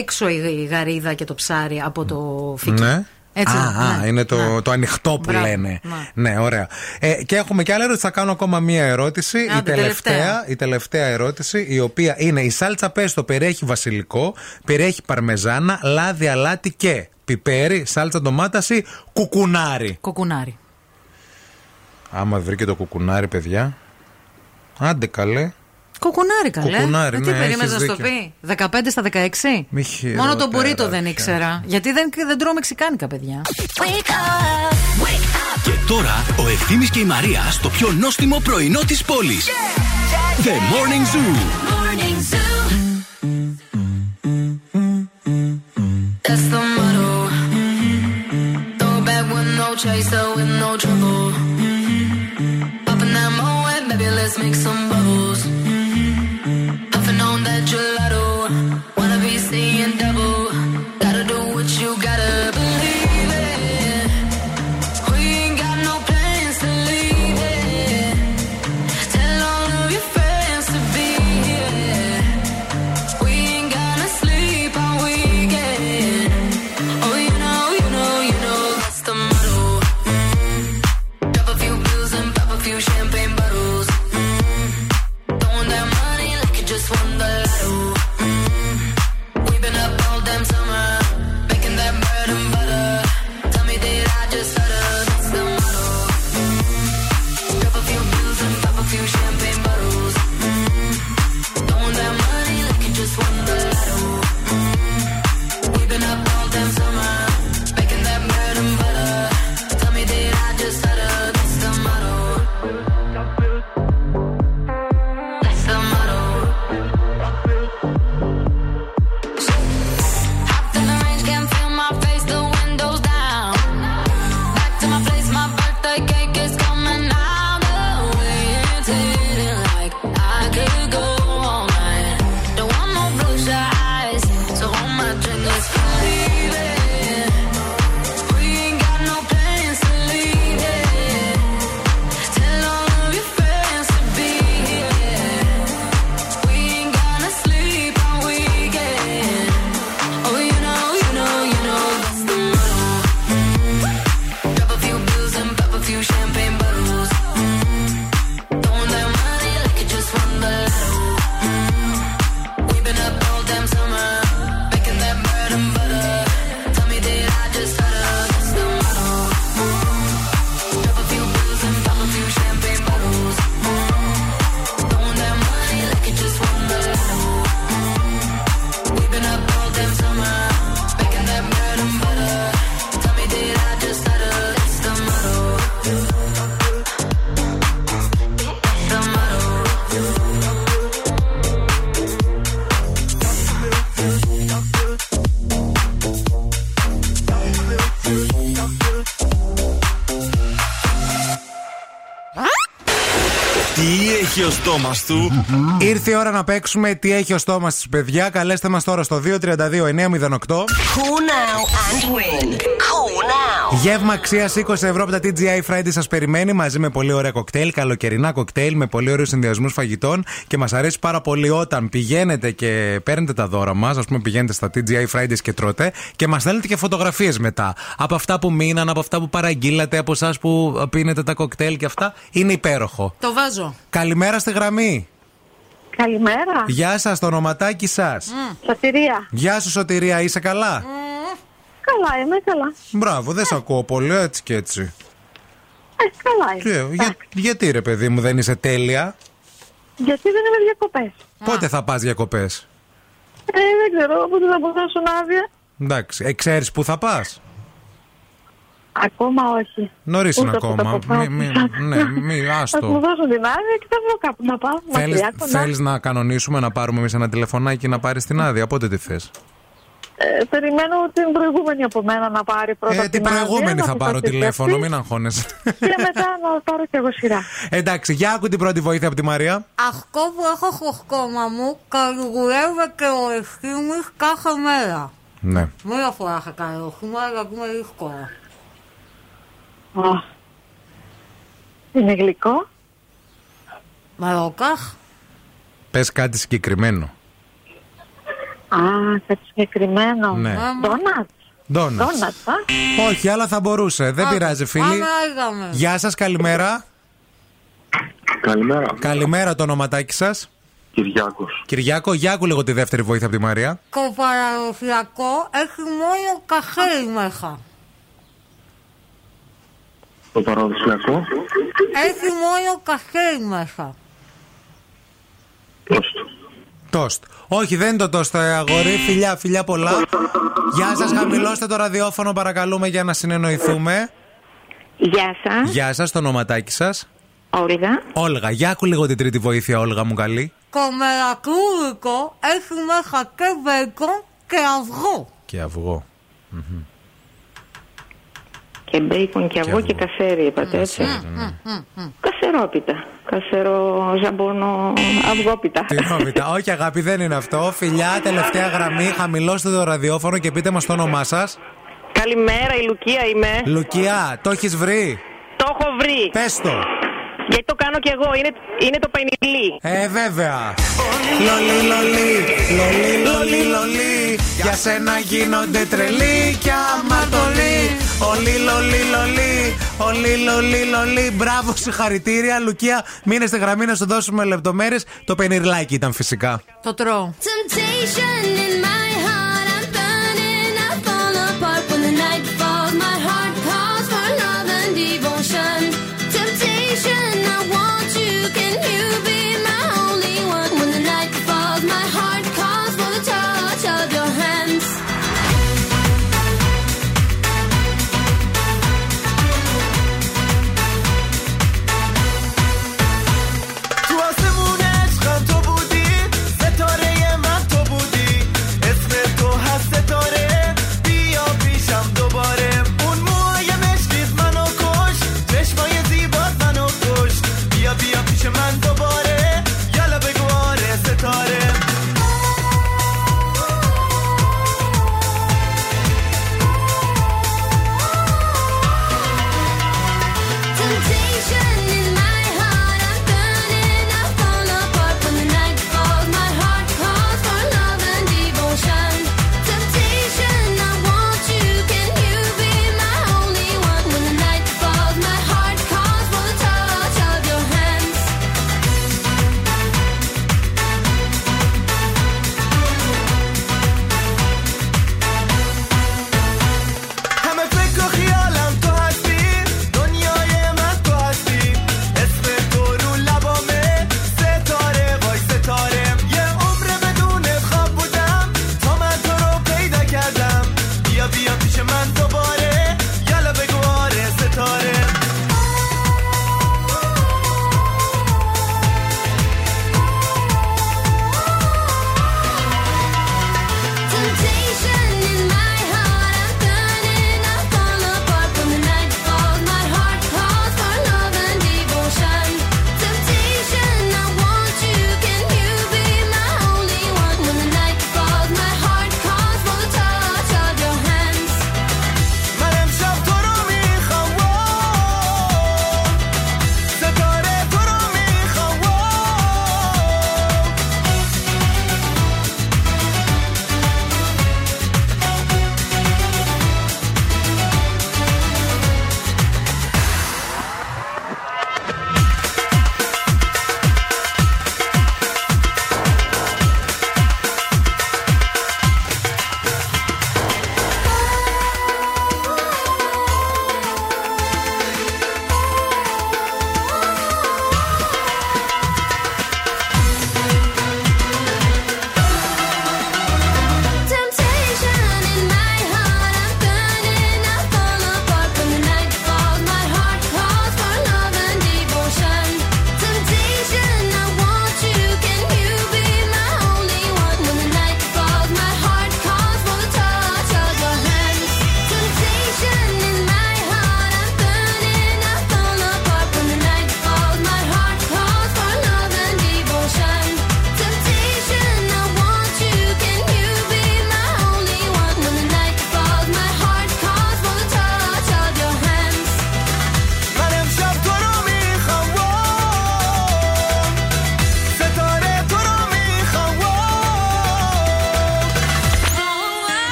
έξω η γαρίδα και το ψάρι από το φύκι. Ναι. Έτσι, α, ναι. α, είναι το, Ναι. το ανοιχτό που Μπράβο, λένε. ναι. Ναι, ωραία. Ε, και έχουμε και άλλη ερώτηση. Θα κάνω ακόμα μία ερώτηση. η, Άντε, τελευταία, τελευταία. η τελευταία ερώτηση, η οποία είναι η σάλτσα πέστο περιέχει βασιλικό, περιέχει παρμεζάνα, λάδι, αλάτι και πιπέρι, σάλτσα ντομάτας ή κουκουνάρι. Κοκουνάρι. Άμα βρήκε το κουκουνάρι, παιδιά. Άντε καλέ. Κοκουνάρι, καλέ. Κοκουνάρι, Ε, ναι, τι περίμενες έχεις να στο δίκιο. πει; 15 στα 16. Μη Μόνο τον χειρότερα μπουρίτο δεν πια. ήξερα. Γιατί δεν, δεν τρώω μεξικάνικα, παιδιά. Και τώρα ο Ευθύμης και η Μαρία στο πιο νόστιμο πρωινό της πόλης. The Morning Zoo. That's the motto. Throw back with no chaser, with no trouble. Popping that moe, baby, let's make some bubbles. Στόμα του. Ήρθε η ώρα να παίξουμε τι έχει ο στόμας της, παιδιά. Καλέστε μας τώρα στο 232-908. Cool now and win. Cool now. Γεύμα αξίας 20 ευρώ από τα TGI Friday σας περιμένει μαζί με πολύ ωραία κοκτέιλ, καλοκαιρινά κοκτέιλ με πολύ ωραίους συνδυασμούς φαγητών και μας αρέσει πάρα πολύ όταν πηγαίνετε και παίρνετε τα δώρα μας. Α πούμε, πηγαίνετε στα TGI Fridays και τρώτε και μας στέλνετε και φωτογραφίες μετά. Από αυτά που μείναν, από αυτά που παραγγείλατε, από εσάς που πίνετε τα κοκτέιλ και αυτά. Είναι υπέροχο. Το βάζω. Καλημέρα στη γραμμή. Καλημέρα. Γεια σας, το ονοματάκι σας. Σωτηρία. Γεια σου, Σωτηρία, είσαι καλά; Καλά είμαι, καλά. Μπράβο, δεν σε ακούω πολύ έτσι και έτσι. Ε, καλά είμαι. Τι, για- γιατί ρε παιδί μου δεν είσαι τέλεια; Γιατί δεν είμαι διακοπές. Πότε θα πας διακοπές; Ε, δεν ξέρω, πότε θα μπορέσω να άδεια. Εντάξει, ε, ξέρεις που θα πας; Ακόμα όχι. Νωρίς είναι Ούτε που ακόμα. το αποφάσισα. Μη, μη, ναι, μη, Θα μου άστο. δώσουν την άδεια και θα βρω κάπου να πάω. Θέλεις, Μακριά, κοντά. θέλεις να κανονίσουμε να πάρουμε εμείς ένα τηλεφωνάκι να πάρεις την άδεια; Πότε τη θες; Ε, περιμένω την προηγούμενη από μένα να πάρει πρώτα Ε, την την άδεια, προηγούμενη να θα πάρω αποφασίσει τηλέφωνο, αυτή μην αγχώνεσαι. Και μετά να πάρω κι εγώ σειρά. Εντάξει, για άκου την πρώτη βοήθεια από τη Μαρία. Αυτό που έχω στο στόμα μου καλυγουρεύεται ο ευθύνης κάθε μέρα. Ναι. Μία φορά θα κάνω σήμερα, αλλά είναι δύσκολα. Α. Είναι γλυκό. Μαροκάχ. Πες κάτι συγκεκριμένο. Α, κάτι συγκεκριμένο. Ναι. Ντόνατ. Ντόνατς. Ντόνατ, α. Όχι, αλλά θα μπορούσε. Δεν πειράζει, φίλοι. Άμα είδαμε. Γεια σας, καλημέρα. Καλημέρα. Καλημέρα το ονοματάκι σας. Κυριάκος. Κυριάκο, για άκου λίγο τη δεύτερη βοήθεια από τη Μαρία. Το παραδοσιακό έχει μόνο καχέρι μέσα. Το παραδοσιακό. Έχει μόνο καχέρι μέσα. Τόστ. Όχι, δεν είναι το τόστ, ε, αγόρι. Φιλιά, φιλιά πολλά. Γεια σας, χαμηλώστε το ραδιόφωνο, παρακαλούμε, για να συνεννοηθούμε. Γεια σας. Γεια σας, το ονοματάκι σας. Όλγα. Όλγα, για άκου λίγο την τρίτη βοήθεια, Όλγα μου καλή. Το μελακρούδικο έχει μέσα και μπέικον και αυγό. Και αυγό. Και μπέικον και αυγό και κασέρι, είπατε έτσι. Κασερόπιτα. Κασερο ζαμπόνο αυγόπιτα. Τι νόμιτα. Όχι, αγάπη, δεν είναι αυτό. Φιλιά, τελευταία γραμμή, χαμηλώστε το ραδιόφωνο και πείτε μας το όνομά σας. Καλημέρα, η Λουκία είμαι. Λουκιά, το έχεις βρει; Το έχω βρει. Πες το. Γιατί το κάνω κι εγώ. Είναι, είναι το πενιλί. Ε, βέβαια. Λολί, λολί, λολί, λολί, λολί. Για σένα γίνονται τρελοί κι άμα το λί. Ολί, λολί, λολί, ολί, λολί, λολί. Μπράβο, συγχαρητήρια, Λουκία. Μείνε στη γραμμή να σου δώσουμε λεπτομέρειες. Το πενιρλάκι ήταν φυσικά. Το τρώω. Temptation in my heart,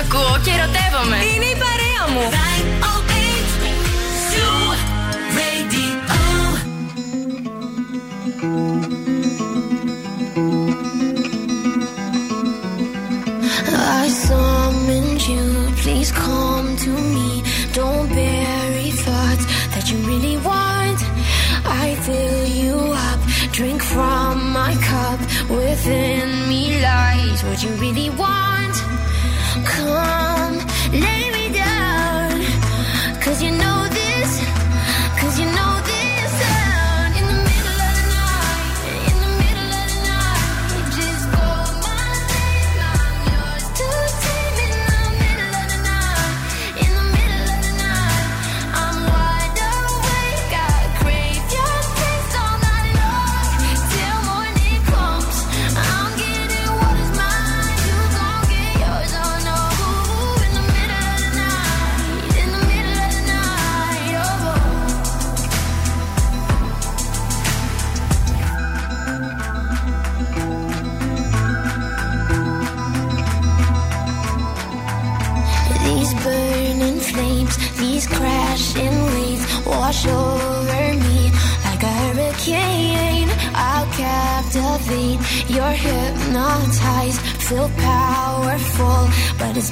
ακούω και ερωτεύομαι. Είναι η παρέα μου. I summoned you, please come to me. Don't bury thoughts that you really want. I fill you up, drink from my cup. Within me lies what you really want come.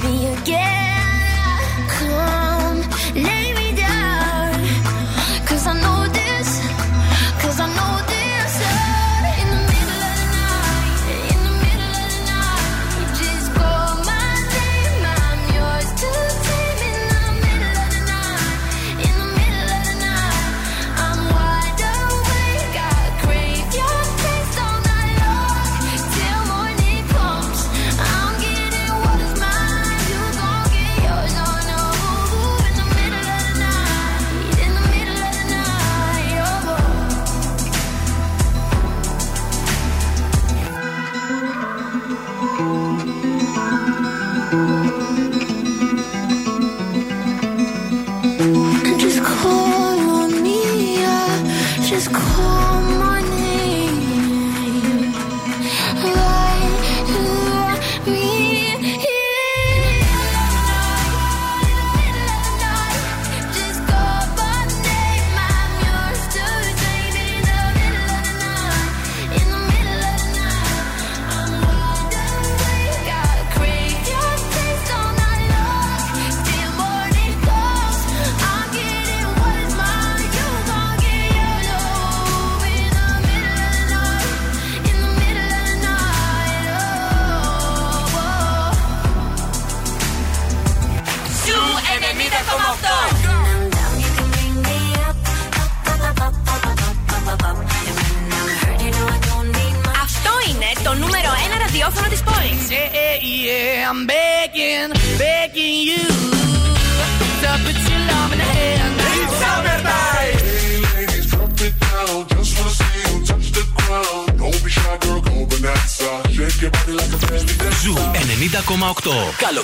me again.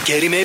Gary May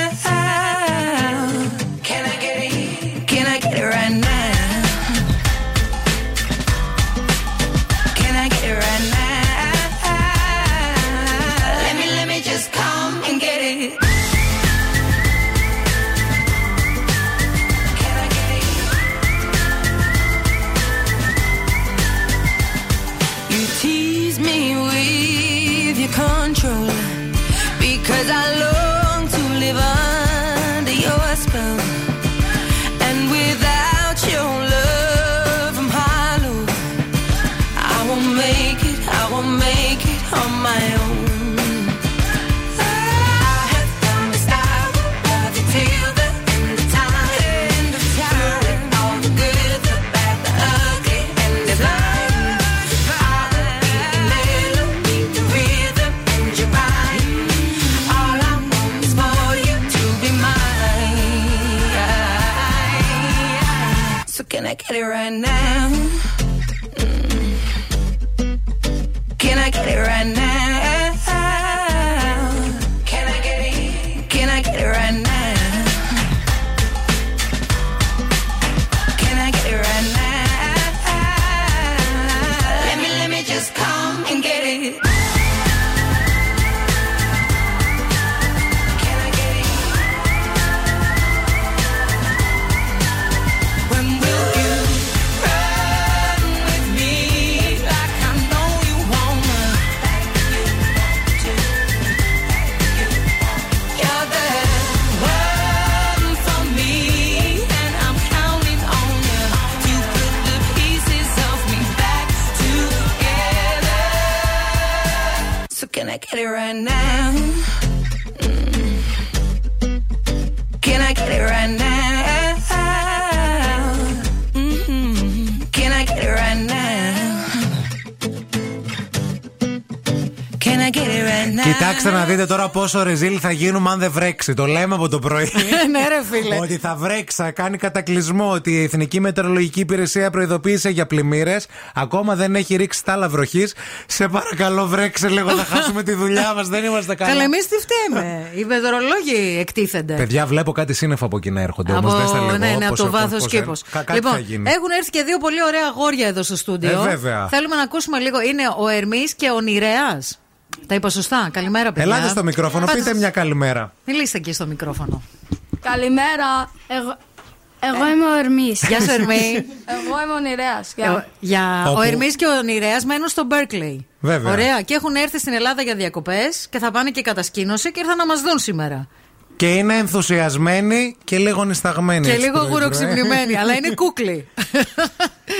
Πόσο ρεζίλ θα γίνουμε αν δεν βρέξει. Το λέμε από το πρωί. ναι, ρε φίλε. ότι θα βρέξει, θα κάνει κατακλυσμό. Ότι η Εθνική Μετεωρολογική Υπηρεσία προειδοποίησε για πλημμύρες. Ακόμα δεν έχει ρίξει τάλα βροχής. Σε παρακαλώ, βρέξε λίγο. Θα χάσουμε τη δουλειά μας. Δεν είμαστε καλά. Καλά, εμείς τι φταίμε. Οι μετεωρολόγοι εκτίθενται. Παιδιά, βλέπω κάτι σύννεφα από εκεί να έρχονται. Όμως δεν στα Από, λέγω ναι, ναι, από πώς το έχουν- βάθος πώς κήπος. έχουν- Κα- κάτι Λοιπόν, θα γίνει. έχουν έρθει και δύο πολύ ωραία αγόρια εδώ στο στούντιο. Ε, βέβαια. Θέλουμε να ακούσουμε λίγο. Είναι ο Ερμής και ο Νηρέας. Τα είπα σωστά. Καλημέρα, παιδιά. Ελάτε στο μικρόφωνο, Πάτε- πείτε μια καλημέρα. Μιλήστε εκεί στο μικρόφωνο. Καλημέρα. Εγώ, εγώ είμαι ο Ερμής. Γεια σου, Ερμή. εγώ είμαι ο Νηρέας. Ε, για... Όπου- Ο Ερμής και ο Νηρέας μένουν στο Berkeley. Βέβαια. Ωραία. Και έχουν έρθει στην Ελλάδα για διακοπές και θα πάνε και κατασκήνωση και ήρθαν να μας δουν σήμερα. Και είναι ενθουσιασμένοι και λίγο νησταγμένοι. και έτσι λίγο το πρωί. γουροξυπνημένοι, αλλά είναι κούκλοι.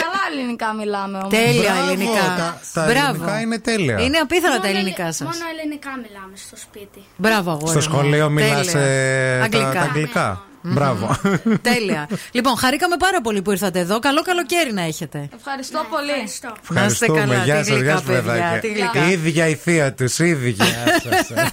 Καλά ελληνικά μιλάμε όμως. Τέλεια Μπράβο, ελληνικά. τα- τα Μπράβο. ελληνικά είναι τέλεια. Είναι απίθανα τα Μόνο ελληνικά ελλη- σας. Μόνο ελληνικά μιλάμε στο σπίτι. Μπράβο, αγόρι. Στο μου. σχολείο μιλάς Τέλεια. τα, Αγγλικά. τα αγγλικά. Μπράβο. Τέλεια. λοιπόν, χαρήκαμε πάρα πολύ που ήρθατε εδώ. Καλό καλοκαίρι να έχετε. Ευχαριστώ πολύ. Να είστε Ευχαριστούμε. καλά. Γεια Τι σας, γλυκά γεια σα, παιδιά, παιδάκια. τι γλυκά. Η ίδια η θεία τους, η ίδια.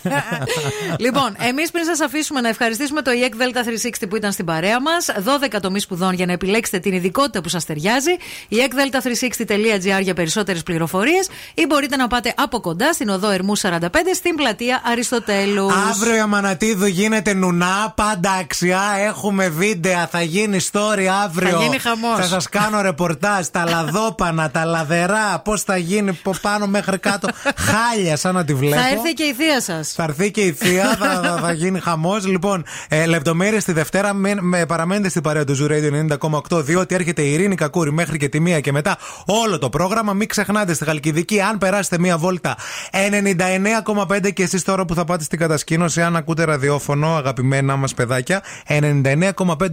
λοιπόν, εμείς πριν σας αφήσουμε να ευχαριστήσουμε το EEC Delta 360 που ήταν στην παρέα μας. 12 τομεί σπουδών για να επιλέξετε την ειδικότητα που σας ταιριάζει. EECDelta360.gr για περισσότερες πληροφορίες ή μπορείτε να πάτε από κοντά στην οδό Ερμού 45 στην πλατεία Αριστοτέλους. Αύριο η Αμανατίδου γίνεται νουνά, πάντα αξιά. Έχουμε βίντεο, θα γίνει story αύριο. Θα γίνει χαμός. Θα σας κάνω ρεπορτάζ. τα λαδόπανα, τα λαδερά. Πώς θα γίνει από πάνω μέχρι κάτω. Χάλια, σαν να τη βλέπω. Θα έρθει και η θεία σας. Θα έρθει και η θεία, θα, θα, θα γίνει χαμός. Λοιπόν, ε, λεπτομέρειες τη Δευτέρα. Μην, με, παραμένετε στην παρέα του Zoo Radio 90,8 διότι έρχεται η Ειρήνη Κακούρη μέχρι και τη μία και μετά όλο το πρόγραμμα. Μην ξεχνάτε στη Χαλκιδική, αν περάσετε μία βόλτα 99,5 και εσείς τώρα που θα πάτε στην κατασκήνωση, αν ακούτε ραδιόφωνο, αγαπημένα μας παιδάκια, 99,5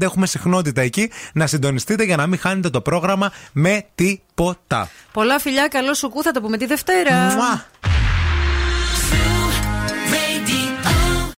έχουμε συχνότητα εκεί. Να συντονιστείτε για να μην χάνετε το πρόγραμμα με τίποτα. Πολλά φιλιά, καλό σου κού, θα τα πούμε τη Δευτέρα. Μουα.